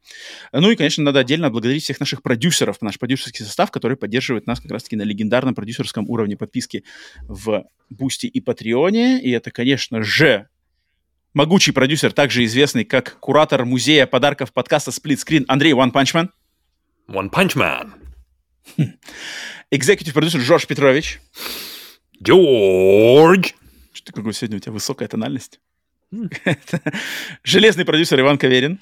Ну и, конечно, надо отдельно благодарить всех наших продюсеров, наш продюсерский состав, который поддерживает нас как раз-таки на легендарном продюсерском уровне подписки в Boosty и Патреоне. И это, конечно же, могучий продюсер, также известный как куратор музея подарков подкаста Screen Андрей One Punch Man. One Punch Man. Executive продюсер Жорж Петрович. Джордж. Что какой сегодня у тебя высокая тональность? Железный продюсер Иван Каверин.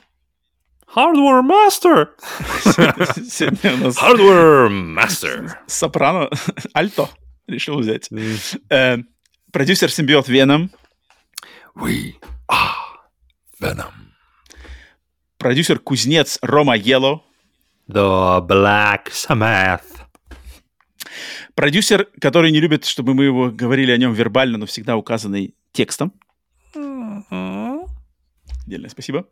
Hardware Master. Сегодня у нас... Hardware Master. Сопрано. Альто решил взять. Э, продюсер Симбиот Веном. We are Venom. Продюсер Кузнец Рома Yellow. The Black Sabbath. Продюсер, который не любит, чтобы мы его говорили о нем вербально, но всегда указанный текстом. Отдельное спасибо.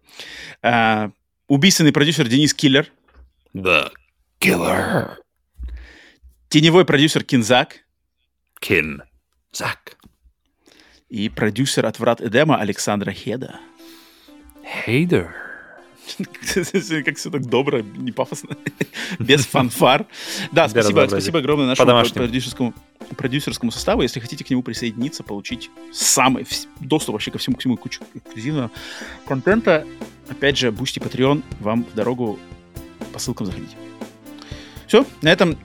А, убийственный продюсер Денис Киллер. The Killer. Теневой продюсер Кинзак. Кинзак. И продюсер от «Врат Эдема» Александра Хеда. Hey there. Как все так добро, не пафосно, без фанфар. Да, спасибо, спасибо огромное нашему продюсерскому, продюсерскому составу. Если хотите к нему присоединиться, получить самый доступ вообще ко всему, к всему кучу эксклюзивного контента, опять же, Boosty Patreon вам в дорогу по ссылкам заходите. Все, на этом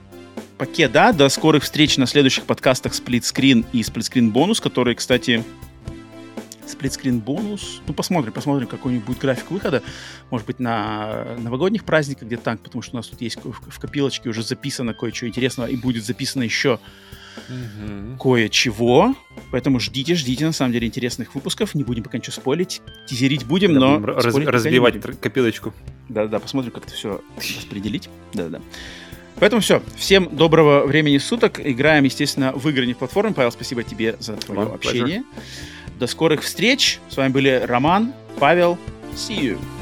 поке, да. До скорых встреч на следующих подкастах Сплитскрин и Сплитскрин бонус, которые, кстати, сплитскрин бонус. Ну, посмотрим, посмотрим, какой у них будет график выхода. Может быть, на новогодних праздниках где-то так, потому что у нас тут есть в копилочке уже записано кое-что интересного, и будет записано еще угу. кое-чего. Поэтому ждите, ждите, на самом деле, интересных выпусков. Не будем пока ничего спойлить. Тизерить будем, да, но... Раз, разбивать копилочку. Да-да, посмотрим, как это все распределить. Да-да. Поэтому все. Всем доброго времени суток. Играем, естественно, в игры не в платформе. Павел, спасибо тебе за твое Вам общение. Pleasure. До скорых встреч. С вами были Роман, Павел. See you.